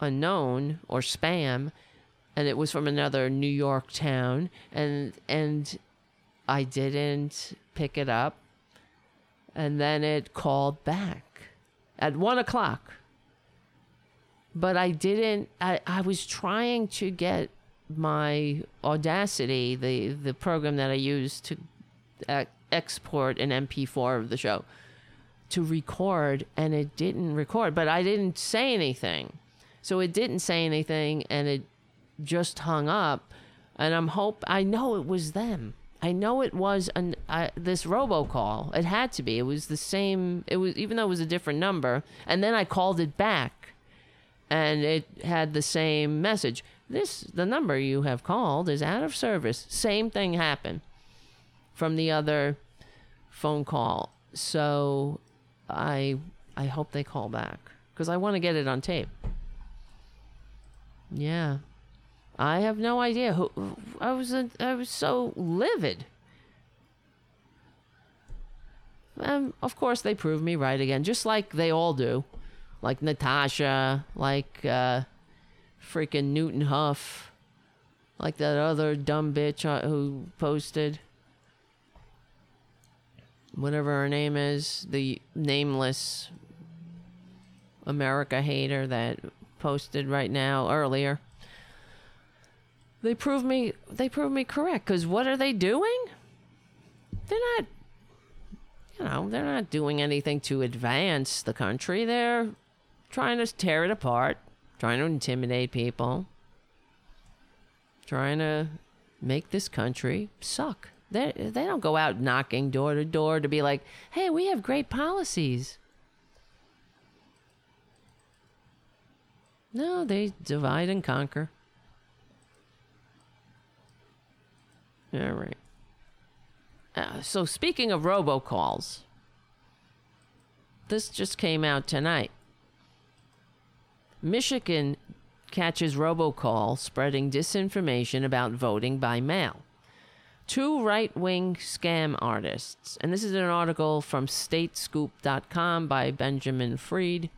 unknown or spam, and it was from another New York town, and and I didn't pick it up, and then it called back at one o'clock. But I didn't. I, I was trying to get my Audacity, the the program that I use to uh, export an MP4 of the show to record and it didn't record but i didn't say anything. So it didn't say anything and it just hung up and i'm hope i know it was them. I know it was an uh, this robocall. It had to be. It was the same it was even though it was a different number and then i called it back and it had the same message. This the number you have called is out of service. Same thing happened from the other phone call. So I I hope they call back because I want to get it on tape. Yeah, I have no idea who. I was a, I was so livid. Um, of course they proved me right again, just like they all do, like Natasha, like uh, freaking Newton Huff, like that other dumb bitch uh, who posted whatever her name is, the nameless America hater that posted right now earlier. They prove me they prove me correct cuz what are they doing? They're not you know, they're not doing anything to advance the country. They're trying to tear it apart, trying to intimidate people, trying to make this country suck. They they don't go out knocking door to door to be like, "Hey, we have great policies." No, they divide and conquer. All right. Uh, so speaking of robocalls, this just came out tonight. Michigan catches robocall spreading disinformation about voting by mail two right wing scam artists. And this is an article from statescoop.com by Benjamin Freed.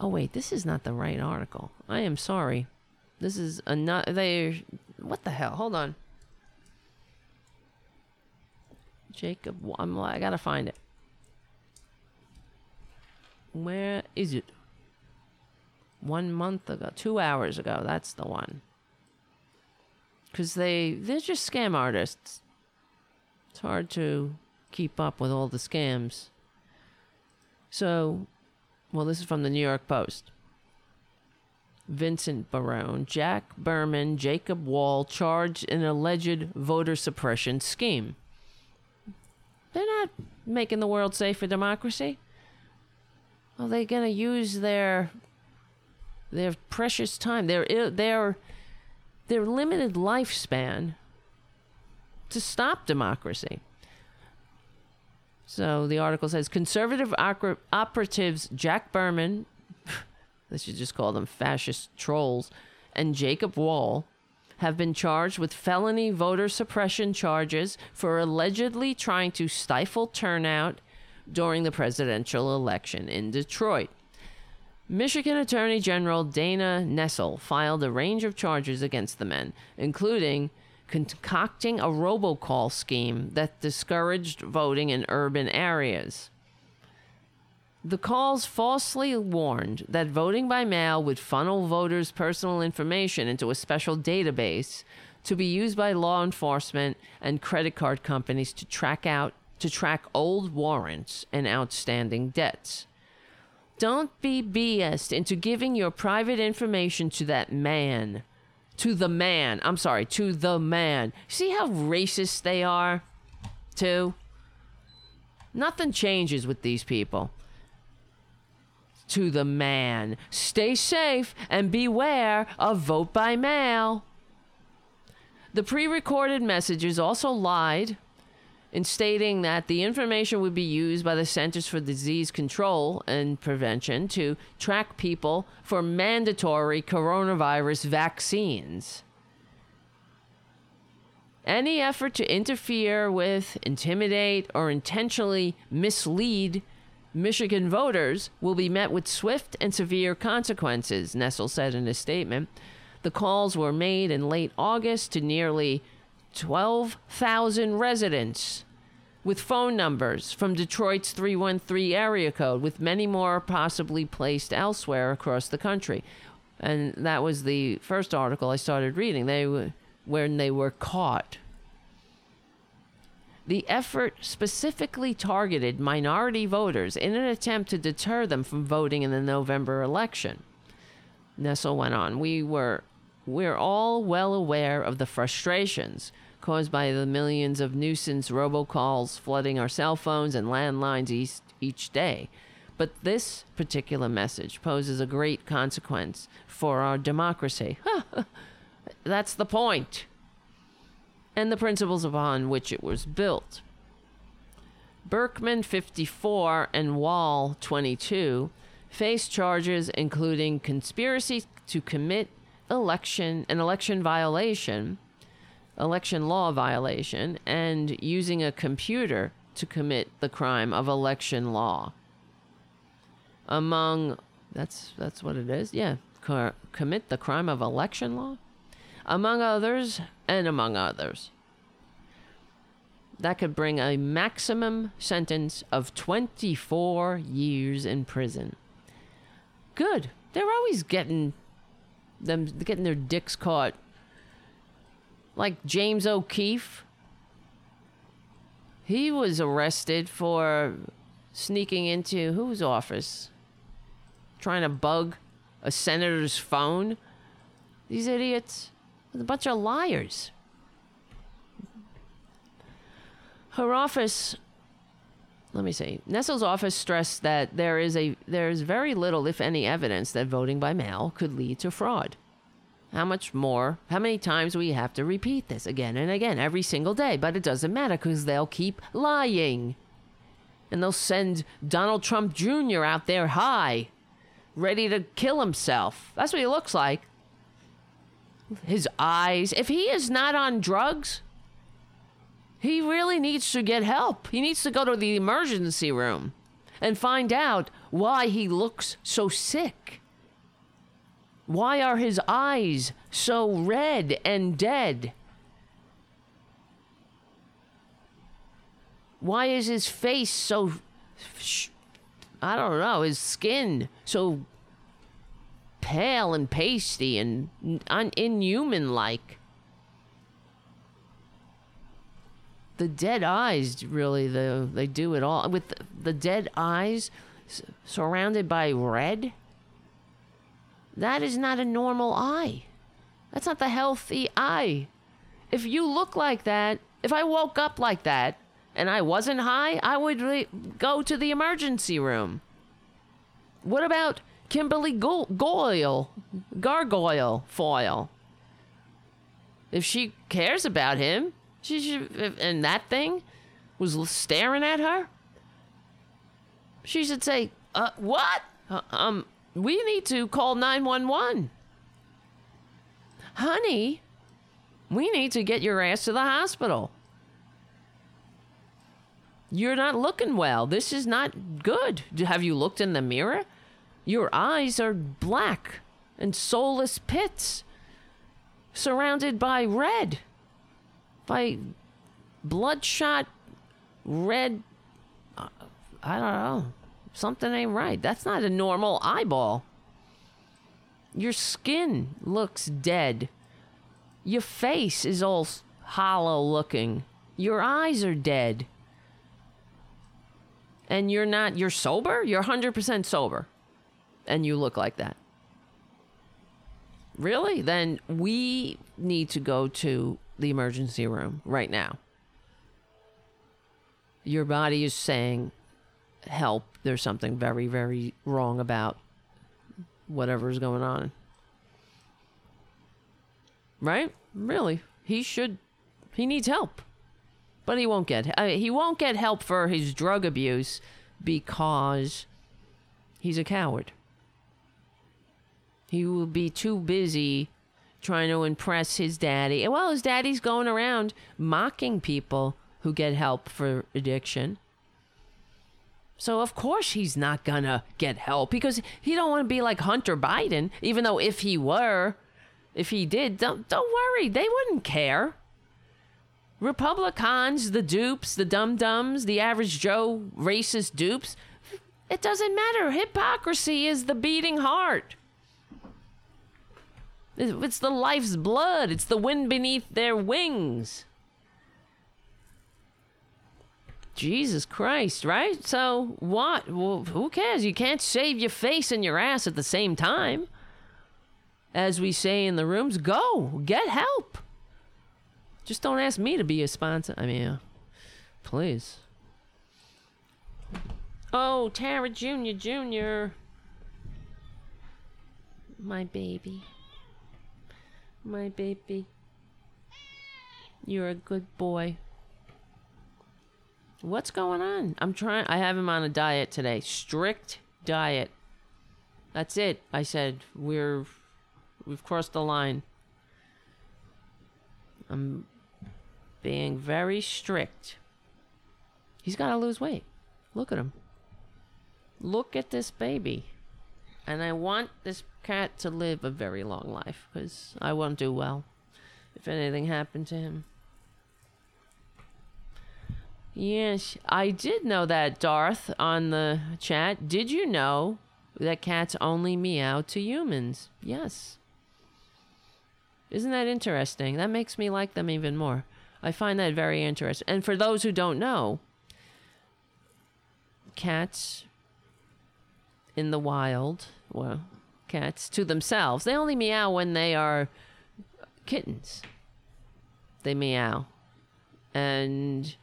Oh, wait, this is not the right article. I am sorry. This is a not. They. What the hell? Hold on. Jacob. I'm, I gotta find it. where is it? One month ago, two hours ago. That's the one. Because they they're just scam artists. It's hard to keep up with all the scams. So, well, this is from the New York Post. Vincent Barone, Jack Burkman, Jacob Wohl charged in alleged voter suppression scheme. They're not making the world safe for democracy. Are they going to use their their precious time, their their their limited lifespan to stop democracy? So the article says conservative oper- operatives Jack Burkman, should just call them fascist trolls, and Jacob Wohl have been charged with felony voter suppression charges for allegedly trying to stifle turnout during the presidential election in Detroit. Michigan Attorney General Dana Nessel filed a range of charges against the men, including concocting a robocall scheme that discouraged voting in urban areas. The calls falsely warned that voting by mail would funnel voters' personal information into a special database to be used by law enforcement and credit card companies to track out to track old warrants and outstanding debts. Don't be BSed into giving your private information to that man. To the man. I'm sorry, to the man. See how racist they are? Too? Nothing changes with these people. To the man. Stay safe and beware of vote by mail. The pre recorded messages also lied in stating that the information would be used by the Centers for Disease Control and Prevention to track people for mandatory coronavirus vaccines. Any effort to interfere with, intimidate, or intentionally mislead Michigan voters will be met with swift and severe consequences, Nessel said in a statement. The calls were made in late August to nearly 12,000 residents with phone numbers from Detroit's 313 area code, with many more possibly placed elsewhere across the country. And that was the first article I started reading. They when they were caught. The effort specifically targeted minority voters in an attempt to deter them from voting in the November election. Nessel went on, "We were we're all well aware of the frustrations caused by the millions of nuisance robocalls flooding our cell phones and landlines each, each day. But this particular message poses a great consequence for our democracy. That's the point. And the principles upon which it was built. Burkman 54 and Wohl 22 face charges including conspiracy to commit election an election violation, election law violation, and using a computer to commit the crime of election law. Among that's that's what it is. Yeah, co- commit the crime of election law, among others, and among others. That could bring a maximum sentence of 24 years in prison. Good. They're always getting them getting their dicks caught. Like James O'Keefe. He was arrested for sneaking into whose office? Trying to bug a senator's phone. These idiots. A bunch of liars. Her office let me see. Nessel's office stressed that there is a there is very little, if any, evidence that voting by mail could lead to fraud. How much more? How many times we have to repeat this again and again every single day? But it doesn't matter because they'll keep lying, and they'll send Donald Trump Jr. out there high, ready to kill himself. That's what he looks like. His eyes. If he is not on drugs, he really needs to get help. He needs to go to the emergency room and find out why he looks so sick. Why are his eyes so red and dead? Why is his face so I don't know, his skin so pale and pasty and un- inhuman like. The dead eyes, really, the, they do it all. With the, the dead eyes s- surrounded by red, that is not a normal eye. That's not the healthy eye. If you look like that, if I woke up like that and I wasn't high, I would re- go to the emergency room. What about Kimberly Go- Goyle, Gargoyle Foyle? If she cares about him, she if, and that thing was staring at her, she should say, uh, what? Uh, um, we need to call 911. Honey, we need to get your ass to the hospital. You're not looking well. This is not good. Have you looked in the mirror? Your eyes are black and soulless pits surrounded by red, by bloodshot red. uh, I don't know. Something ain't right. That's not a normal eyeball. Your skin looks dead. Your face is all hollow looking. Your eyes are dead. And you're not, you're sober? You're 100% sober. And you look like that. Really? Then we need to go to the emergency room right now. Your body is saying, help. There's something very, very wrong about whatever's going on. Right? Really? He should. He needs help, but he won't get. Uh, he won't get help for his drug abuse because he's a coward. He will be too busy trying to impress his daddy. Well, his daddy's going around mocking people who get help for addiction. So of course he's not gonna get help because he don't want to be like Hunter Biden. Even though if he were, if he did, don't don't worry, they wouldn't care. Republicans, the dupes, the dum dums, the average Joe racist dupes, it doesn't matter. Hypocrisy is the beating heart. It's the life's blood. It's the wind beneath their wings. Jesus Christ, right? So what? Well, who cares? You can't save your face and your ass at the same time. As we say in the rooms, go get help. Just don't ask me to be a sponsor. I mean, uh, please. Oh, Tara Jr. Jr. My baby. My baby. You're a good boy. What's going on? I'm trying. I have him on a diet today. Strict diet. That's it. I said we're we've crossed the line. I'm being very strict. He's got to lose weight. Look at him. Look at this baby. And I want this cat to live a very long life because I won't do well if anything happened to him. Yes, I did know that, Darth, on the chat. Did you know that cats only meow to humans? Yes. Isn't that interesting? That makes me like them even more. I find that very interesting. And for those who don't know, cats in the wild, well, cats to themselves, they only meow when they are kittens. They meow. And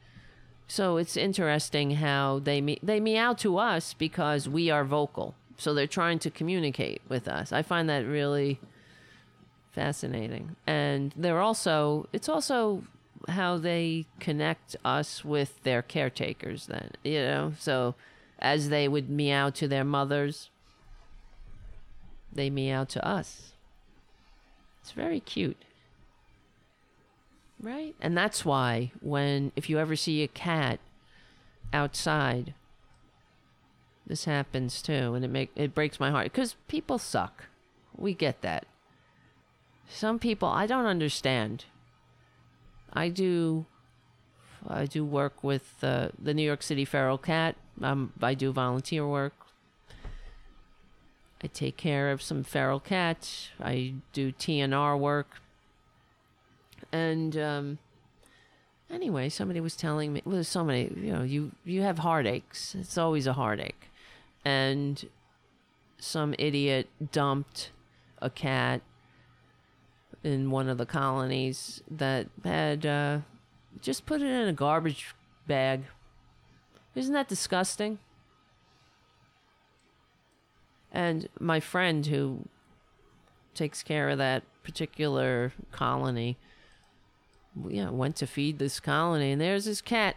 so it's interesting how they me- they meow to us because we are vocal. So they're trying to communicate with us. I find that really fascinating. And they're also it's also how they connect us with their caretakers then, you know? So as they would meow to their mothers, they meow to us. It's very cute. Right? And that's why when if you ever see a cat outside this happens too and it make it breaks my heart cuz people suck. We get that. Some people I don't understand. I do I do work with uh, the New York City Feral Cat. Um, I do volunteer work I take care of some feral cats. I do TNR work. And um, anyway, somebody was telling me, well, somebody, you know, you, you have heartaches. It's always a heartache. And some idiot dumped a cat in one of the colonies that had uh, just put it in a garbage bag. Isn't that disgusting? And my friend who takes care of that particular colony, yeah, went to feed this colony, and there's this cat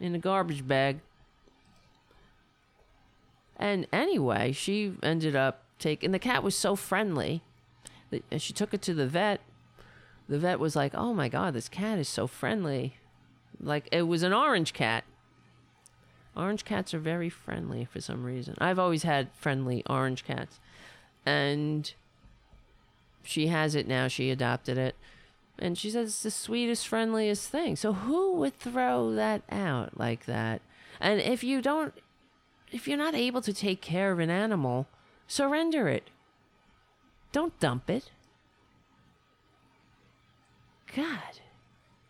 in a garbage bag. And anyway, she ended up taking the cat was so friendly and she took it to the vet. The vet was like, "Oh my god, this cat is so friendly." Like it was an orange cat. Orange cats are very friendly for some reason. I've always had friendly orange cats. And she has it now. She adopted it. And she says it's the sweetest, friendliest thing. So who would throw that out like that? And if you don't, if you're not able to take care of an animal, surrender it. Don't dump it. God,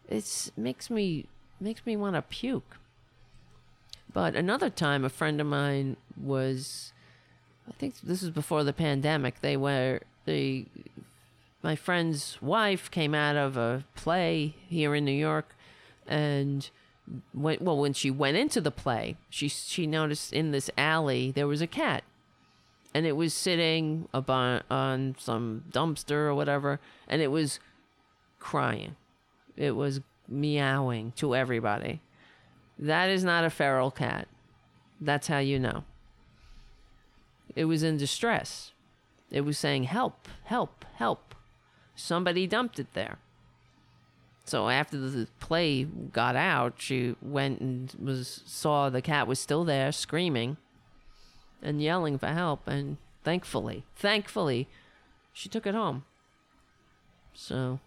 it makes me makes me want to puke. But another time, a friend of mine was, I think this was before the pandemic. They were they, my friend's wife came out of a play here in New York, and when, well, when she went into the play, she she noticed in this alley there was a cat and it was sitting upon on some dumpster or whatever, and it was crying. It was meowing to everybody. That is not a feral cat. That's how you know. It was in distress. It was saying, Help, help, help. Somebody dumped it there. So after the play got out, she went and was saw the cat was still there screaming and yelling for help. And thankfully, thankfully, she took it home. So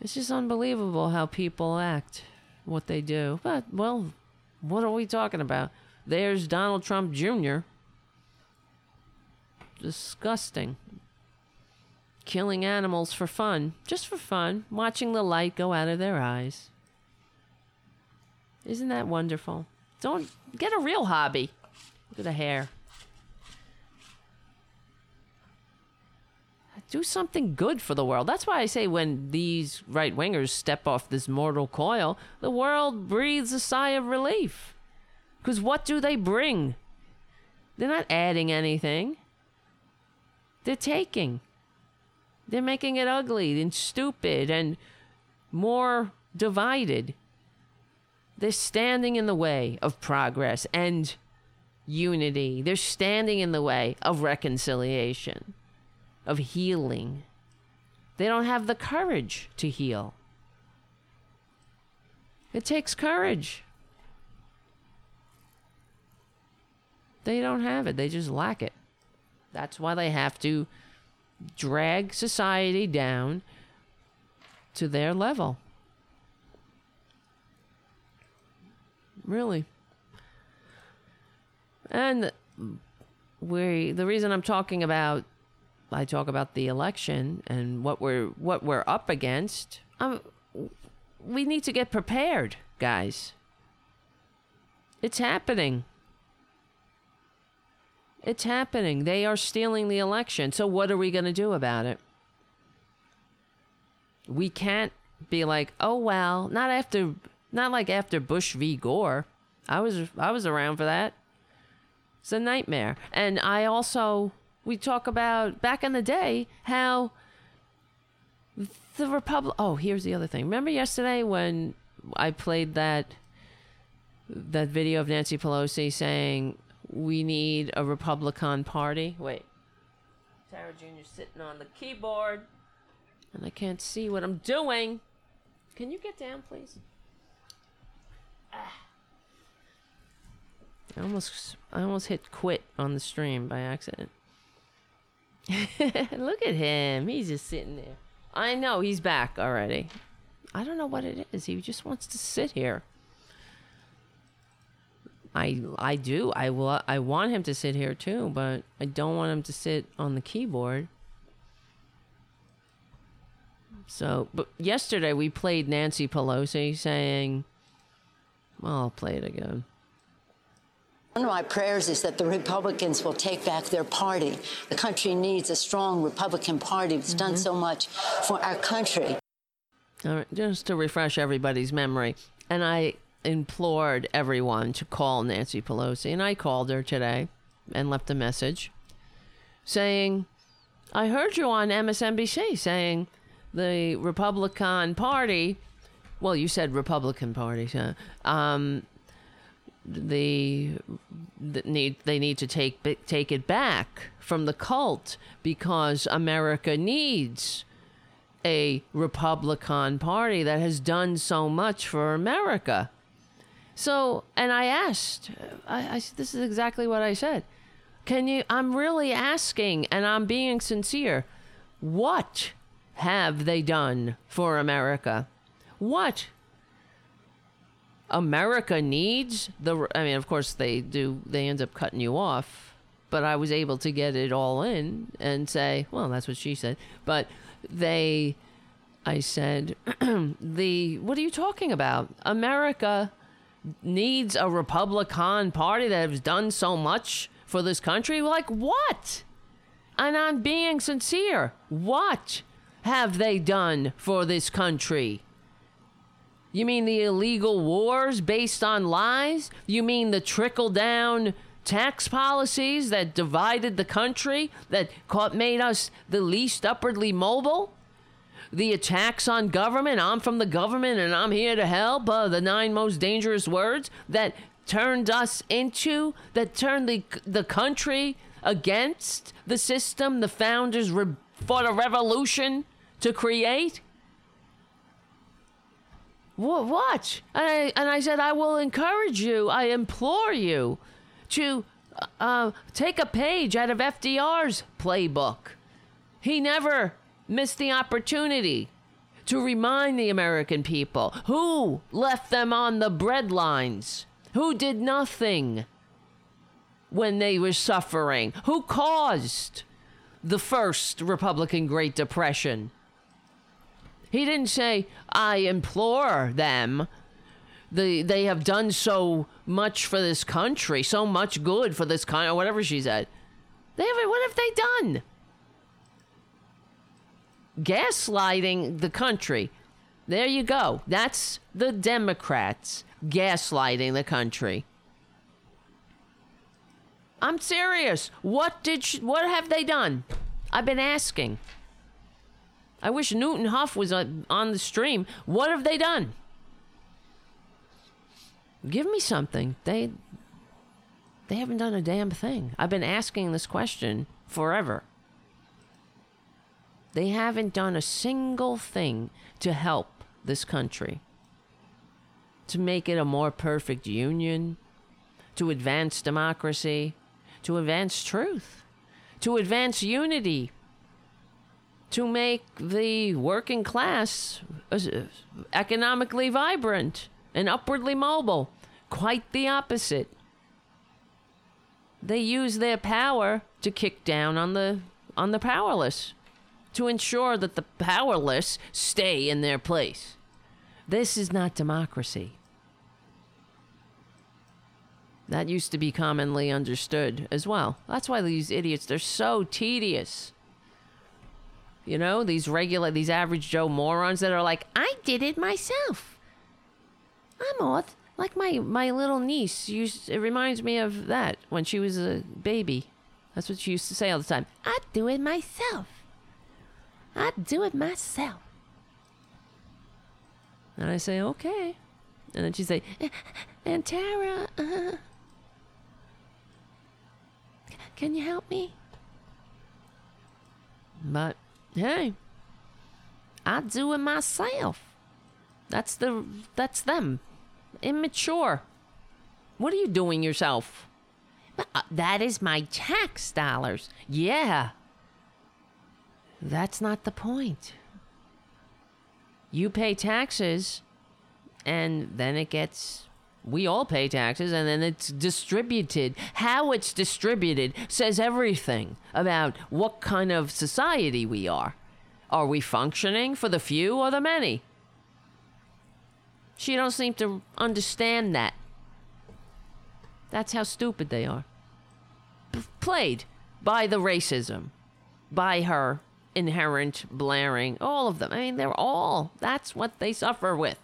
it's just unbelievable how people act, what they do. But, well, what are we talking about? There's Donald Trump Jr. Disgusting. Killing animals for fun, just for fun, watching the light go out of their eyes. Isn't that wonderful? Don't get a real hobby. Look at the hair. Do something good for the world. That's why I say when these right wingers step off this mortal coil, the world breathes a sigh of relief. Because what do they bring? They're not adding anything, they're taking. They're making it ugly and stupid and more divided. They're standing in the way of progress and unity. They're standing in the way of reconciliation, of healing. They don't have the courage to heal. It takes courage. They don't have it, they just lack it. That's why they have to drag society down to their level. Really. And we the reason I'm talking about I talk about the election and what we're what we're up against. Um, we need to get prepared, guys. It's happening. It's happening. They are stealing the election. So what are we going to do about it? We can't be like, "Oh well, not after not like after Bush v. Gore." I was I was around for that. It's a nightmare. And I also, we talk about back in the day how the Republic. Oh, here's the other thing. Remember yesterday when I played that that video of Nancy Pelosi saying we need a Republican Party? Wait. Tara Jr. sitting on the keyboard, and I can't see what I'm doing. Can you get down, please? Ah. I almost I almost hit quit on the stream by accident. Look at him. He's just sitting there. I know he's back already. I don't know what it is. He just wants to sit here. I I do. I will. I want him to sit here too, but I don't want him to sit on the keyboard. So, but yesterday we played Nancy Pelosi saying, well, I'll play it again. One of my prayers is that the Republicans will take back their party. The country needs a strong Republican Party that's done so much for our country. All right, just to refresh everybody's memory. And I implored everyone to call Nancy Pelosi, and I called her today and left a message saying, I heard you on MSNBC saying the Republican Party, well, you said Republican Party, huh? um, the, the need they need to take take it back from the cult because America needs a Republican Party that has done so much for America. So, and I asked, I, I this is exactly what I said. Can you? I'm really asking, and I'm being sincere. What have they done for America? What America needs the I mean of course they do they end up cutting you off but I was able to get it all in and say well that's what she said. But they I said the what are you talking about? America needs a Republican party that has done so much for this country? Like what? And I'm being sincere. What have they done for this country you mean the illegal wars based on lies? You mean the trickle down tax policies that divided the country, that caught, made us the least upwardly mobile? The attacks on government, I'm from the government and I'm here to help, uh, the nine most dangerous words that turned us into, that turned the, the country against the system the founders re- fought a revolution to create? What? And I, and I said, I will encourage you, I implore you to uh, take a page out of FDR's playbook. He never missed the opportunity to remind the American people who left them on the breadlines, who did nothing when they were suffering, who caused the first Republican Great Depression he didn't say, I implore them. The, they have done so much for this country, so much good for this country, or whatever she said. They have, what have they done? Gaslighting the country. There you go. That's the Democrats gaslighting the country. I'm serious. What did she, what have they done? I've been asking. I wish Newton Huff was on the stream. What have they done? Give me something. They they haven't done a damn thing. I've been asking this question forever. They haven't done a single thing to help this country. To make it a more perfect union, to advance democracy, to advance truth, to advance unity to make the working class uh, economically vibrant and upwardly mobile. Quite the opposite. They use their power to kick down on the on the powerless to ensure that the powerless stay in their place. This is not democracy. That used to be commonly understood as well. That's why these idiots, they're so tedious. You know, these regular, these average Joe morons that are like, I did it myself. I'm off. Like my, my little niece used, it reminds me of that when she was a baby. That's what she used to say all the time. I do it myself. I do it myself. And I say, okay. And then she'd say, and Tara, uh, can you help me? But Hey, I do it myself. That's the that's them. Immature. What are you doing yourself? Uh, that is my tax dollars. Yeah. That's not the point. You pay taxes and then it gets We all pay taxes and then it's distributed. How it's distributed says everything about what kind of society we are. Are we functioning for the few or the many? She don't seem to understand that. That's how stupid they are. P- played by the racism, by her inherent blaring, all of them. I mean, they're all, that's what they suffer with.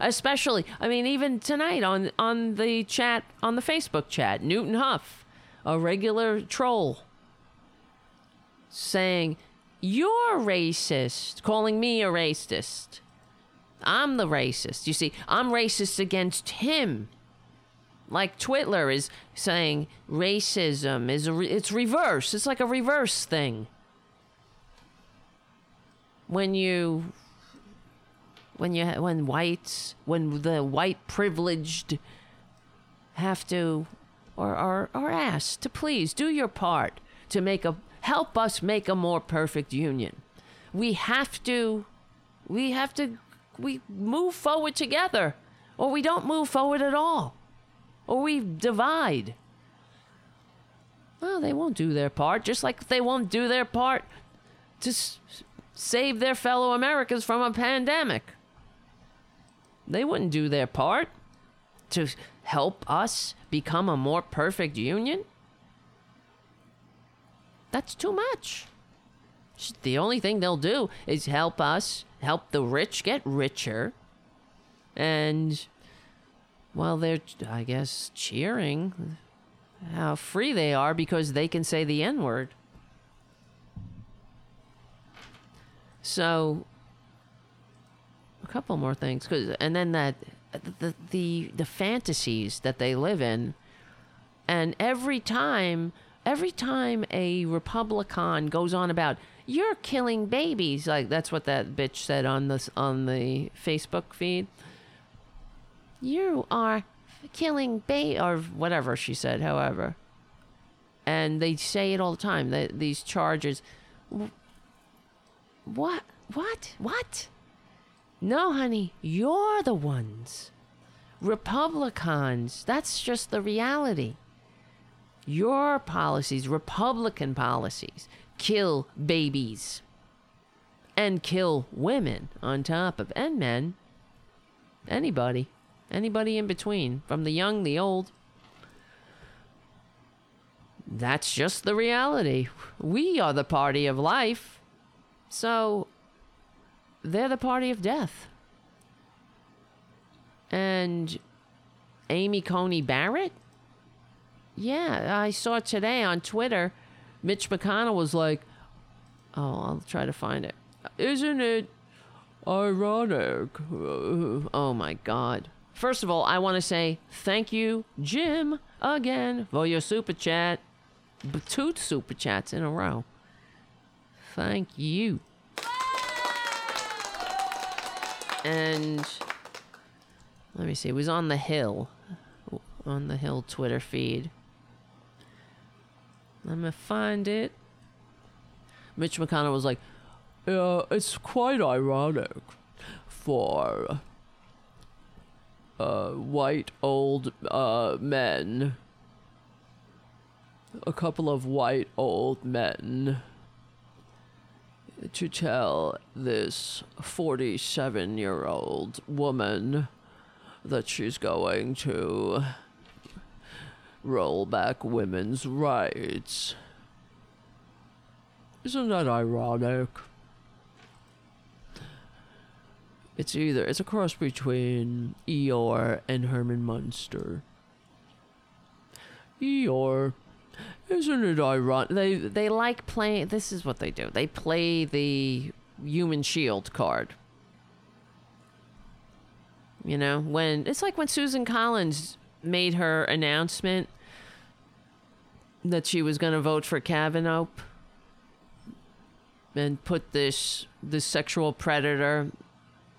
Especially, I mean, even tonight on, on the chat, on the Facebook chat, Newton Huff, a regular troll, saying, You're racist, calling me a racist. I'm the racist. You see, I'm racist against him. Like Twitler is saying racism is a re- it's reverse. It's like a reverse thing. When you when you when whites when the white privileged have to or are are asked to please do your part to make a help us make a more perfect union. We have to we have to we move forward together or we don't move forward at all or we divide. Well, they won't do their part, just like they won't do their part to s- save their fellow Americans from a pandemic. They wouldn't do their part to help us become a more perfect union. That's too much. The only thing they'll do is help us, help the rich get richer, and while they're, I guess, cheering how free they are because they can say the N word. So, couple more things, cause, and then that the the the fantasies that they live in, and every time, every time a Republican goes on about you're killing babies, like that's what that bitch said on this on the Facebook feed. You are killing ba or whatever she said however. And they say it all the time that these charges what? What? What no honey you're the ones republicans that's just the reality your policies republican policies kill babies and kill women on top of and men anybody Anybody in between, from the young, the old. That's just the reality. We are the party of life. So they're the party of death. And Amy Coney Barrett? Yeah, I saw today on Twitter, Mitch McConnell was like, oh, I'll try to find it. Isn't it ironic? Oh my God. First of all, I want to say thank you, Jim, again for your super chat. Two super chats in a row. Thank you. And let me see, it was on the Hill, on the Hill Twitter feed. Let me find it. Mitch McConnell was like, uh, it's quite ironic for uh, white old uh, men. A couple of white old men to tell this 47 year old woman that she's going to roll back women's rights. Isn't that ironic? It's either it's a cross between Eeyore and Herman Munster. Eeyore, isn't it ironic? They they like playing. This is what they do. They play the human shield card. You know, when it's like when Susan Collins made her announcement that she was going to vote for Kavanaugh and put this this sexual predator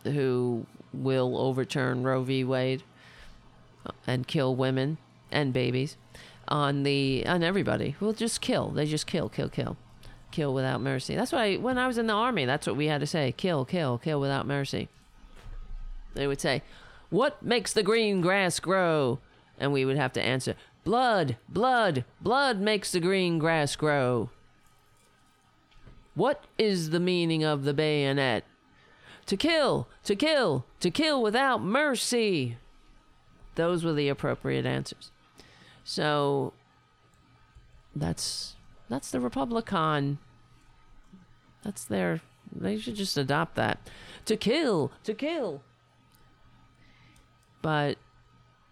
who will overturn Roe v. Wade and kill women and babies on the on everybody. Will just kill. They just kill, kill, kill, kill without mercy. That's why when I was in the army, that's what we had to say: kill, kill, kill without mercy. They would say, What makes the green grass grow? And we would have to answer, Blood, blood, blood makes the green grass grow. What is the meaning of the bayonet? To kill, to kill, to kill without mercy. Those were the appropriate answers. So that's that's the Republican. That's their they should just adopt that. To kill, to kill. But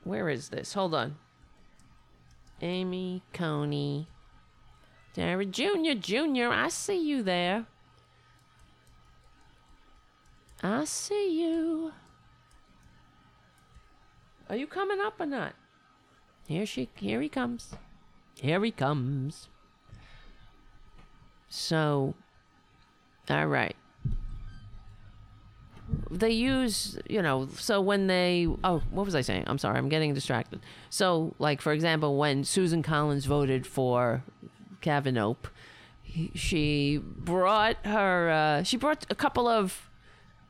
where is this? Hold on. Amy Coney. Dara Jr. Jr., I see you there. I see you. Are you coming up or not? Here she here he comes. Here he comes. So all right. They use, you know, so when they, oh, what was I saying? I'm sorry, I'm getting distracted. So, like, for example, when Susan Collins voted for Kavanaugh, he- she brought her, uh, she brought a couple of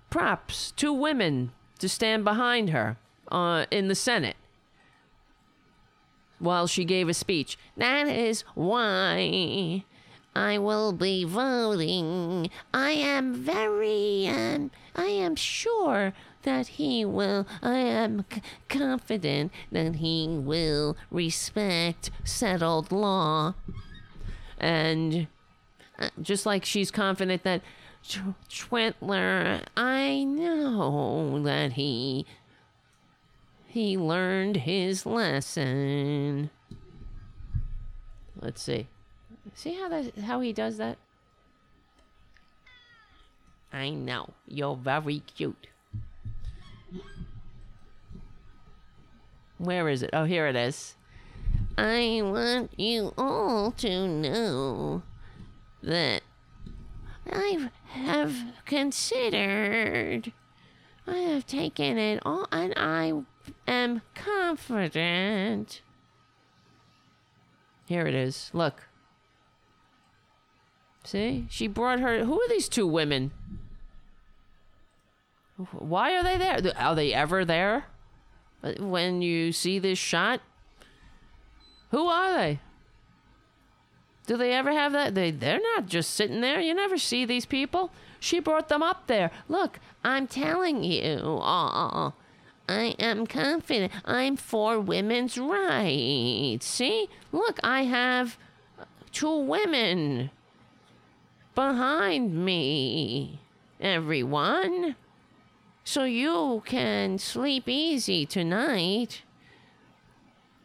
props, two women to stand behind her uh, in the Senate while she gave a speech. That is why I will be voting. I am very, um, I am sure that he will, I am c- confident that he will respect settled law. And uh, just like she's confident that Schwentler, I know that he he learned his lesson. Let's see. See how that how he does that? I know. You're very cute. Where is it? Oh, here it is. I want you all to know that I have considered, I have taken it all, and I am confident. Here it is. Look. See? She brought her. Who are these two women? Why are they there? Are they ever there? Uh, When you see this shot? Who are they? Do they ever have that? They they're not just sitting there. You never see these people. She brought them up there. Look, I'm telling you. Oh, I am confident. I'm for women's rights. See? Look, I have two women behind me. Everyone. So you can sleep easy tonight.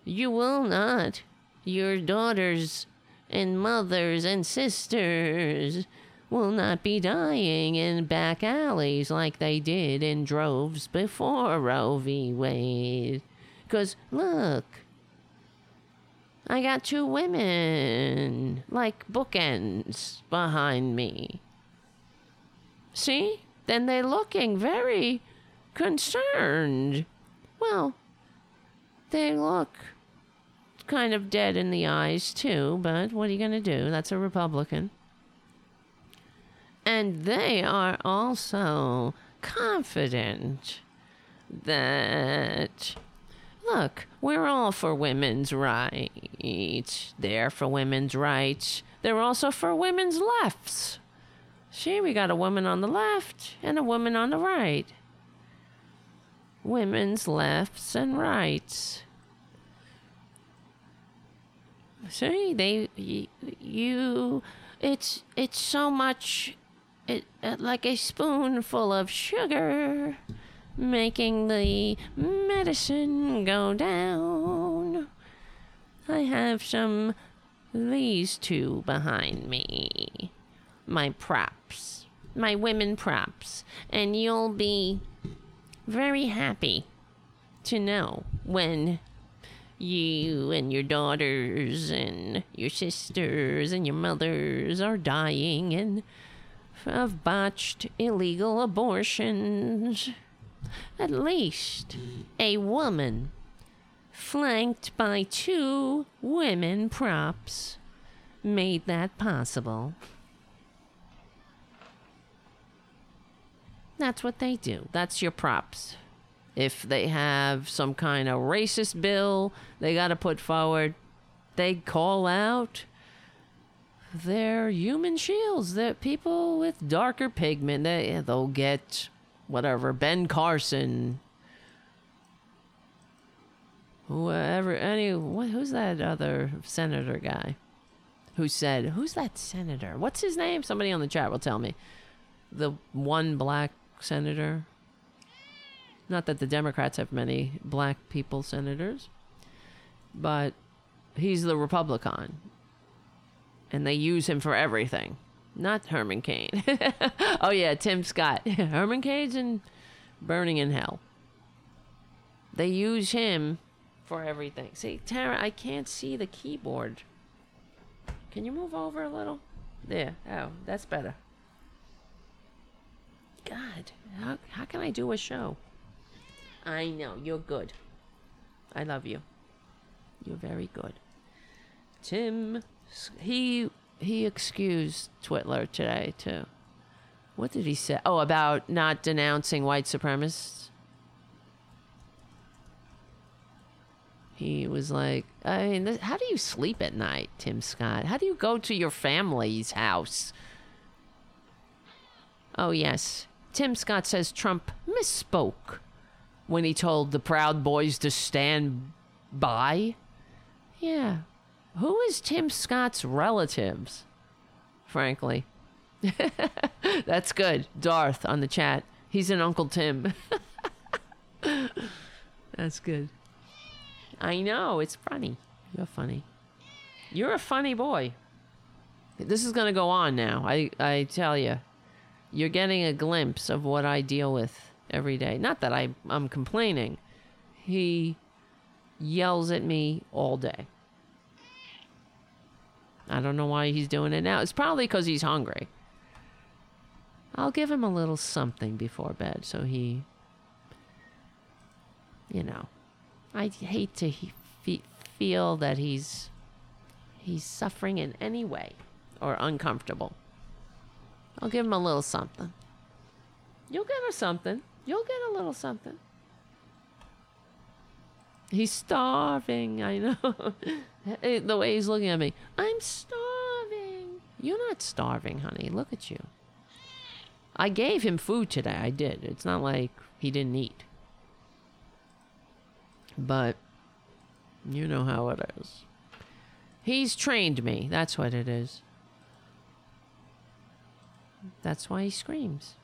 You will not. Your daughters and mothers and sisters will not be dying in back alleys like they did in droves before Roe v. Wade. Because, look, I got two women, like bookends, behind me. See? Then they're looking very concerned. Well, they look kind of dead in the eyes, too, but what are you going to do? That's a Republican. And they are also confident that, look, we're all for women's rights. They're for women's rights. They're also for women's lefts. See, we got a woman on the left and a woman on the right. Women's lefts and rights. See, they you it's it's so much it uh, like a spoonful of sugar making the medicine go down. I have some these two behind me. My props. My women props. And you'll be very happy to know when you and your daughters and your sisters and your mothers are dying and of botched illegal abortions. At least a woman flanked by two women props made that possible. That's what they do. That's your props. If they have some kind of racist bill they got to put forward, they call out their human shields. That people with darker pigment, they they'll get whatever Ben Carson, whoever, any what, who's that other senator guy who said who's that senator? What's his name? Somebody on the chat will tell me. The one black senator. Not that the Democrats have many black people senators, but he's the Republican and they use him for everything. Not Herman Cain. oh yeah, Tim Scott. Herman Cain's in Burning in Hell. They use him for everything. See, Tara, I can't see the keyboard. Can you move over a little? There. Oh, that's better. God, how, how can I do a show? I know, you're good. I love you. You're very good. Tim he he excused Twitler today too. What did he say? Oh, about not denouncing white supremacists. He was like, I mean, this, how do you sleep at night, Tim Scott? How do you go to your family's house? Oh, yes. Tim Scott says Trump misspoke when he told the Proud Boys to stand by. Yeah, who is Tim Scott's relatives? Frankly. That's good. Darth on the chat. He's an Uncle Tim. That's good. I know, it's funny. You're funny. You're a funny boy. This is going to go on now. I, I tell you. You're getting a glimpse of what I deal with every day. Not that I, I'm complaining. He yells at me all day. I don't know why he's doing it now. It's probably because he's hungry. I'll give him a little something before bed so he, you know, I hate to he, feel that he's he's suffering in any way or uncomfortable. I'll give him a little something. You'll get her something. You'll get a little something. He's starving. I know. the way he's looking at me. I'm starving. You're not starving, honey. Look at you. I gave him food today. I did. It's not like he didn't eat. But you know how it is. He's trained me. That's what it is. That's why he screams.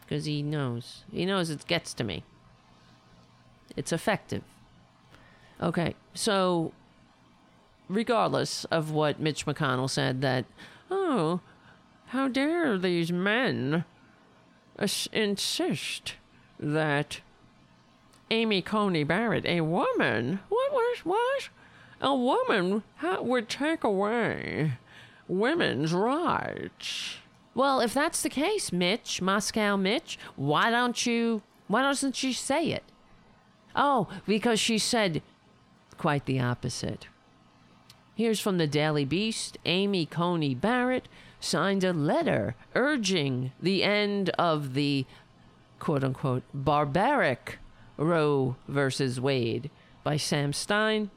Because he knows. He knows it gets to me. It's effective. Okay, so regardless of what Mitch McConnell said, that, oh, how dare these men insist that Amy Coney Barrett, a woman, what was, what? A woman would take away women's rights. Well, if that's the case, Mitch, Moscow Mitch, why don't you, why doesn't she say it? Oh, because she said quite the opposite. Here's from the Daily Beast Amy Coney Barrett signed a letter urging the end of the quote unquote barbaric Roe versus Wade by Sam Stein.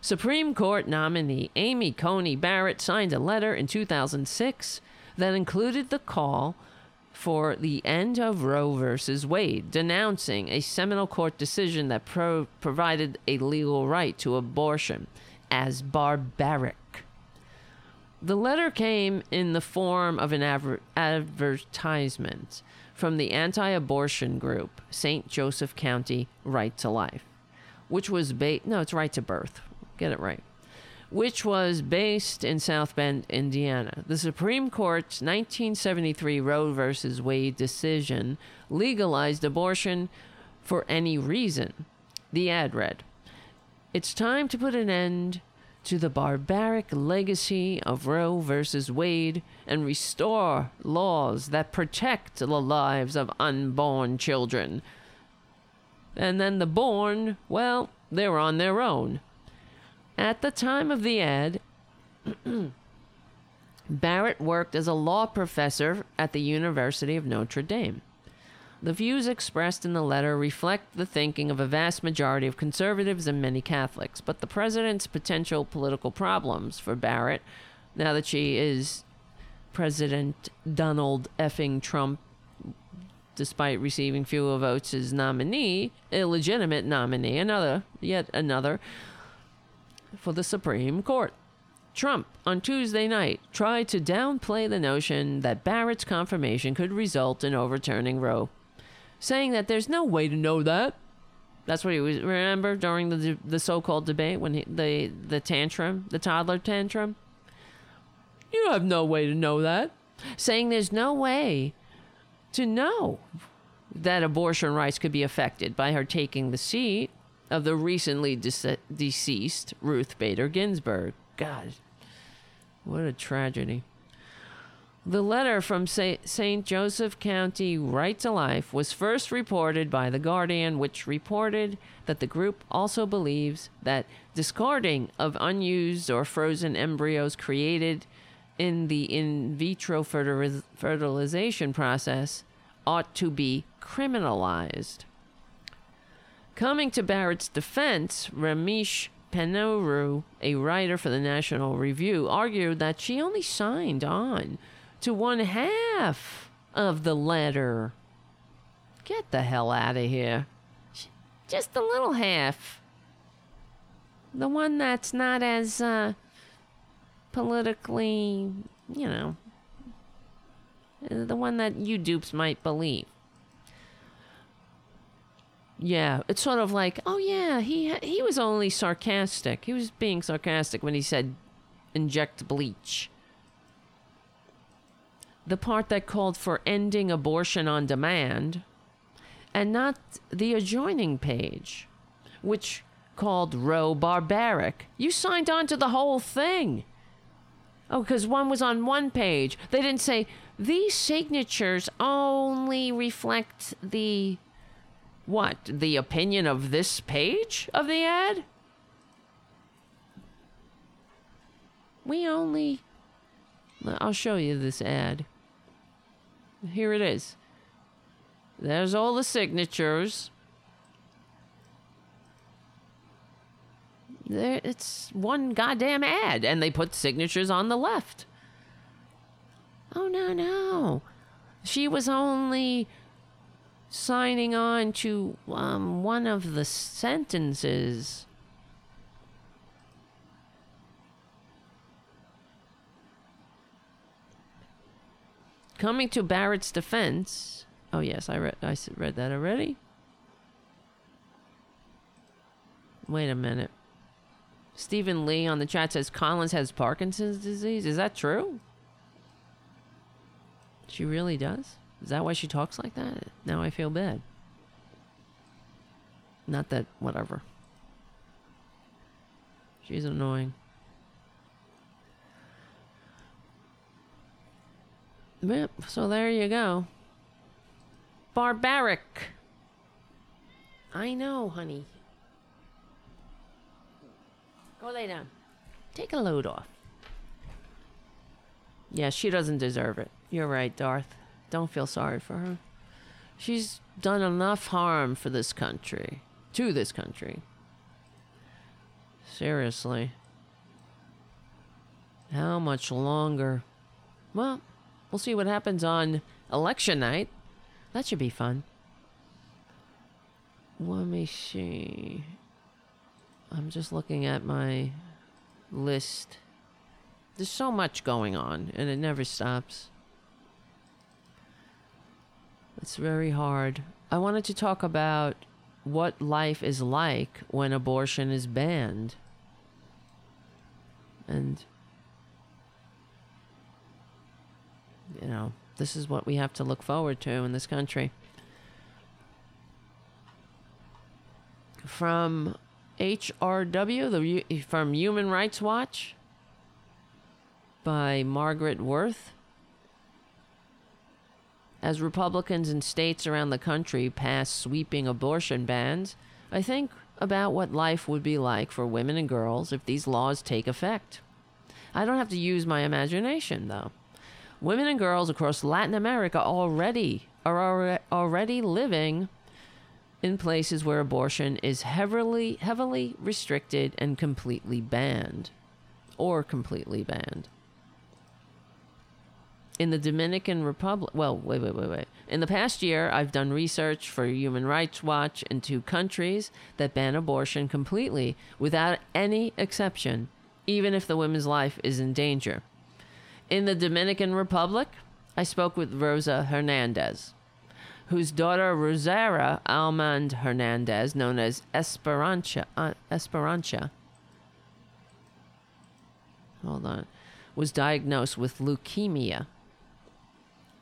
Supreme Court nominee Amy Coney Barrett signed a letter in 2006 that included the call for the end of Roe versus Wade, denouncing a seminal court decision that pro- provided a legal right to abortion as barbaric. The letter came in the form of an adver- advertisement from the anti abortion group, St. Joseph County Right to Life, which was based, no, it's Right to Birth. Get it right which was based in South Bend, Indiana. The Supreme Court's 1973 Roe v. Wade decision legalized abortion for any reason. The ad read It's time to put an end to the barbaric legacy of Roe v. Wade and restore laws that protect the lives of unborn children. And then the born, well, they're on their own. At the time of the ad, Barrett worked as a law professor at the University of Notre Dame. The views expressed in the letter reflect the thinking of a vast majority of conservatives and many Catholics, but the president's potential political problems for Barrett, now that she is President Donald effing Trump, despite receiving fewer votes as nominee, illegitimate nominee, another, yet another, for the Supreme Court. Trump, on Tuesday night, tried to downplay the notion that Barrett's confirmation could result in overturning Roe, saying that there's no way to know that. That's what he was. Remember during the the so-called debate when he, the the tantrum, the toddler tantrum. You have no way to know that. Saying there's no way to know that abortion rights could be affected by her taking the seat of the recently dece- deceased Ruth Bader Ginsburg. God, what a tragedy. The letter from St. Joseph County Right to Life was first reported by The Guardian, which reported that the group also believes that discarding of unused or frozen embryos created in the in vitro fertilization process ought to be criminalized. Coming to Barrett's defense, Ramesh Ponnuru, a writer for the National Review, argued that she only signed on to one half of the letter. Get the hell out of here. Just the little half. The one that's not as uh, politically, you know, the one that you dupes might believe. Yeah, it's sort of like, oh yeah, he he was only sarcastic. He was being sarcastic when he said inject bleach. The part that called for ending abortion on demand and not the adjoining page, which called Roe barbaric. You signed on to the whole thing. Oh, because one was on one page. They didn't say these signatures only reflect the what? The opinion of this page of the ad? We only. I'll show you this ad. Here it is. There's all the signatures. There, it's one goddamn ad, and they put signatures on the left. Oh, no, no. She was only signing on to um, one of the sentences. Coming to Barrett's defense. Oh yes, I read I read that already. Wait a minute. Stephen Lee on the chat says Collins has Parkinson's disease. Is that true? She really does? Is that why she talks like that? Now I feel bad. Not that, whatever. She's annoying. So there you go. Barbaric. I know, honey. Go lay down. Take a load off. Yeah, she doesn't deserve it. You're right, Darth. Don't feel sorry for her. She's done enough harm for this country. To this country. Seriously. How much longer? Well, we'll see what happens on election night. That should be fun. Let me see. I'm just looking at my list. There's so much going on, and it never stops. It's very hard. I wanted to talk about what life is like when abortion is banned. And, you know, this is what we have to look forward to in this country. From HRW, the from Human Rights Watch, by Margaret Wurth. As Republicans in states around the country pass sweeping abortion bans, I think about what life would be like for women and girls if these laws take effect. I don't have to use my imagination, though. Women and girls across Latin America already are already living in places where abortion is heavily heavily restricted and completely banned or completely banned. In the Dominican Republic, well, wait, wait, wait, wait. In the past year, I've done research for Human Rights Watch in two countries that ban abortion completely without any exception, even if the woman's life is in danger. In the Dominican Republic, I spoke with Rosa Hernandez, whose daughter Rosaura Almonte Hernandez, known as Esperanza, uh, Esperanza, hold on, was diagnosed with leukemia.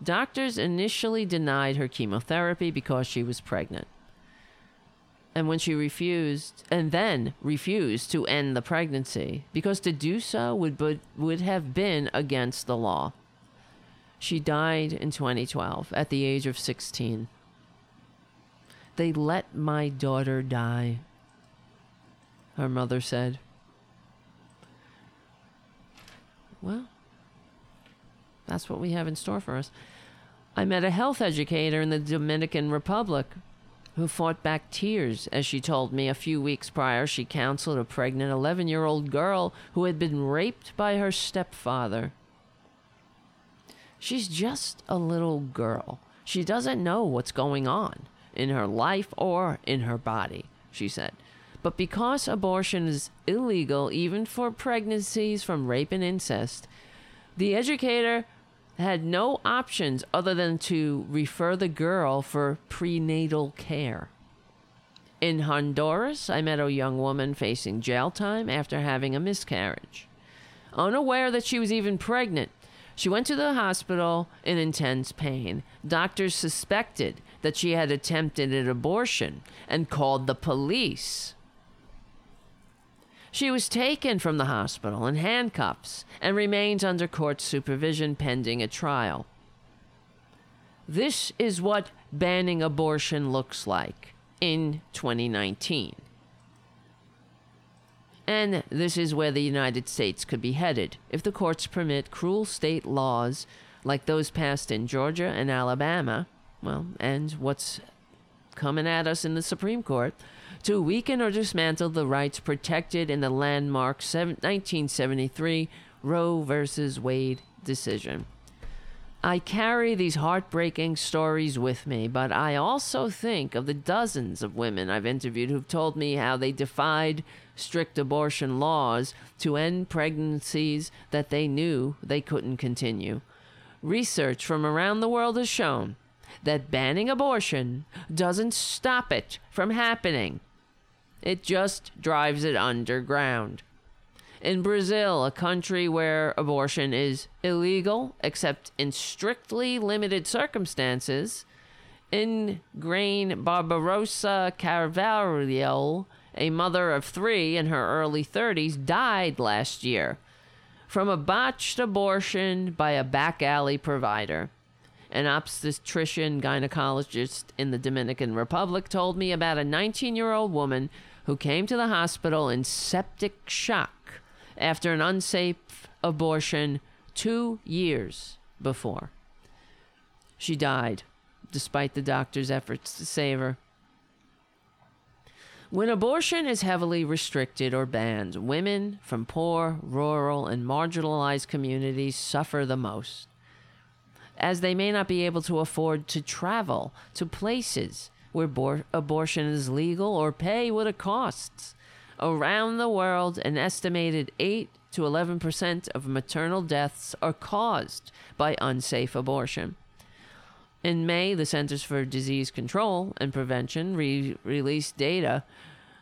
Doctors initially denied her chemotherapy because she was pregnant. And when she refused, and then refused to end the pregnancy, because to do so would, would have been against the law. She died in 2012 at the age of 16. They let my daughter die, her mother said. Well, that's what we have in store for us. I met a health educator in the Dominican Republic who fought back tears as she told me a few weeks prior she counseled a pregnant 11 year old girl who had been raped by her stepfather. She's just a little girl. She doesn't know what's going on in her life or in her body, she said. But because abortion is illegal even for pregnancies from rape and incest, the educator had no options other than to refer the girl for prenatal care. In Honduras, I met a young woman facing jail time after having a miscarriage. Unaware that she was even pregnant, she went to the hospital in intense pain. Doctors suspected that she had attempted an abortion and called the police. She was taken from the hospital in handcuffs and remains under court supervision pending a trial. This is what banning abortion looks like in 2019. And this is where the United States could be headed if the courts permit cruel state laws like those passed in Georgia and Alabama, well, and what's coming at us in the Supreme Court to weaken or dismantle the rights protected in the landmark 1973 Roe v. Wade decision. I carry these heartbreaking stories with me, but I also think of the dozens of women I've interviewed who've told me how they defied strict abortion laws to end pregnancies that they knew they couldn't continue. Research from around the world has shown that banning abortion doesn't stop it from happening. It just drives it underground. In Brazil, a country where abortion is illegal except in strictly limited circumstances, Ingriane Barbarossa Carvalho, a mother of three in her early 30s, died last year from a botched abortion by a back alley provider. An obstetrician gynecologist in the Dominican Republic told me about a 19 year old woman who came to the hospital in septic shock after an unsafe abortion two years before. She died, despite the doctor's efforts to save her. When abortion is heavily restricted or banned, women from poor, rural, and marginalized communities suffer the most, as they may not be able to afford to travel to places where abor- abortion is legal or pay what it costs. Around the world, an estimated 8 to 11% of maternal deaths are caused by unsafe abortion. In May, the Centers for Disease Control and Prevention re- released data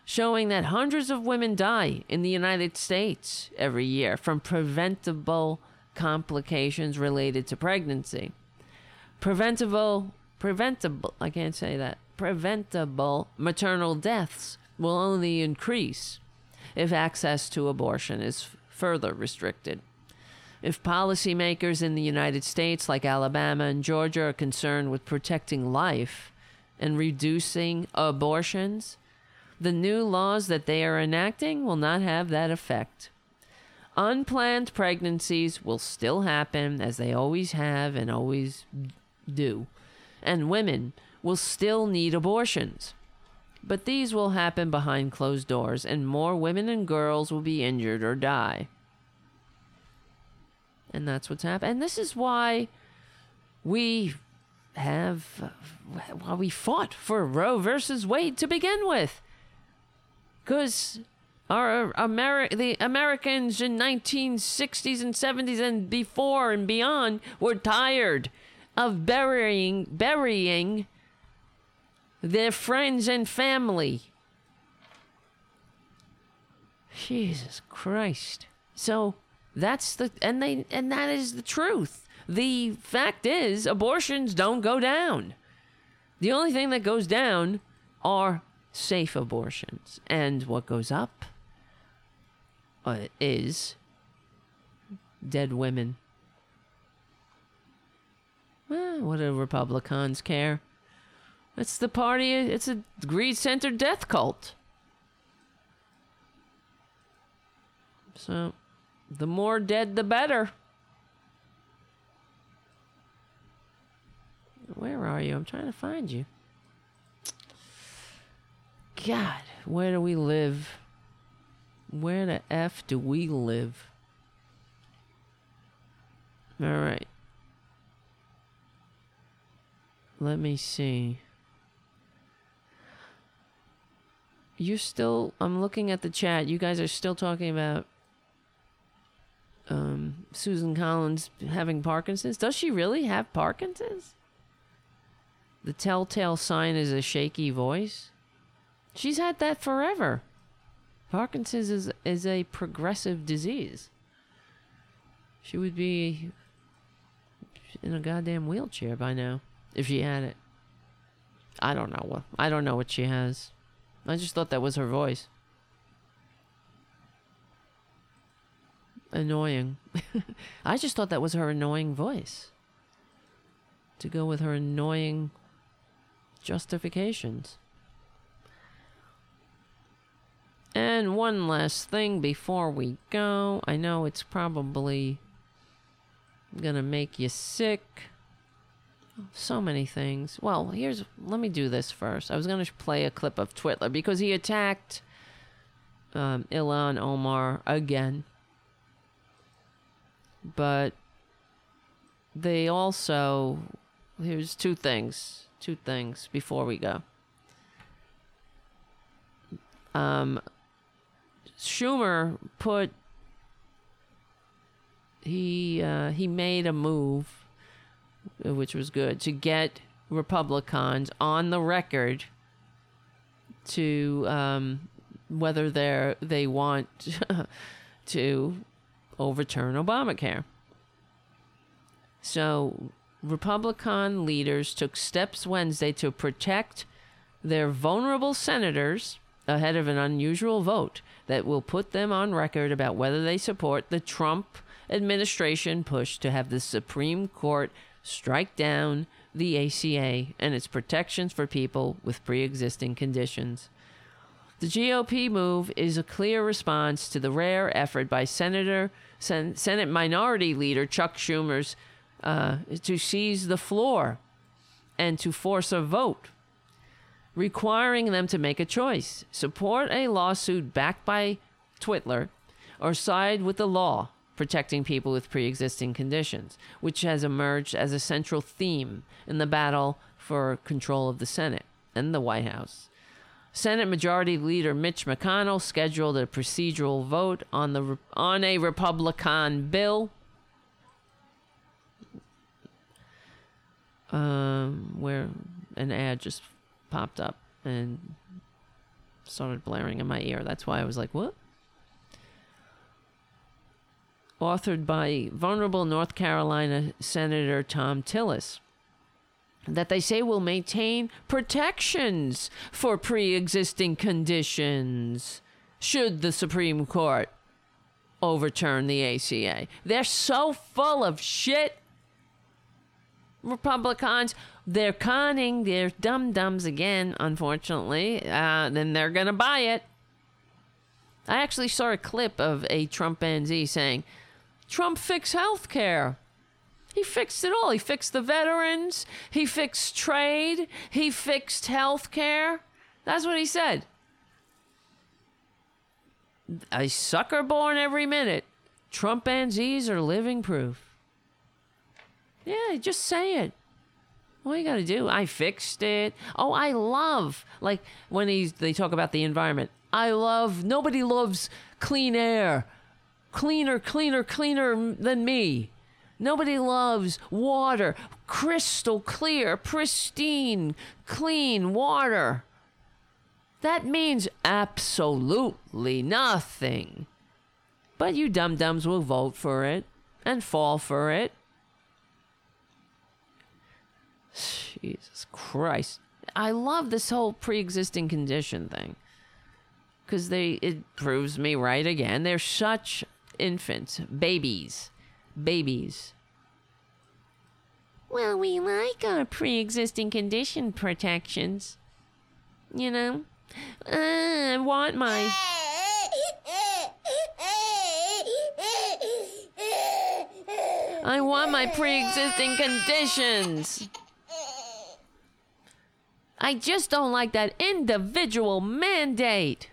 showing that hundreds of women die in the United States every year from preventable complications related to pregnancy. Preventable, preventable, I can't say that preventable maternal deaths will only increase if access to abortion is further restricted. If policymakers in the United States, like Alabama and Georgia, are concerned with protecting life and reducing abortions, the new laws that they are enacting will not have that effect. Unplanned pregnancies will still happen, as they always have and always do and women will still need abortions. But these will happen behind closed doors, and more women and girls will be injured or die. And that's what's happened. And this is why we have, why we fought for Roe versus Wade to begin with. Because our Ameri- the Americans in 1960s and 70s and before and beyond were tired of burying burying their friends and family. Jesus Christ. So that's the and they and that is the truth. The fact is abortions don't go down. The only thing that goes down are safe abortions. And what goes up uh, is dead women. Well, what do Republicans care? It's the party, it's a greed centered death cult. So, the more dead, the better. Where are you? I'm trying to find you. God, where do we live? Where the F do we live? All right. Let me see. You're still. I'm looking at the chat. You guys are still talking about um, Susan Collins having Parkinson's. Does she really have Parkinson's? The telltale sign is a shaky voice. She's had that forever. Parkinson's is, is a progressive disease. She would be in a goddamn wheelchair by now if she had it. I don't know what I don't know what she has. I just thought that was her voice. Annoying. I just thought that was her annoying voice. To go with her annoying justifications. And one last thing before we go. I know it's probably gonna make you sick. So many things. Well, here's let me do this first. I was gonna play a clip of Twitler because he attacked um, Ilhan Omar again, but they also here's two things. Two things before we go. Um, Schumer put he uh, he made a move, which was good, to get Republicans on the record to um, whether they they want to overturn Obamacare. So Republican leaders took steps Wednesday to protect their vulnerable senators ahead of an unusual vote that will put them on record about whether they support the Trump administration push to have the Supreme Court strike down the ACA and its protections for people with pre existing conditions. The GOP move is a clear response to the rare effort by Senator Sen- Senate Minority Leader Chuck Schumer's uh, to seize the floor and to force a vote, requiring them to make a choice support a lawsuit backed by Twitler or side with the law protecting people with pre existing conditions, which has emerged as a central theme in the battle for control of the Senate and the White House. Senate Majority Leader Mitch McConnell scheduled a procedural vote on the on a Republican bill um, where an ad just popped up and started blaring in my ear. That's why I was like, what? Authored by vulnerable North Carolina Senator Thom Tillis. That they say will maintain protections for pre existing conditions should the Supreme Court overturn the ACA. They're so full of shit Republicans, they're conning, they're dum dums again, unfortunately. Uh, then they're going to buy it. I actually saw a clip of a Trumpanzee saying, Trump fix health care. He fixed it all. He fixed the veterans. He fixed trade. He fixed health care. That's what he said. A sucker born every minute. Trumpanzees are living proof. Yeah, just say it. What you gotta do? I fixed it. Oh, I love like when he's they talk about the environment. I love nobody loves clean air. Cleaner, cleaner, cleaner than me. Nobody loves water. Crystal clear, pristine, clean water. That means absolutely nothing. But you dum dums will vote for it and fall for it. Jesus Christ. I love this whole pre existing condition thing. Because they it proves me right again. They're such infants, babies. Babies. Well, we like our pre existing condition protections. You know? Uh, I want my. I want my pre existing conditions. I just don't like that individual mandate.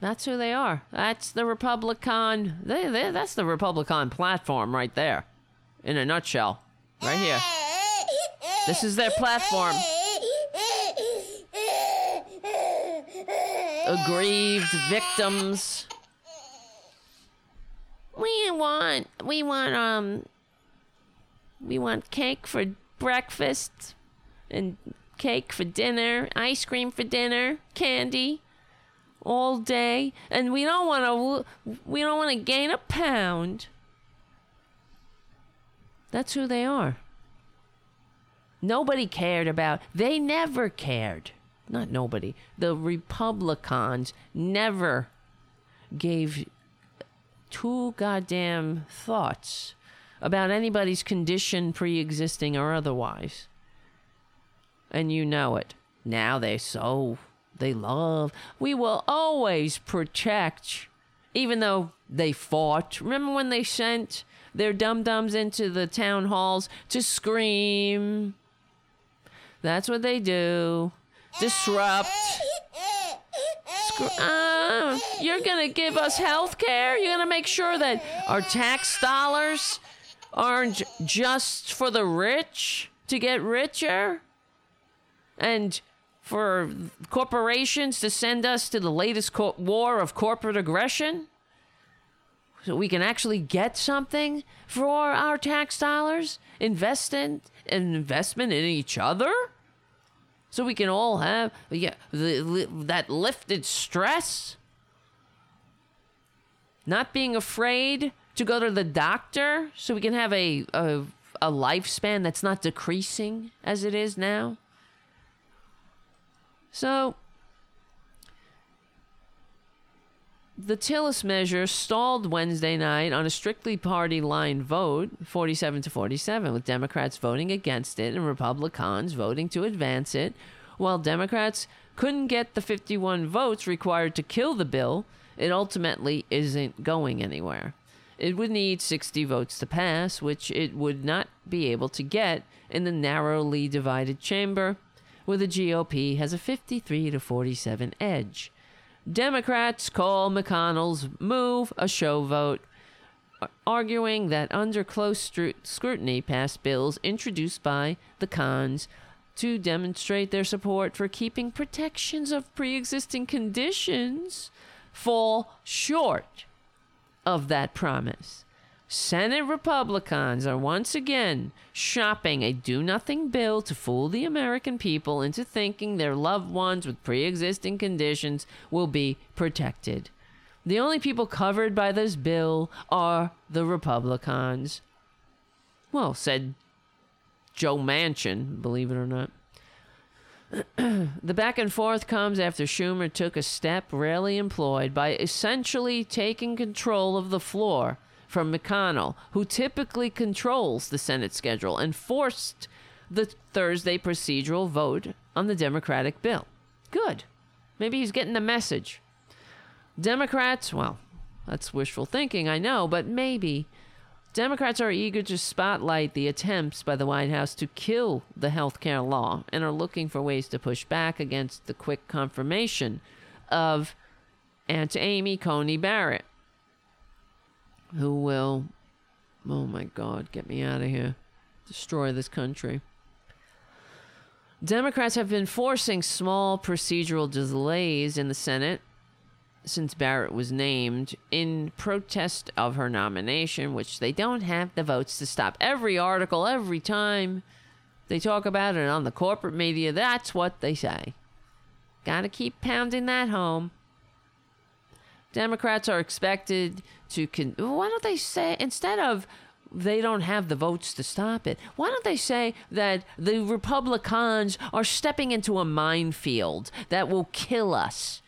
That's who they are. That's the Republican. They, they, that's the Republican platform right there, in a nutshell. Right here. This is their platform. Aggrieved victims. We want. We want. Um. We want cake for breakfast, and cake for dinner, ice cream for dinner, candy all day, and we don't want to we don't want to gain a pound. That's who they are. Nobody cared about. They never cared. Not nobody. The Republicans never gave two goddamn thoughts about anybody's condition pre-existing or otherwise. And you know it. Now they so they love. We will always protect, even though they fought. Remember when they sent their dum dums into the town halls to scream? That's what they do. Disrupt. Uh, you're going to give us health care? You're going to make sure that our tax dollars aren't just for the rich to get richer? And for corporations to send us to the latest co- war of corporate aggression? So we can actually get something for our tax dollars? Invest in investment in each other? So we can all have yeah, the, that lifted stress? Not being afraid to go to the doctor so we can have a, a, a lifespan that's not decreasing as it is now? So, the Tillis measure stalled Wednesday night on a strictly party line vote, 47 to 47, with Democrats voting against it and Republicans voting to advance it. While Democrats couldn't get the 51 votes required to kill the bill, it ultimately isn't going anywhere. It would need 60 votes to pass, which it would not be able to get in the narrowly divided chamber where the GOP has a 53 to 47 edge. Democrats call McConnell's move a show vote, arguing that under close scrutiny, passed bills introduced by the cons to demonstrate their support for keeping protections of pre existing conditions fall short of that promise. Senate Republicans are once again shopping a do nothing bill to fool the American people into thinking their loved ones with pre existing conditions will be protected. The only people covered by this bill are the Republicans. Well, said Joe Manchin, believe it or not. the back and forth comes after Schumer took a step rarely employed by essentially taking control of the floor from McConnell, who typically controls the Senate schedule and forced the Thursday procedural vote on the Democratic bill. Good. Maybe he's getting the message. Democrats, well, that's wishful thinking, I know, but maybe. Democrats are eager to spotlight the attempts by the White House to kill the health care law and are looking for ways to push back against the quick confirmation of Aunt Amy Coney Barrett, who will, oh my God, get me out of here, destroy this country. Democrats have been forcing small procedural delays in the Senate since Barrett was named in protest of her nomination, which they don't have the votes to stop. Every article, every time they talk about it on the corporate media, that's what they say. Gotta keep pounding that home. Democrats are expected to. Con- why don't they say, instead of they don't have the votes to stop it. Why don't they say that the Republicans are stepping into a minefield that will kill us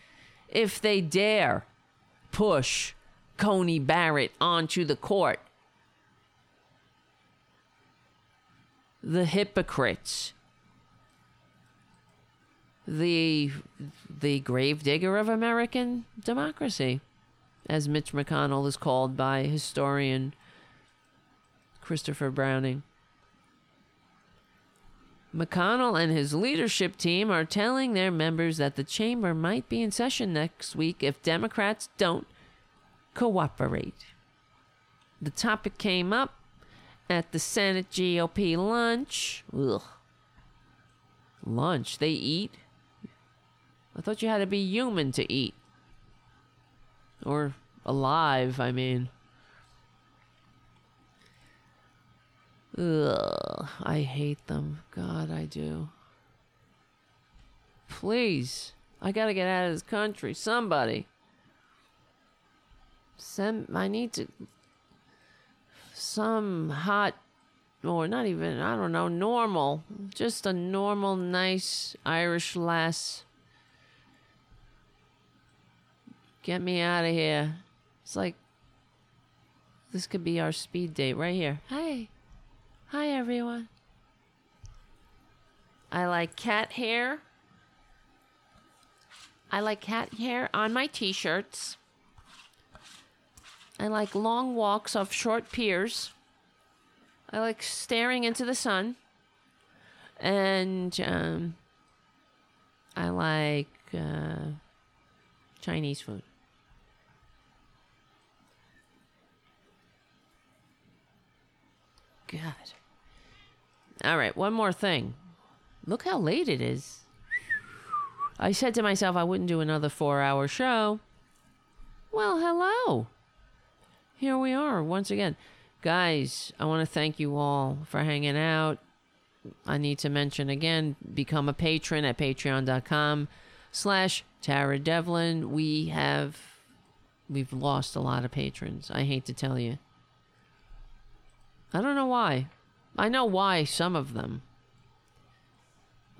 if they dare push Coney Barrett onto the court? The hypocrites. The the gravedigger of American democracy, as Mitch McConnell is called by historian Christopher Browning. McConnell and his leadership team are telling their members that the chamber might be in session next week if Democrats don't cooperate. The topic came up at the Senate GOP lunch. Ugh. Lunch? They eat? I thought you had to be human to eat. Or alive, I mean. Ugh, I hate them. God, I do. Please, I gotta get out of this country. Somebody. Send. I need to. Some hot, or not even. I don't know. Normal. Just a normal, nice Irish lass. Get me out of here. It's like. This could be our speed date right here. Hi. Hi, everyone. I like cat hair. I like cat hair on my t shirts. I like long walks off short piers. I like staring into the sun. And um, I like uh, Chinese food. God. All right, one more thing. Look how late it is. I said to myself I wouldn't do another four hour show. Well, hello. Here we are once again. Guys, I want to thank you all for hanging out. I need to mention again, become a patron at patreon.com slash Tara Devlin. We have we've lost a lot of patrons. I hate to tell you. I don't know why. I know why some of them.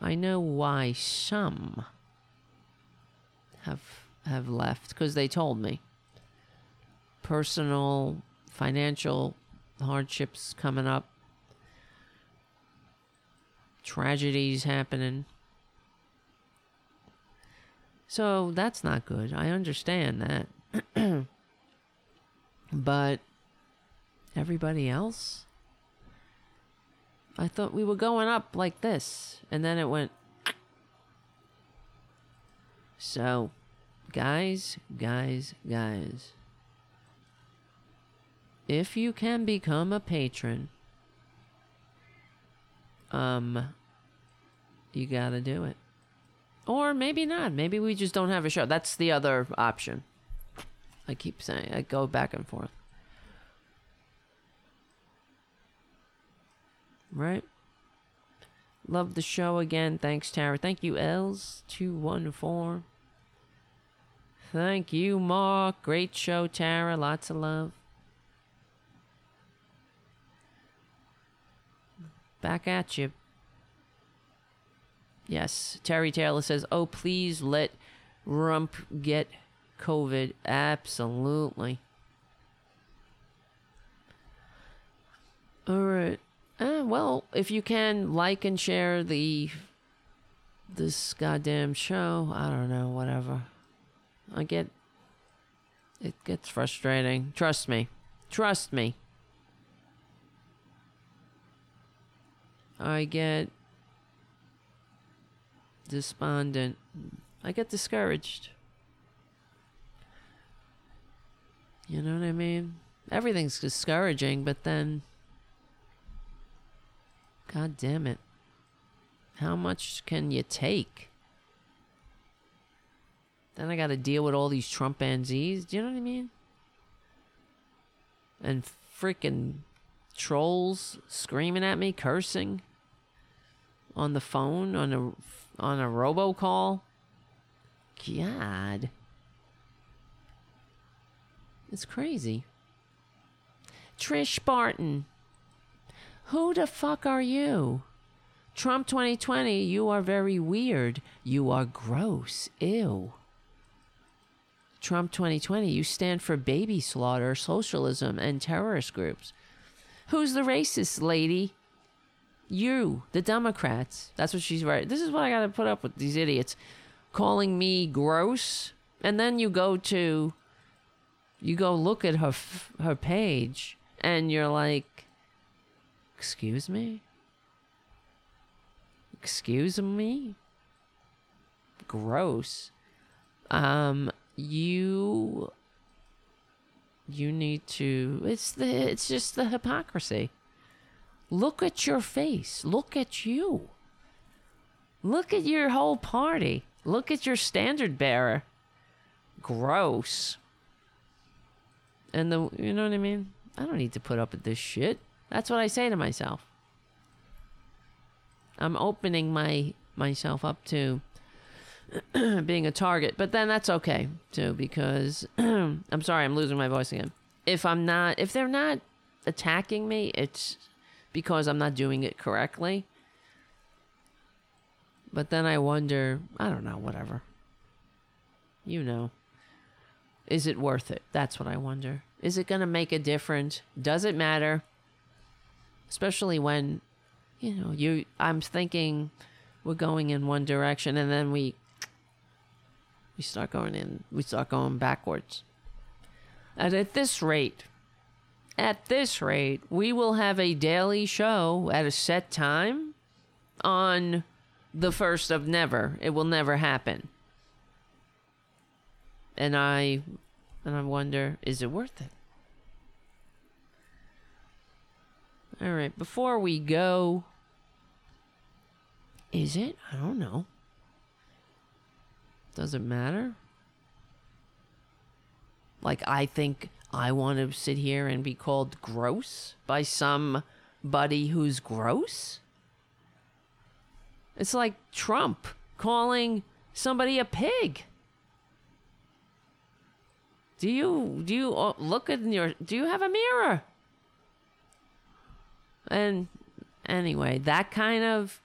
I know why some have have left because they told me. Personal, financial hardships coming up. Tragedies happening. So that's not good. I understand that. but everybody else? I thought we were going up like this, and then it went. So, guys, guys, guys, if you can become a patron, um, you gotta do it. Or maybe not. Maybe we just don't have a show. That's the other option. I keep saying, I go back and forth. Right? Love the show again. Thanks, Tara. Thank you, Els214. Thank you, Mark. Great show, Tara. Lots of love. Back at you. Yes, Terry Taylor says, Oh, please let Rump get COVID. Absolutely. All right. Uh, well, if you can like and share the this goddamn show, I don't know, whatever. I get it gets frustrating. Trust me. Trust me. I get despondent. I get discouraged. You know what I mean? Everything's discouraging, but then God damn it. How much can you take? Then I got to deal with all these Trumpanzees. Do you know what I mean? And freaking trolls screaming at me, cursing on the phone on a on a robocall. God. It's crazy. Trish Barton. Who the fuck are you? Trump 2020, you are very weird. You are gross. Ew. Trump 2020, you stand for baby slaughter, socialism, and terrorist groups. Who's the racist lady? You, the Democrats. That's what she's right. This is what I got to put up with these idiots calling me gross. And then you go to, you go look at her her page, and you're like, excuse me, excuse me, gross. Um, you you need to it's the it's just the hypocrisy. Look at your face. Look at you. Look at your whole party. Look at your standard bearer. Gross. And the you know what i mean? I don't need to put up with this shit that's what i say to myself i'm opening my myself up to being a target. But then that's okay too because I'm sorry, I'm losing my voice again. If I'm not, if they're not attacking me, it's because I'm not doing it correctly. But then I wonder, I don't know, whatever. You know. Is it worth it? That's what I wonder. Is it going to make a difference? Does it matter? Especially when, you know, you I'm thinking we're going in one direction and then we we start going in, we start going backwards. And at this rate, at this rate, we will have a daily show at a set time on the first of never. It will never happen. And I and I wonder, is it worth it? All right, before we go, is it? I don't know. Does it matter? Like, I think I want to sit here and be called gross by somebody who's gross? It's like Trump calling somebody a pig. Do you do you uh, look in your do you have a mirror? And anyway, that kind of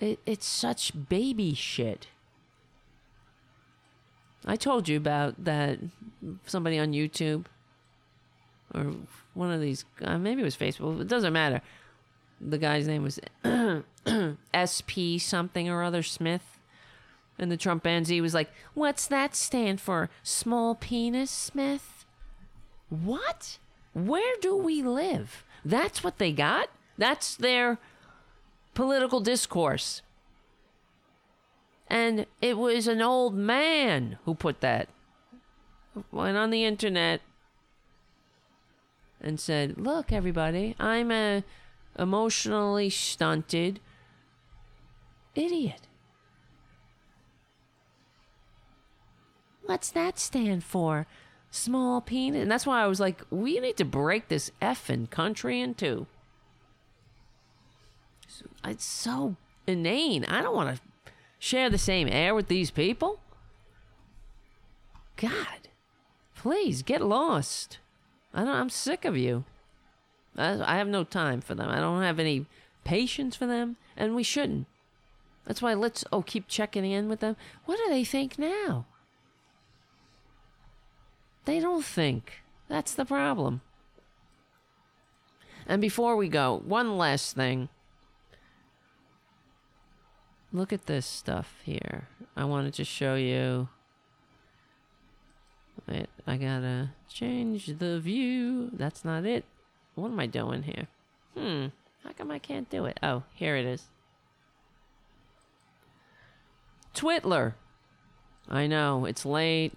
it, it's such baby shit. I told you about that somebody on YouTube or one of these, uh, maybe it was Facebook, it doesn't matter. The guy's name was SP something or other Smith. And the Trumpanzee was like, What's that stand for? Small penis Smith? What? Where do we live? That's what they got? That's their political discourse. And it was an old man who put that. Went on the internet and said, "Look, everybody, I'm a emotionally stunted idiot." What's that stand for? Small penis. And that's why I was like, we need to break this effing country in two it's so inane. I don't want to share the same air with these people. God, please get lost. I don't, I'm sick of you. I, I have no time for them. I don't have any patience for them, and we shouldn't. That's why let's oh keep checking in with them. What do they think now? They don't think. That's the problem. And before we go, one last thing. Look at this stuff here. I wanted to show you. Wait, I gotta change the view. That's not it. What am I doing here? Hmm. How come I can't do it? Oh, here it is. Twitler. I know, it's late.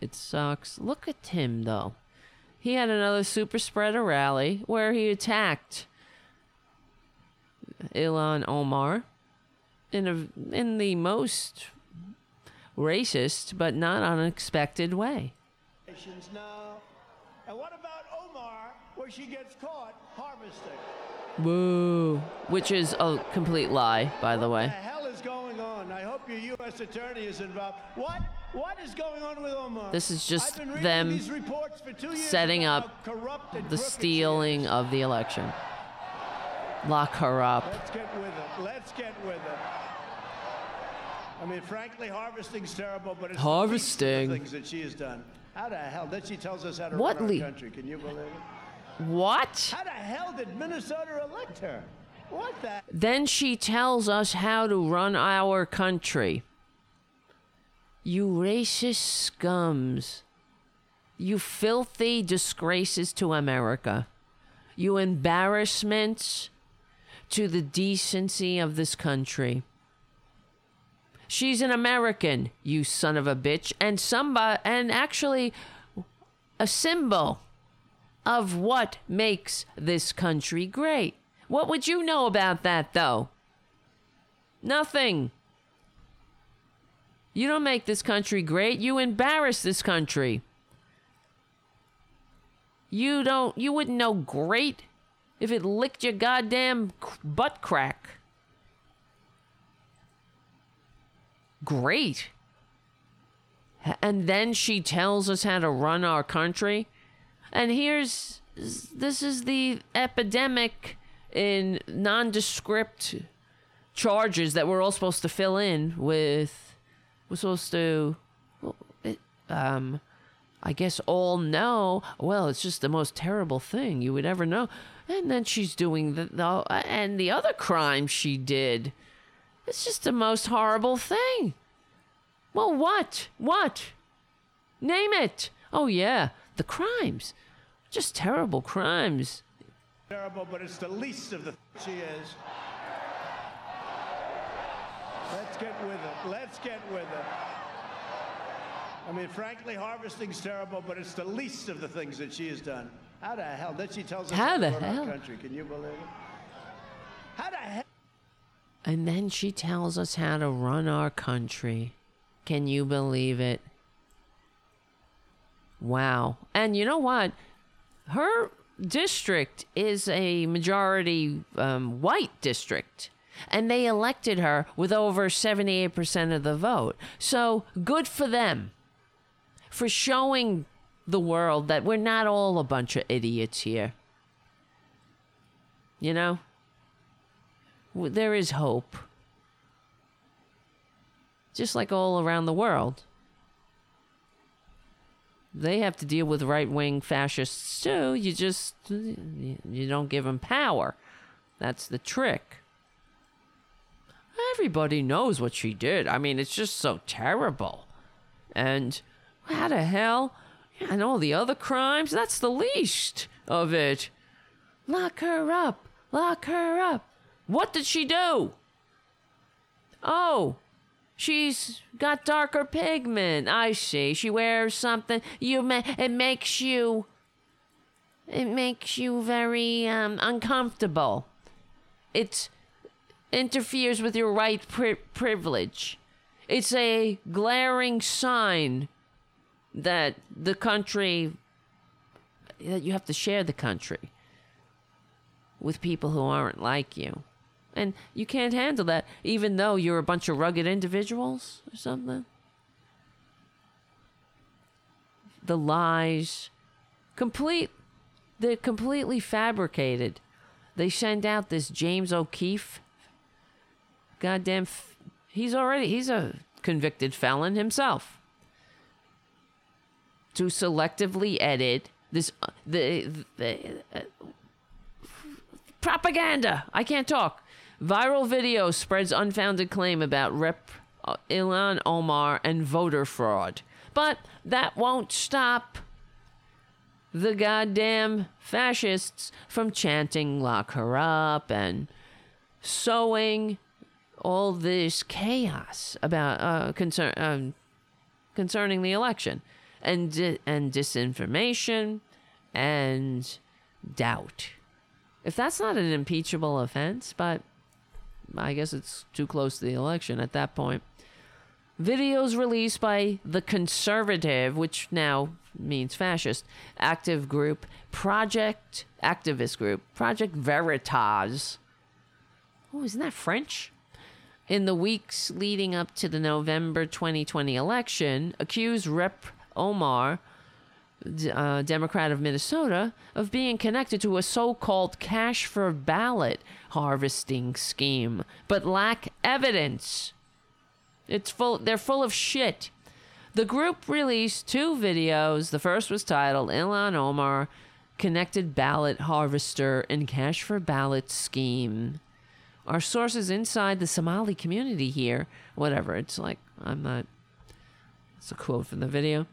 It sucks. Look at him, though. He had another super spreader rally where he attacked Ilhan Omar in a in the most racist but not unexpected way. Now, and what about Omar, where she gets caught harvesting? Woo. Which is a complete lie, by the way. the going on? I hope your U.S. attorney is involved. What? What is going on with Omar? This is just I've been reading them for two years setting up how corrupt and The stealing is. of the election. Lock her up. Let's get with it. Let's get with it. I mean, frankly, harvesting's terrible, but it's the least of Harvesting. things that she has done. How the hell? Then she tells us how to What run our country. Can you believe it? What? How the hell did Minnesota elect her? The? Then she tells us how to run our country. You racist scums. You filthy disgraces to America. You embarrassments to the decency of this country. She's an American, you son of a bitch, and somebody, and actually a symbol of what makes this country great. What would you know about that, though? Nothing. You don't make this country great. You embarrass this country. You don't, you wouldn't know great if it licked your goddamn butt crack. Great. And then she tells us how to run our country. And here's this is the epidemic in nondescript charges that we're all supposed to fill in with. We're supposed to, well, it, um, I guess all know. Well, it's just the most terrible thing you would ever know. And then she's doing the, the and the other crime she did. It's just the most horrible thing. Well, what? What? Name it. Oh yeah, the crimes. Just terrible crimes. Terrible, but it's the least of the th- she is. Let's get with it. Let's get with it. I mean, frankly, harvesting's terrible, but it's the least of the things that she has done. How the hell? Then she tells us How the to run hell? our country. Can you believe it? How the hell? And then she tells us how to run our country. Can you believe it? Wow. And you know what? Her district is a majority um, white district. And they elected her with over 78% of the vote. So good for them for showing the world that we're not all a bunch of idiots here. You know? There is hope. Just like all around the world. They have to deal with right wing fascists too. You just, you don't give them power. That's the trick. Everybody knows what she did. I mean, it's just so terrible. And how the hell? And all the other crimes, that's the least of it. Lock her up. Lock her up. What did she do? Oh, she's got darker pigment. I see. She wears something. You ma- it makes you it makes you very um, uncomfortable. It interferes with your right pri- privilege. It's a glaring sign that the country that you have to share the country with people who aren't like you. And you can't handle that even though you're a bunch of rugged individuals or something. The lies complete they're completely fabricated. They send out this James O'Keefe goddamn f- he's already he's a convicted felon himself to selectively edit this uh, the, the uh, propaganda. I can't talk. Viral video spreads unfounded claim about Rep. uh, Ilhan Omar and voter fraud. But that won't stop the goddamn fascists from chanting lock her up and sowing all this chaos about uh, concern um, concerning the election and di- and disinformation and doubt. If that's not an impeachable offense, but I guess it's too close to the election at that point. Videos released by the conservative, which now means fascist, active group, Project Activist Group, Project Veritas. Oh, isn't that French? In the weeks leading up to the November 2020 election, accused Rep. Omar, uh, Democrat of Minnesota, of being connected to a so called cash for ballot harvesting scheme, but lack evidence. It's full. They're full of shit. The group released two videos. The first was titled "Ilhan Omar, Connected Ballot Harvester and Cash for Ballot Scheme." Our sources inside the Somali community here, whatever. It's like I'm not. It's a quote from the video.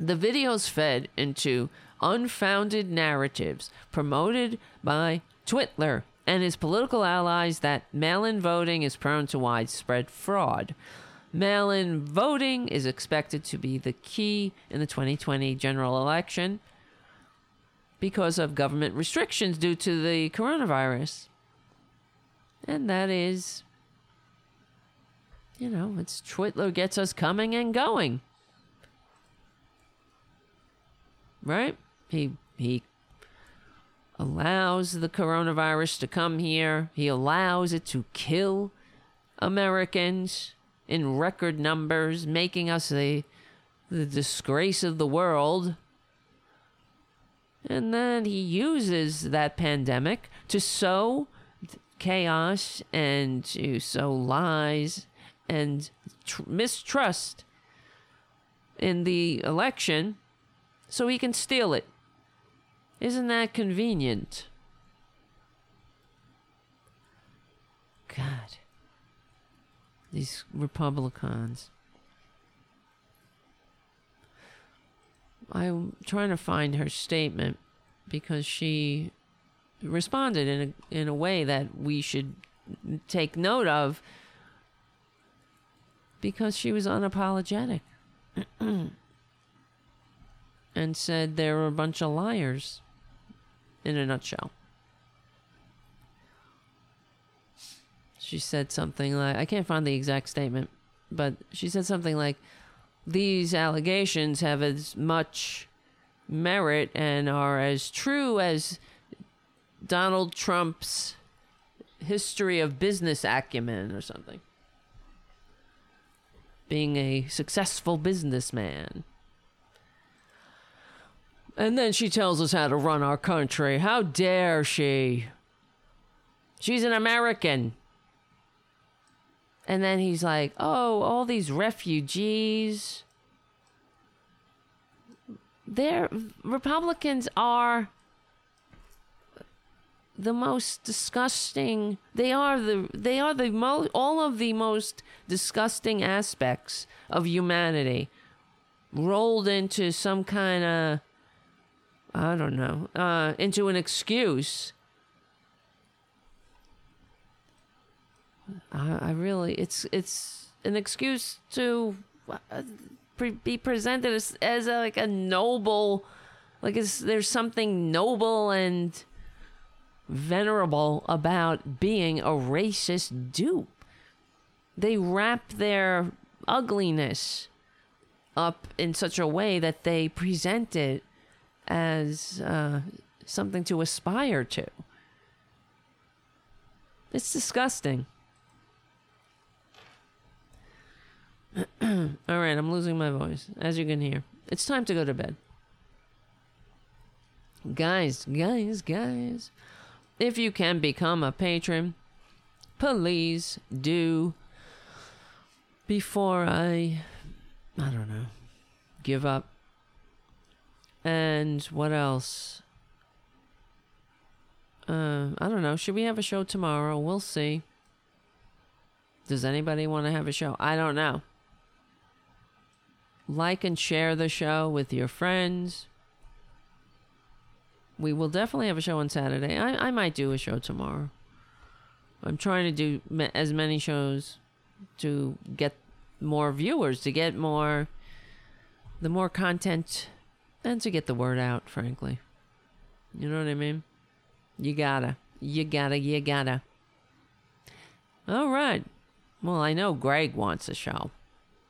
The videos fed into unfounded narratives promoted by Twitler and his political allies that mail in voting is prone to widespread fraud. Mail in voting is expected to be the key in the 2020 general election because of government restrictions due to the coronavirus. And that is, you know, it's Twitler gets us coming and going. Right? He he allows the coronavirus to come here. He allows it to kill Americans in record numbers, making us the the disgrace of the world. And then he uses that pandemic to sow chaos and to sow lies and tr- mistrust in the election so he can steal it. Isn't that convenient? God. These Republicans. I'm trying to find her statement because she responded in a in a way that we should take note of because she was unapologetic and said they were a bunch of liars in a nutshell. She said something like I can't find the exact statement, but she said something like these allegations have as much merit and are as true as Donald Trump's history of business acumen or something. Being a successful businessman. And then she tells us how to run our country. How dare she? She's an American. And then he's like, oh, all these refugees. They're, Republicans are the most disgusting they are the they are the most all of the most disgusting aspects of humanity rolled into some kind of I don't know, uh, into an excuse. I, I really, it's it's an excuse to uh, pre- be presented as as a, like a noble, like is there's something noble and venerable about being a racist dupe. They wrap their ugliness up in such a way that they present it as uh, something to aspire to. It's disgusting. All right, I'm losing my voice, as you can hear. It's time to go to bed. Guys, guys, guys, if you can become a patron, please do before I, I don't know, give up. And what else? uh, I don't know. Should we have a show tomorrow? We'll see. Does anybody want to have a show? I don't know. Like and share the show with your friends. We will definitely have a show on Saturday. I, I might do a show tomorrow. I'm trying to do ma- as many shows to get more viewers, to get more, the more content, and to get the word out, frankly. You know what I mean? You gotta. You gotta. You gotta. All right. Well, I know Greg wants a show.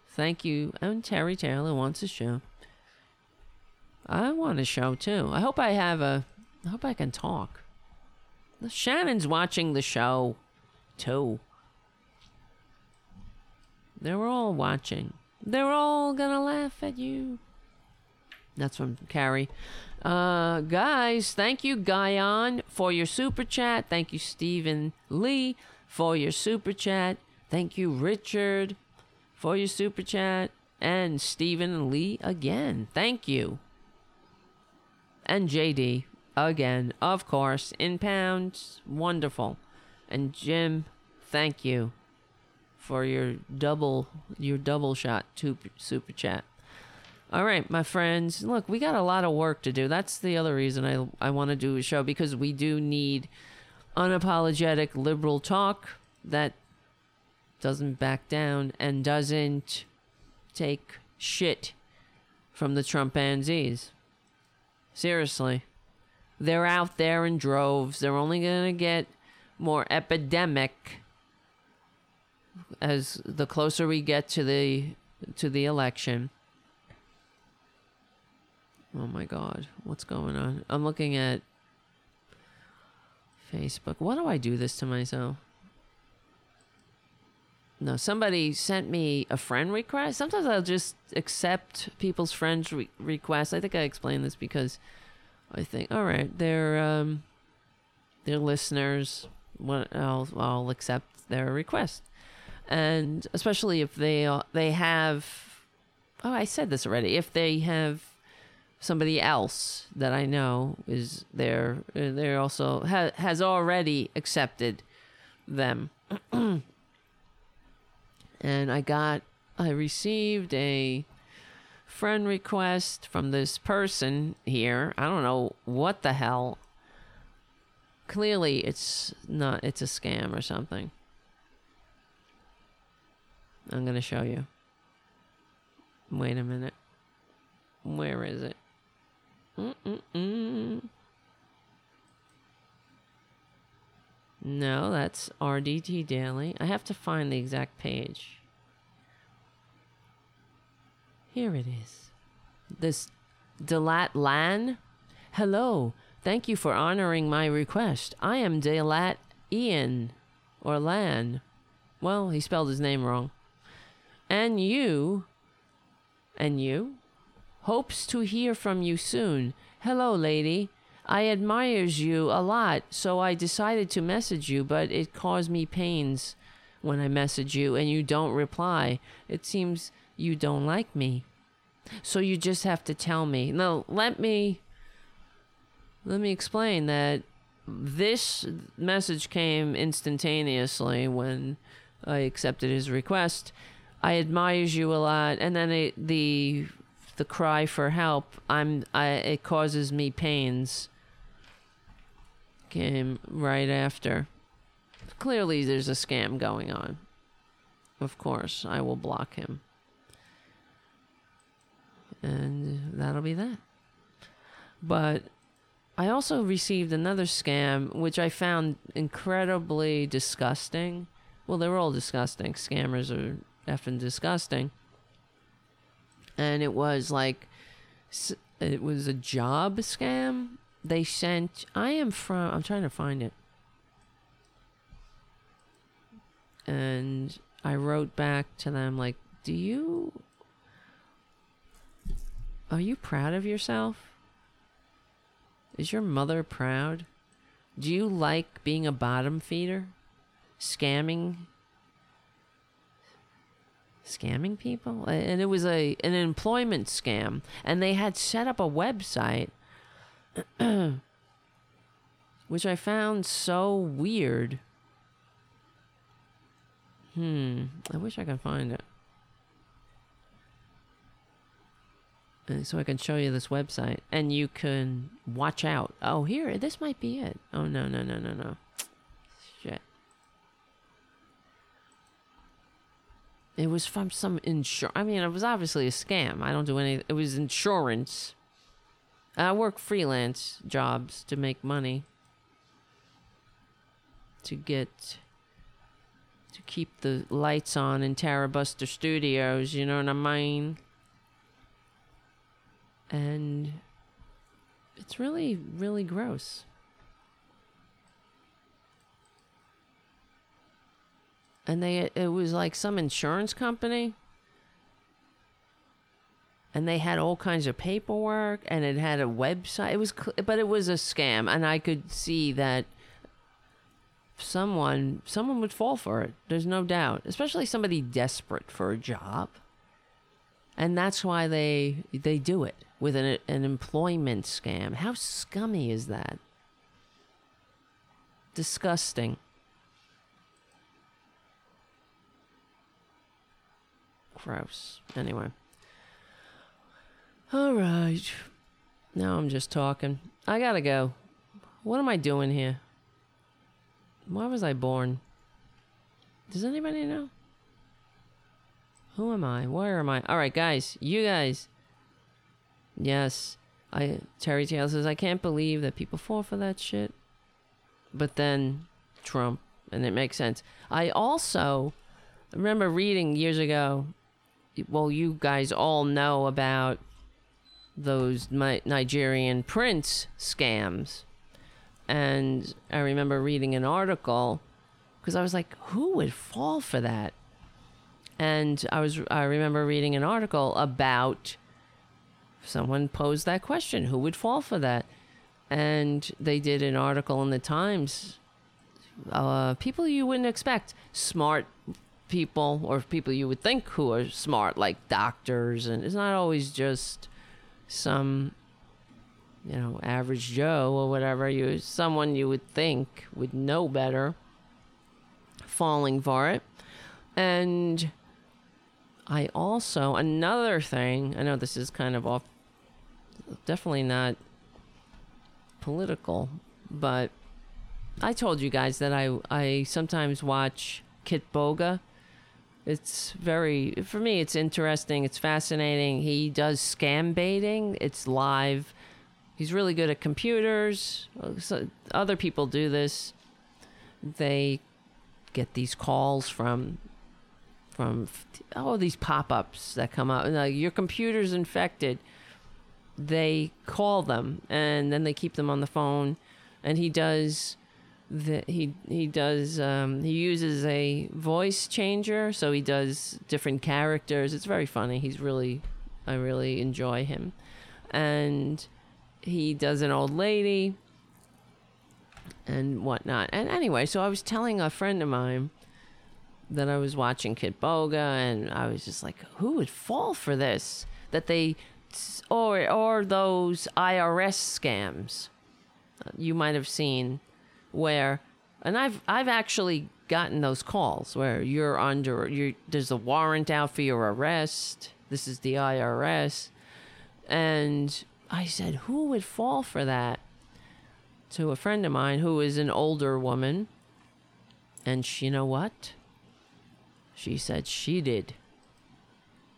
Thank you. And Terry Taylor wants a show. I want a show too. I hope I have a. I hope I can talk. Shannon's watching the show too. They're all watching. They're all gonna laugh at you. That's from Carrie. Uh, guys, thank you, Guyon, for your super chat. Thank you, Stephen Lee, for your super chat. Thank you, Richard, for your super chat. And Stephen Lee again. Thank you. And JD again, of course, in pounds. Wonderful. And Jim, thank you for your double your double shot super chat. All right, my friends. Look, we got a lot of work to do. That's the other reason I I want to do a show because we do need unapologetic liberal talk that doesn't back down and doesn't take shit from the Trumpanzees. Seriously. They're out there in droves. They're only going to get more epidemic as the closer we get to the to the election. Oh my god, what's going on? I'm looking at Facebook. Why do I do this to myself? No, somebody sent me a friend request. Sometimes I'll just accept people's friends re- requests. I think I explained this because I think all right, they're um they're listeners. What I'll I'll accept their request and especially if they uh, they have oh I said this already if they have somebody else that I know is there uh, they're also ha, has already accepted them and I got I received a friend request from this person here I don't know what the hell clearly it's not it's a scam or something I'm going to show you. Wait a minute. Where is it? Mm-mm-mm. No, that's RDT Daily. I have to find the exact page. Here it is. This Delat Lan. Hello. Thank you for honoring my request. I am Delat Ian or Lan. Well, he spelled his name wrong and you, and you, hopes to hear from you soon. Hello, lady. I admires you a lot, so I decided to message you, but it caused me pains when I message you and you don't reply. It seems you don't like me. So you just have to tell me. Now, let me let me explain that this message came instantaneously when I accepted his request I admires you a lot, and then it, the the cry for help, I'm I it causes me pains. Came right after. Clearly, there's a scam going on. Of course, I will block him. And that'll be that. But I also received another scam, which I found incredibly disgusting. Well, they're all disgusting. Scammers are effing disgusting. And it was like, it was a job scam. They sent, I am from, I'm trying to find it. And I wrote back to them, like, do you, are you proud of yourself? Is your mother proud? Do you like being a bottom feeder? Scamming scamming people and it was a an employment scam and they had set up a website which I found so weird. Hmm, I wish I could find it. Uh, So I can show you this website and you can watch out. Oh, here, this might be it. Oh, no, no, no, no, no. Shit. It was from some insur. I mean, it was obviously a scam. I don't do any. It was insurance. I work freelance jobs to make money. To get. To keep the lights on in Tarabuster Studios, you know what I mean? And. It's really, really gross. And they it was like some insurance company. And they had all kinds of paperwork and it had a website. It was but it was a scam and i could see that someone someone would fall for it there's no doubt. Especially somebody desperate for a job. And that's why they they do it with an, an employment scam. How scummy is that? Disgusting Gross. Anyway. All right. Now I'm just talking. I gotta go. What am I doing here? Why was I born? Does anybody know? Who am I? Where am I? All right, guys. You guys. Yes. I Terry Taylor says I can't believe that people fall for that shit. But then Trump, and it makes sense. I also remember reading years ago well, you guys all know about those Ni- Nigerian prince scams. And I remember reading an article because I was like, who would fall for that? And I was I remember reading an article about someone posed that question, who would fall for that? And they did an article in the Times uh, people you wouldn't expect, smart people or people you would think who are smart, like doctors, and it's not always just some, you know, average Joe or whatever. You someone you would think would know better, falling for it, and I also another thing. I know this is kind of off, definitely not political, but I told you guys that I I sometimes watch Kitboga. It's very for me. It's interesting. It's fascinating. He does scam baiting. It's live. He's really good at computers. So other people do this. They get these calls from from oh these pop-ups that come up. Like, your computer's infected. They call them and then they keep them on the phone. And he does that he he does um, he uses a voice changer so he does different characters. It's very funny. He's really i really enjoy him. And he does an old lady and whatnot. And anyway so i was telling a friend of mine that i was watching Kitboga and i was just like who would fall for this? That they or or those irs scams. You might have seen where and I've I've actually gotten those calls where you're under you there's a warrant out for your arrest. This is the IRS. And I said, "Who would fall for that?" To a friend of mine who is an older woman. And she, you know what? She said she did.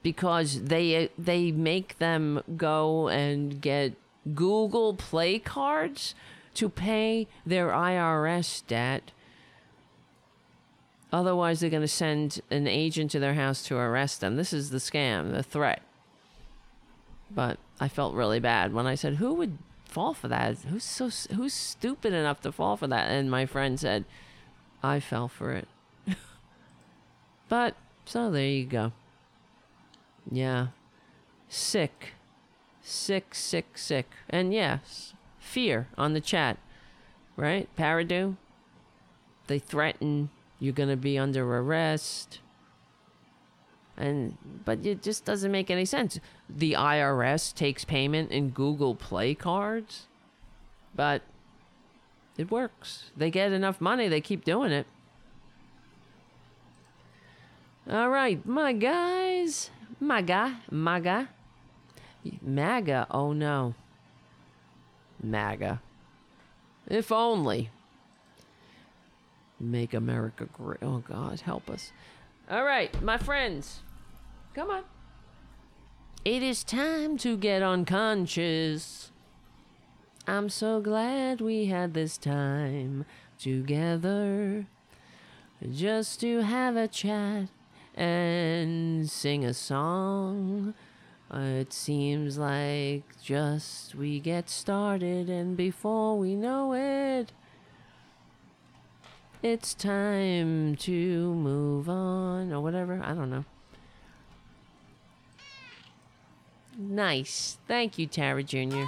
Because they they make them go and get Google Play cards to pay their IRS debt. Otherwise, they're going to send an agent to their house to arrest them. This is the scam, the threat. But I felt really bad when I said, "Who would fall for that? Who's so who's stupid enough to fall for that?" And my friend said, "I fell for it." but so there you go. Yeah, sick, sick, sick, sick, and yes, fear on the chat, right? Paradu. They threaten you're gonna be under arrest. And but it just doesn't make any sense. The IRS takes payment in Google Play cards, but It works. They get enough money, they keep doing it. All right, my guys. My guy. MAGA. Oh no. MAGA. If only. Make America great. Oh God, help us. All right, my friends. Come on. It is time to get unconscious. I'm so glad we had this time together just to have a chat and sing a song. It seems like just we get started, and before we know it, it's time to move on or whatever. I don't know. Nice. Thank you, Tara Jr.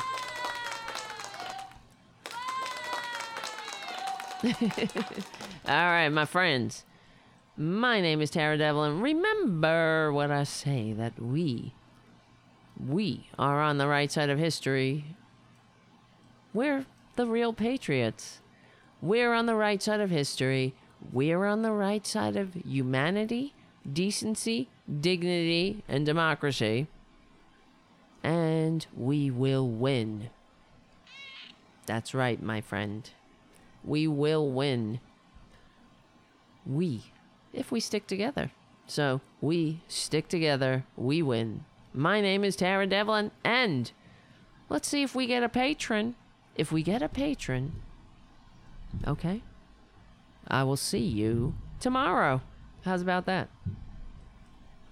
All right, my friends. My name is Tara Devlin. Remember what I say that we, we are on the right side of history. We're the real patriots. We're on the right side of history. We're on the right side of humanity, decency, dignity, and democracy. And we will win. That's right, my friend. We will win. We, if we stick together. So, we stick together, we win. My name is Tara Devlin, and let's see if we get a patron. If we get a patron, okay, I will see you tomorrow. How's about that?